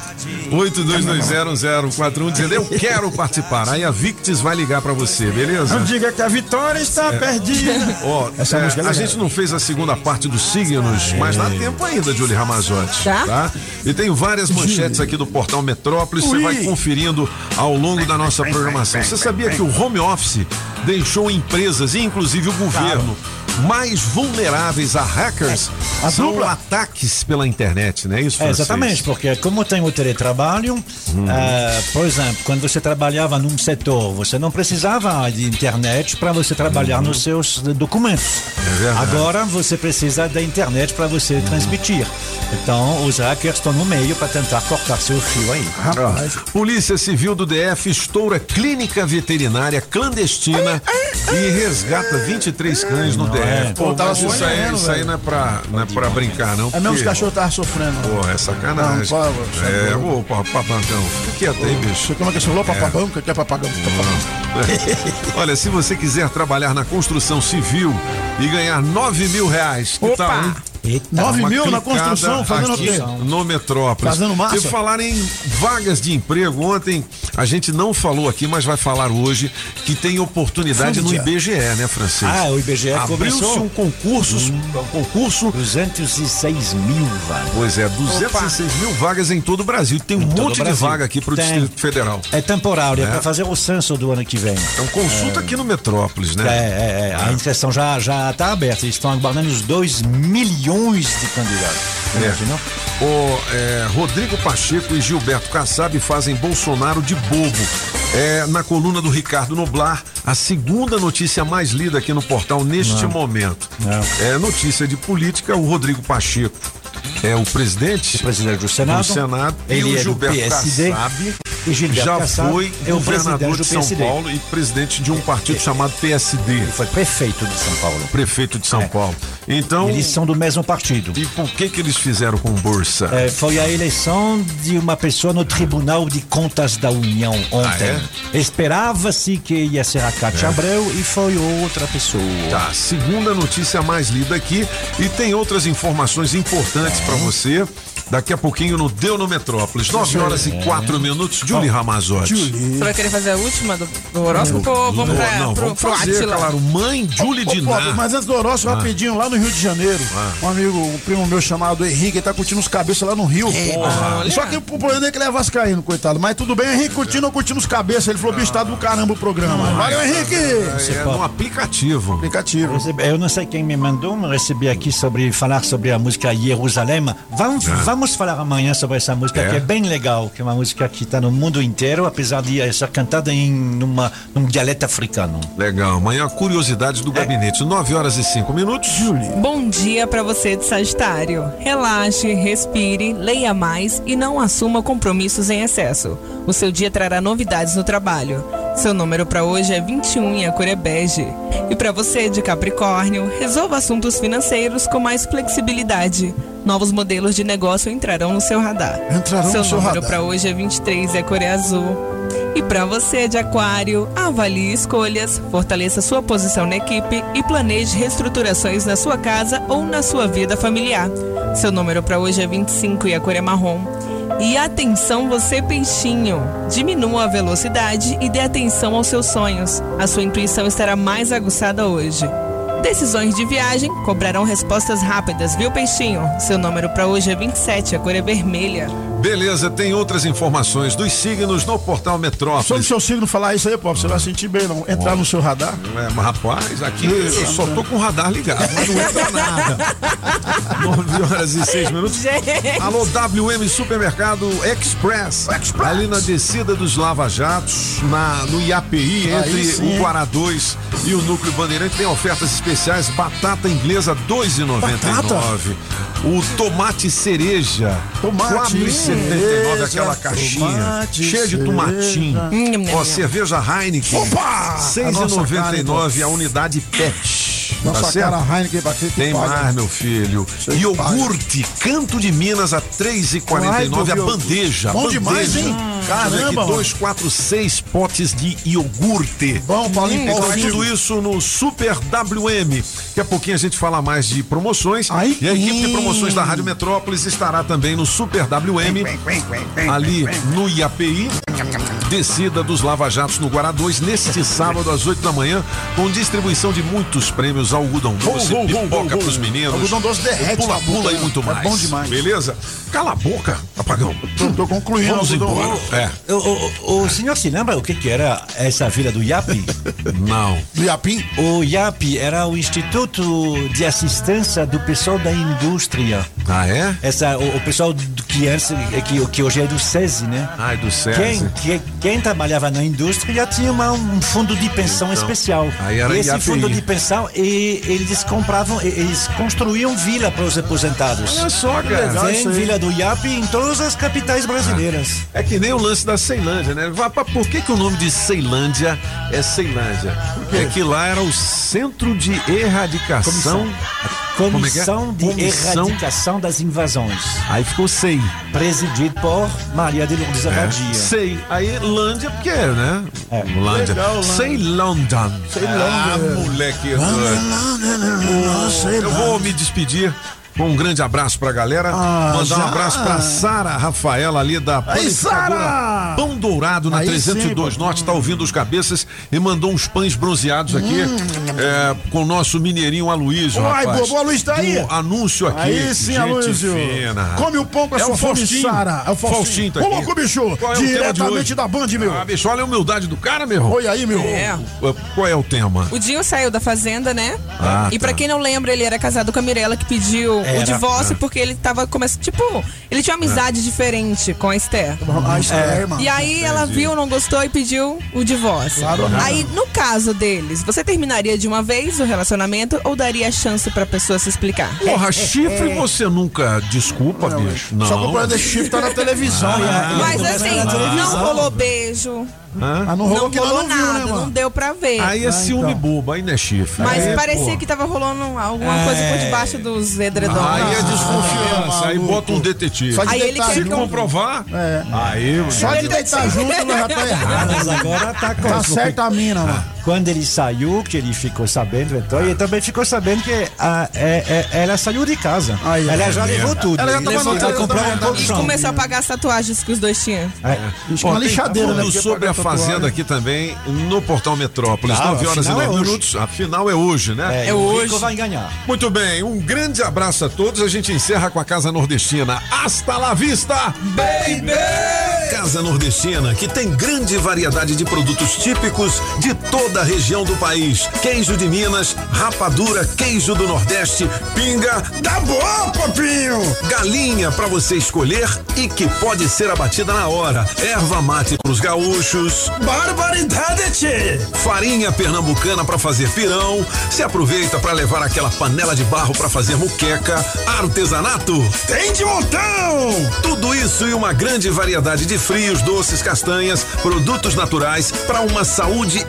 82201041 dizendo eu <laughs> quero participar. Aí a Victis vai ligar pra você, beleza? Não diga que a vitória está perdida. Ó, Essa é, música é a gente não fez a segunda parte dos signos, mas dá tempo ainda, Julie Ramazotti. Tá? E tem várias manchetes aqui do portal Metrópolis, você vai conferindo ao longo da nossa programação. Você sabia que o home office deixou empresas, e inclusive o governo, mais vulneráveis a hackers? A São dupla. ataques pela internet, não é isso, É, exatamente, porque como tem o teletrabalho, Uhum. ah, por exemplo, quando você trabalhava num setor, você não precisava de internet para você trabalhar nos seus documentos. É. Agora você precisa da internet para você transmitir. Então os hackers estão no meio para tentar cortar seu fio aí. Ó, Polícia Civil do DF estoura clínica veterinária clandestina e resgata 23 cães no DF. Pô, Pô, tava mas isso aí, sonhando, isso aí velho. não é pra, não é pra brincar, não. É mesmo os cachorros estavam sofrendo. Porra, é sacanagem. Não, pô, pô, é, pô. ô, papagão, fica quieto aí, bicho. Você como é que falou? Papagão? O que é papagão? <laughs> Olha, se você quiser trabalhar na construção civil e ganhar 9 mil reais, que tal, hein? Nove Uma mil na construção, fazendo o aqui quê? No Metrópolis. Fazendo massa? E falar em vagas de emprego, ontem a gente não falou aqui, mas vai falar hoje, que tem oportunidade no. IBGE, né, Francisco? Ah, o IBGE Abriu-se um concurso, um concurso... 206 mil vagas. Pois é, 206 mil vagas em todo o Brasil. Tem um todo monte o de vaga aqui pro Tem. Distrito Federal. É temporário, é, É. para fazer o censo do ano que vem. Então consulta aqui no Metrópolis, né? É, é, é. A inscrição já já está aberta. Eles estão aguardando os 2 milhões de candidatos. É. Imaginou? O é, Rodrigo Pacheco e Gilberto Kassab fazem Bolsonaro de bobo. É, na coluna do Ricardo Noblar, a segunda notícia mais lida aqui no portal neste Não. momento. Não. É notícia de política, o Rodrigo Pacheco é o presidente, O presidente do Senado. do Senado e Ele o é do Gilberto PSD. Kassab E Gilberto já Kassab foi é o governador de São PSD. Paulo e presidente de um partido chamado PSD. Ele foi prefeito de São Paulo. Prefeito de São É. Paulo. Então, Eles são do mesmo partido. e por que que eles fizeram com bolsa? É, foi a eleição de uma pessoa no Tribunal de Contas da União ontem. Ah, Esperava-se que ia ser a Cátia É. Abreu e foi outra pessoa. Tá, segunda notícia mais lida aqui e tem outras informações importantes pra você. Daqui a pouquinho no Deu no Metrópolis. 9 horas e 4 minutos. Julie Ramazotti. Você vai querer fazer a última do, do horóscopo ou vamos pra, não, pro, vamos pro fazer, Átila? claro. Mãe Julie Diná. Pop, mas antes do horóscopo, Ah. rapidinho, lá no Rio de Janeiro, um amigo, um primo meu chamado Henrique, ele tá curtindo os cabeças lá no Rio. porra. Só que o problema é que ele é vascaíno, coitado. Mas tudo bem, Henrique, curtindo ou curtindo os cabeças. Ele falou, bicho, tá do caramba o programa. Valeu, Henrique! É no aplicativo. Aplicativo. Recebi- Eu não sei quem me mandou, mas recebi aqui sobre falar sobre a música Jerusalém. Vamos, Ah. Vamos falar amanhã sobre essa música É? que é bem legal, que é uma música que está no mundo inteiro, apesar de ser cantada em numa, num dialeto africano. Legal. Amanhã, curiosidades do gabinete. 9 horas e 5 minutos. Julie. Bom dia pra você de Sagitário. Relaxe, respire, leia mais e não assuma compromissos em excesso. O seu dia trará novidades no trabalho. Seu número pra hoje é 21 e a cor é bege. E pra você de Capricórnio, resolva assuntos financeiros com mais flexibilidade. Novos modelos de negócio entrarão no seu radar. Entrarão seu no seu número pra hoje é 23 e a cor é azul. E para você de Aquário, avalie escolhas, fortaleça sua posição na equipe e planeje reestruturações na sua casa ou na sua vida familiar. Seu número para hoje é 25 e a cor é marrom. E atenção você peixinho, diminua a velocidade e dê atenção aos seus sonhos. A sua intuição estará mais aguçada hoje. Decisões de viagem cobrarão respostas rápidas, viu peixinho? Seu número para hoje é 27, a cor é vermelha. Beleza, tem outras informações dos signos no portal Sobre o Metrópolis. seu signo falar isso aí, Pop, você vai sentir bem, não. Entrar no seu radar. É, mas rapaz, aqui eu só tô com o radar ligado, mas não entra nada. <laughs> 9 horas e 6 minutos. Alô, WM Supermercado Express. Ali na descida dos Lava Jatos, na, no IAPI, entre o? Guará 2 e o Núcleo Bandeirante, tem ofertas especiais. Batata inglesa R$ 2,99. O tomate cereja, Tomate, 4,79 aquela caixinha, cheia de tomatinho. Hum, Ó, cerveja Heineken, Opa! A nossa carne, 6,99 a unidade PET. Nossa tá certo? cara Heineken pra que Tem mais, meu filho. Iogurte, Canto de Minas a R$ 3,49 a bandeja. Bom bandeja. demais, hein? Caramba, aqui, dois, quatro, seis potes de iogurte. Bom, Paulinho, Então, Paulinho. tudo isso no Super WM. Daqui a pouquinho a gente fala mais de promoções. Aí e a equipe de promoções da Rádio Metrópolis estará também no Super WM, ali no IAPI. Descida dos Lava Jatos no Guará 2, neste sábado às 8 da manhã, com distribuição de muitos prêmios, algodão doce, vou, vou, pipoca vou, pros meninos. Algodão doce derrete Pula-pula e muito é mais. bom demais. Beleza? Cala a boca, apagão. Tô, tô concluindo. Vamos embora. É. O, o- o senhor se lembra o que, que era essa vila do IAP? <laughs> Não. Do IAPim? O IAP era o Instituto de Assistência do Pessoal da Indústria. Ah, é? Essa, o, o pessoal que, antes, que, que hoje é do SESI, né? Ai, do SESI. Quem, que- quem trabalhava na indústria tinha uma- um fundo de pensão Então, especial. aí era e esse IAPI. fundo de pensão, e, eles compravam, e- eles construíam vila para os aposentados. Olha só, cara. Tem vila do IAP em todas as capitais brasileiras. É que nem o lance da Ceilândia, né? Por que, que o nome de Ceilândia é Ceilândia? É que lá era o Centro de Erradicação. Como é é? Comissão de Comissão- Erradicação das Invasões. Aí ficou SEI. Presidido por Maria de Lourdes É. Abadia. Sei. Aí Lândia, porque é, né? Lândia. Legal, Lândia. Ceilândia. Ceilândia. Ah, moleque. Eu vou me despedir. Um grande abraço pra galera. Ah, Mandar um já? abraço pra Sara Rafaela ali da Aí, panificadora Sara! Pão Dourado na Aí 302 sim, Norte, tá ouvindo os cabeças e mandou uns pães bronzeados aqui é, com o nosso mineirinho Aloysio, Ai, bobo, o Aloysio tá aí. Do anúncio aqui. Aí sim, Gente Aloysio. fina. Come o pão com a É sua o fome, Faustinho. Sara. É o Faustinho. Faustinho tá Ô, aqui. louco, bicho. É Diretamente da Band, meu. Ah, bicho, olha a humildade do cara, meu. Oi aí, meu. É. Qual é o tema? O Dinho saiu da fazenda, né? Ah, e pra tá. quem não lembra, ele era casado com a Mirella, que pediu Era. o divórcio Ah. porque ele tava começando. Tipo, ele tinha uma amizade diferente com a Esther. Ah, isso é, irmão. E aí ela viu, não gostou e pediu o divórcio. Claro. Aí, no caso deles, você terminaria de uma vez o relacionamento ou daria chance pra pessoa se explicar? Porra, chifre você nunca desculpa, bicho. Não. Só que o problema desse chifre tá na televisão. Ah, né? Mas não assim, não rolou beijo, Hã? Ah, não não rolou que nós rolou não viu, nada, né, não deu pra ver. Aí é Ah, ciúme então. bobo, aí não é chifre. Mas Aí, parecia pô. que tava rolando alguma coisa por debaixo dos edredons. Aí é desconfiança, aí maluco. bota um detetive. Só de Aí ele deitar quer Se que comprovar, É. aí. Só de deitar junto, nós já tá errado. Mas agora tá com Tá certa a mina, mano. Quando ele saiu, que ele ficou sabendo, então, ele também ficou sabendo que a, é- é- ela saiu de casa. Aí, ela é já levou tudo. Ela já tava levou ela comprar tava- um E começou a pagar as tatuagens que os dois tinham. É. É uma lixadeira, né? sobre a. Fazenda aqui também no Portal Metrópolis. Claro, 9 a horas e final 9 é hoje. minutos. A final é hoje, né? É, É o hoje. Rico vai ganhar. Muito bem, um grande abraço a todos. A gente encerra com a Casa Nordestina. Hasta la vista, baby! Casa Nordestina, que tem grande variedade de produtos típicos de toda a região do país. Queijo de Minas, rapadura, queijo do Nordeste, pinga, dá bom, papinho! Galinha para você escolher e que pode ser abatida na hora. Erva mate pros gaúchos. Barbaridade, tchê! Farinha pernambucana para fazer pirão. Se aproveita para levar aquela panela de barro para fazer muqueca. Artesanato tem de montão! Tudo isso e uma grande variedade de frios, doces, castanhas, produtos naturais para uma saúde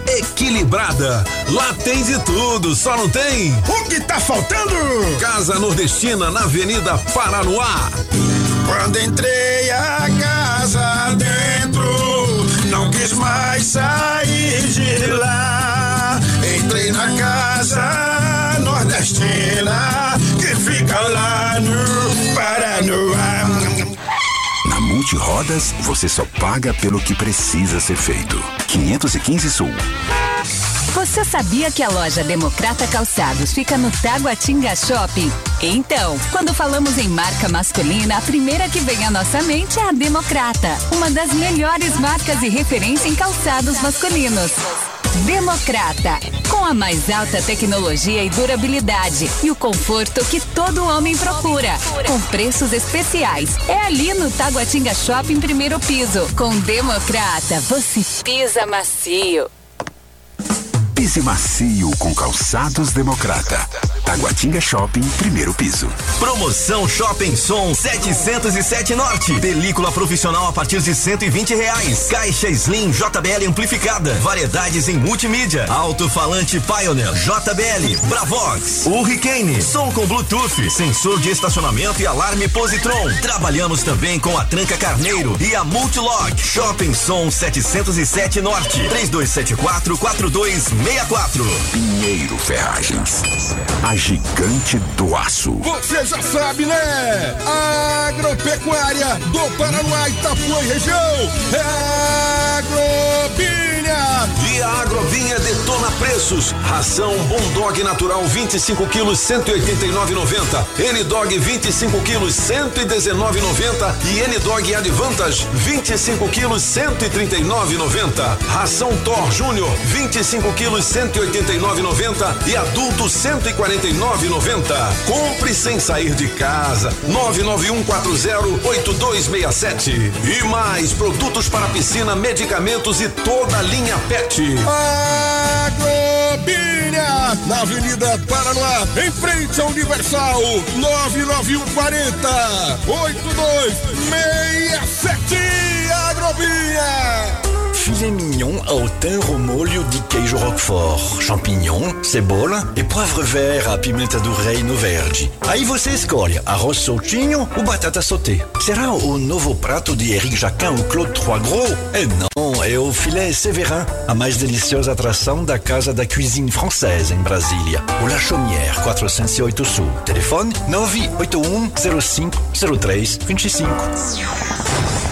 equilibrada. Lá tem de tudo, só não tem. O que tá faltando? Casa Nordestina na Avenida Paranoá. Quando entrei a casa dentro, não quis mais sair de lá. Entrei na casa nordestina que fica lá no Paranoá. Na Multirodas, você só paga pelo que precisa ser feito. 515 Sul. Você sabia que a loja Democrata Calçados fica no Taguatinga Shopping? Então, quando falamos em marca masculina, a primeira que vem à nossa mente é a Democrata, uma das melhores marcas e referência em calçados masculinos. Democrata, com a mais alta tecnologia e durabilidade e o conforto que todo homem procura, com preços especiais. É ali no Taguatinga Shopping, primeiro piso. Com Democrata, você pisa macio. Pise macio com calçados Democrata. Taguatinga Shopping, primeiro piso. Promoção Shopping Som 707 Norte. Película profissional a partir de 120 reais. Caixa Slim JBL amplificada. Variedades em multimídia. Alto-falante Pioneer JBL. Bravox. Hurricane. Som com Bluetooth. Sensor de estacionamento e alarme Positron. Trabalhamos também com a Tranca Carneiro e a Multilog. Shopping Som 707 Norte. 3274 4264. Pinheiro Ferragens. A gigante do aço. Você já sabe, né? Agropecuária do Paraná, Itapuã e região. É Agrobinha. E a Agrobinha detona preços. Ração Bondog Natural 25 quilos 189,90. N-Dog 25 quilos 119,90 e N-Dog Advantage 25 quilos 139,90. Ração Thor Júnior 25 quilos 189,90 e adulto 149,90. Compre sem sair de casa. 991408267. E mais produtos para piscina, medicamentos e toda a linha PET. Agrobinha, na Avenida Paranoá, em frente ao Universal, 99140 8267. Agrobinha. Filet mignon ao thym ao molho de queijo roquefort, champignon, cebola e poivre vert à pimenta do reino verde. Aí você escolhe arroz soltinho ou batata sauté. Será o novo prato de Eric Jacquin ou Claude Trois Gros? É não, é o filé Séverin, a mais deliciosa atração da Casa da Cuisine Française em Brasília. O La Chaumière, 408 Sul. Telefone 981 05 03 25.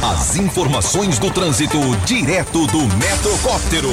As informações do trânsito direto do Metrocóptero.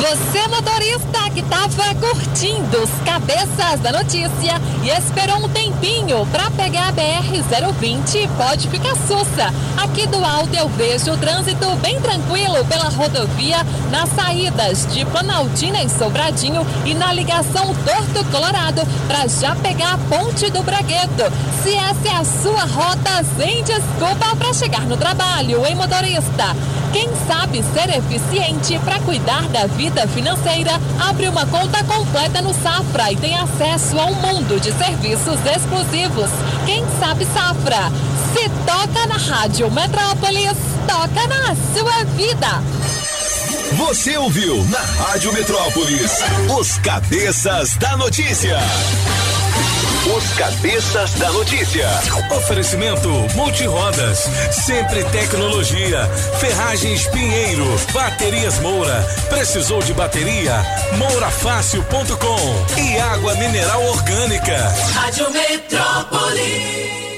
Você motorista que tava curtindo os cabeças da notícia e esperou um tempinho para pegar a BR-020, pode ficar sussa. Aqui do alto eu vejo o trânsito bem tranquilo pela rodovia nas saídas de Planaltina e Sobradinho e na ligação Torto Colorado para já pegar a ponte do Bragueto. Se essa é a sua rota, sem desculpa para chegar no trabalho, hein, motorista? Quem sabe ser eficiente para cuidar da vida financeira, abre uma conta completa no Safra e tem acesso a um mundo de serviços exclusivos. Quem sabe Safra? Se toca na Rádio Metrópolis, toca na sua vida. Você ouviu na Rádio Metrópolis os cabeças da notícia. Os cabeças da notícia. Oferecimento Multirodas, sempre tecnologia, Ferragens Pinheiro, Baterias Moura, precisou de bateria? Mourafácil.com e água mineral orgânica. Rádio Metrópolis.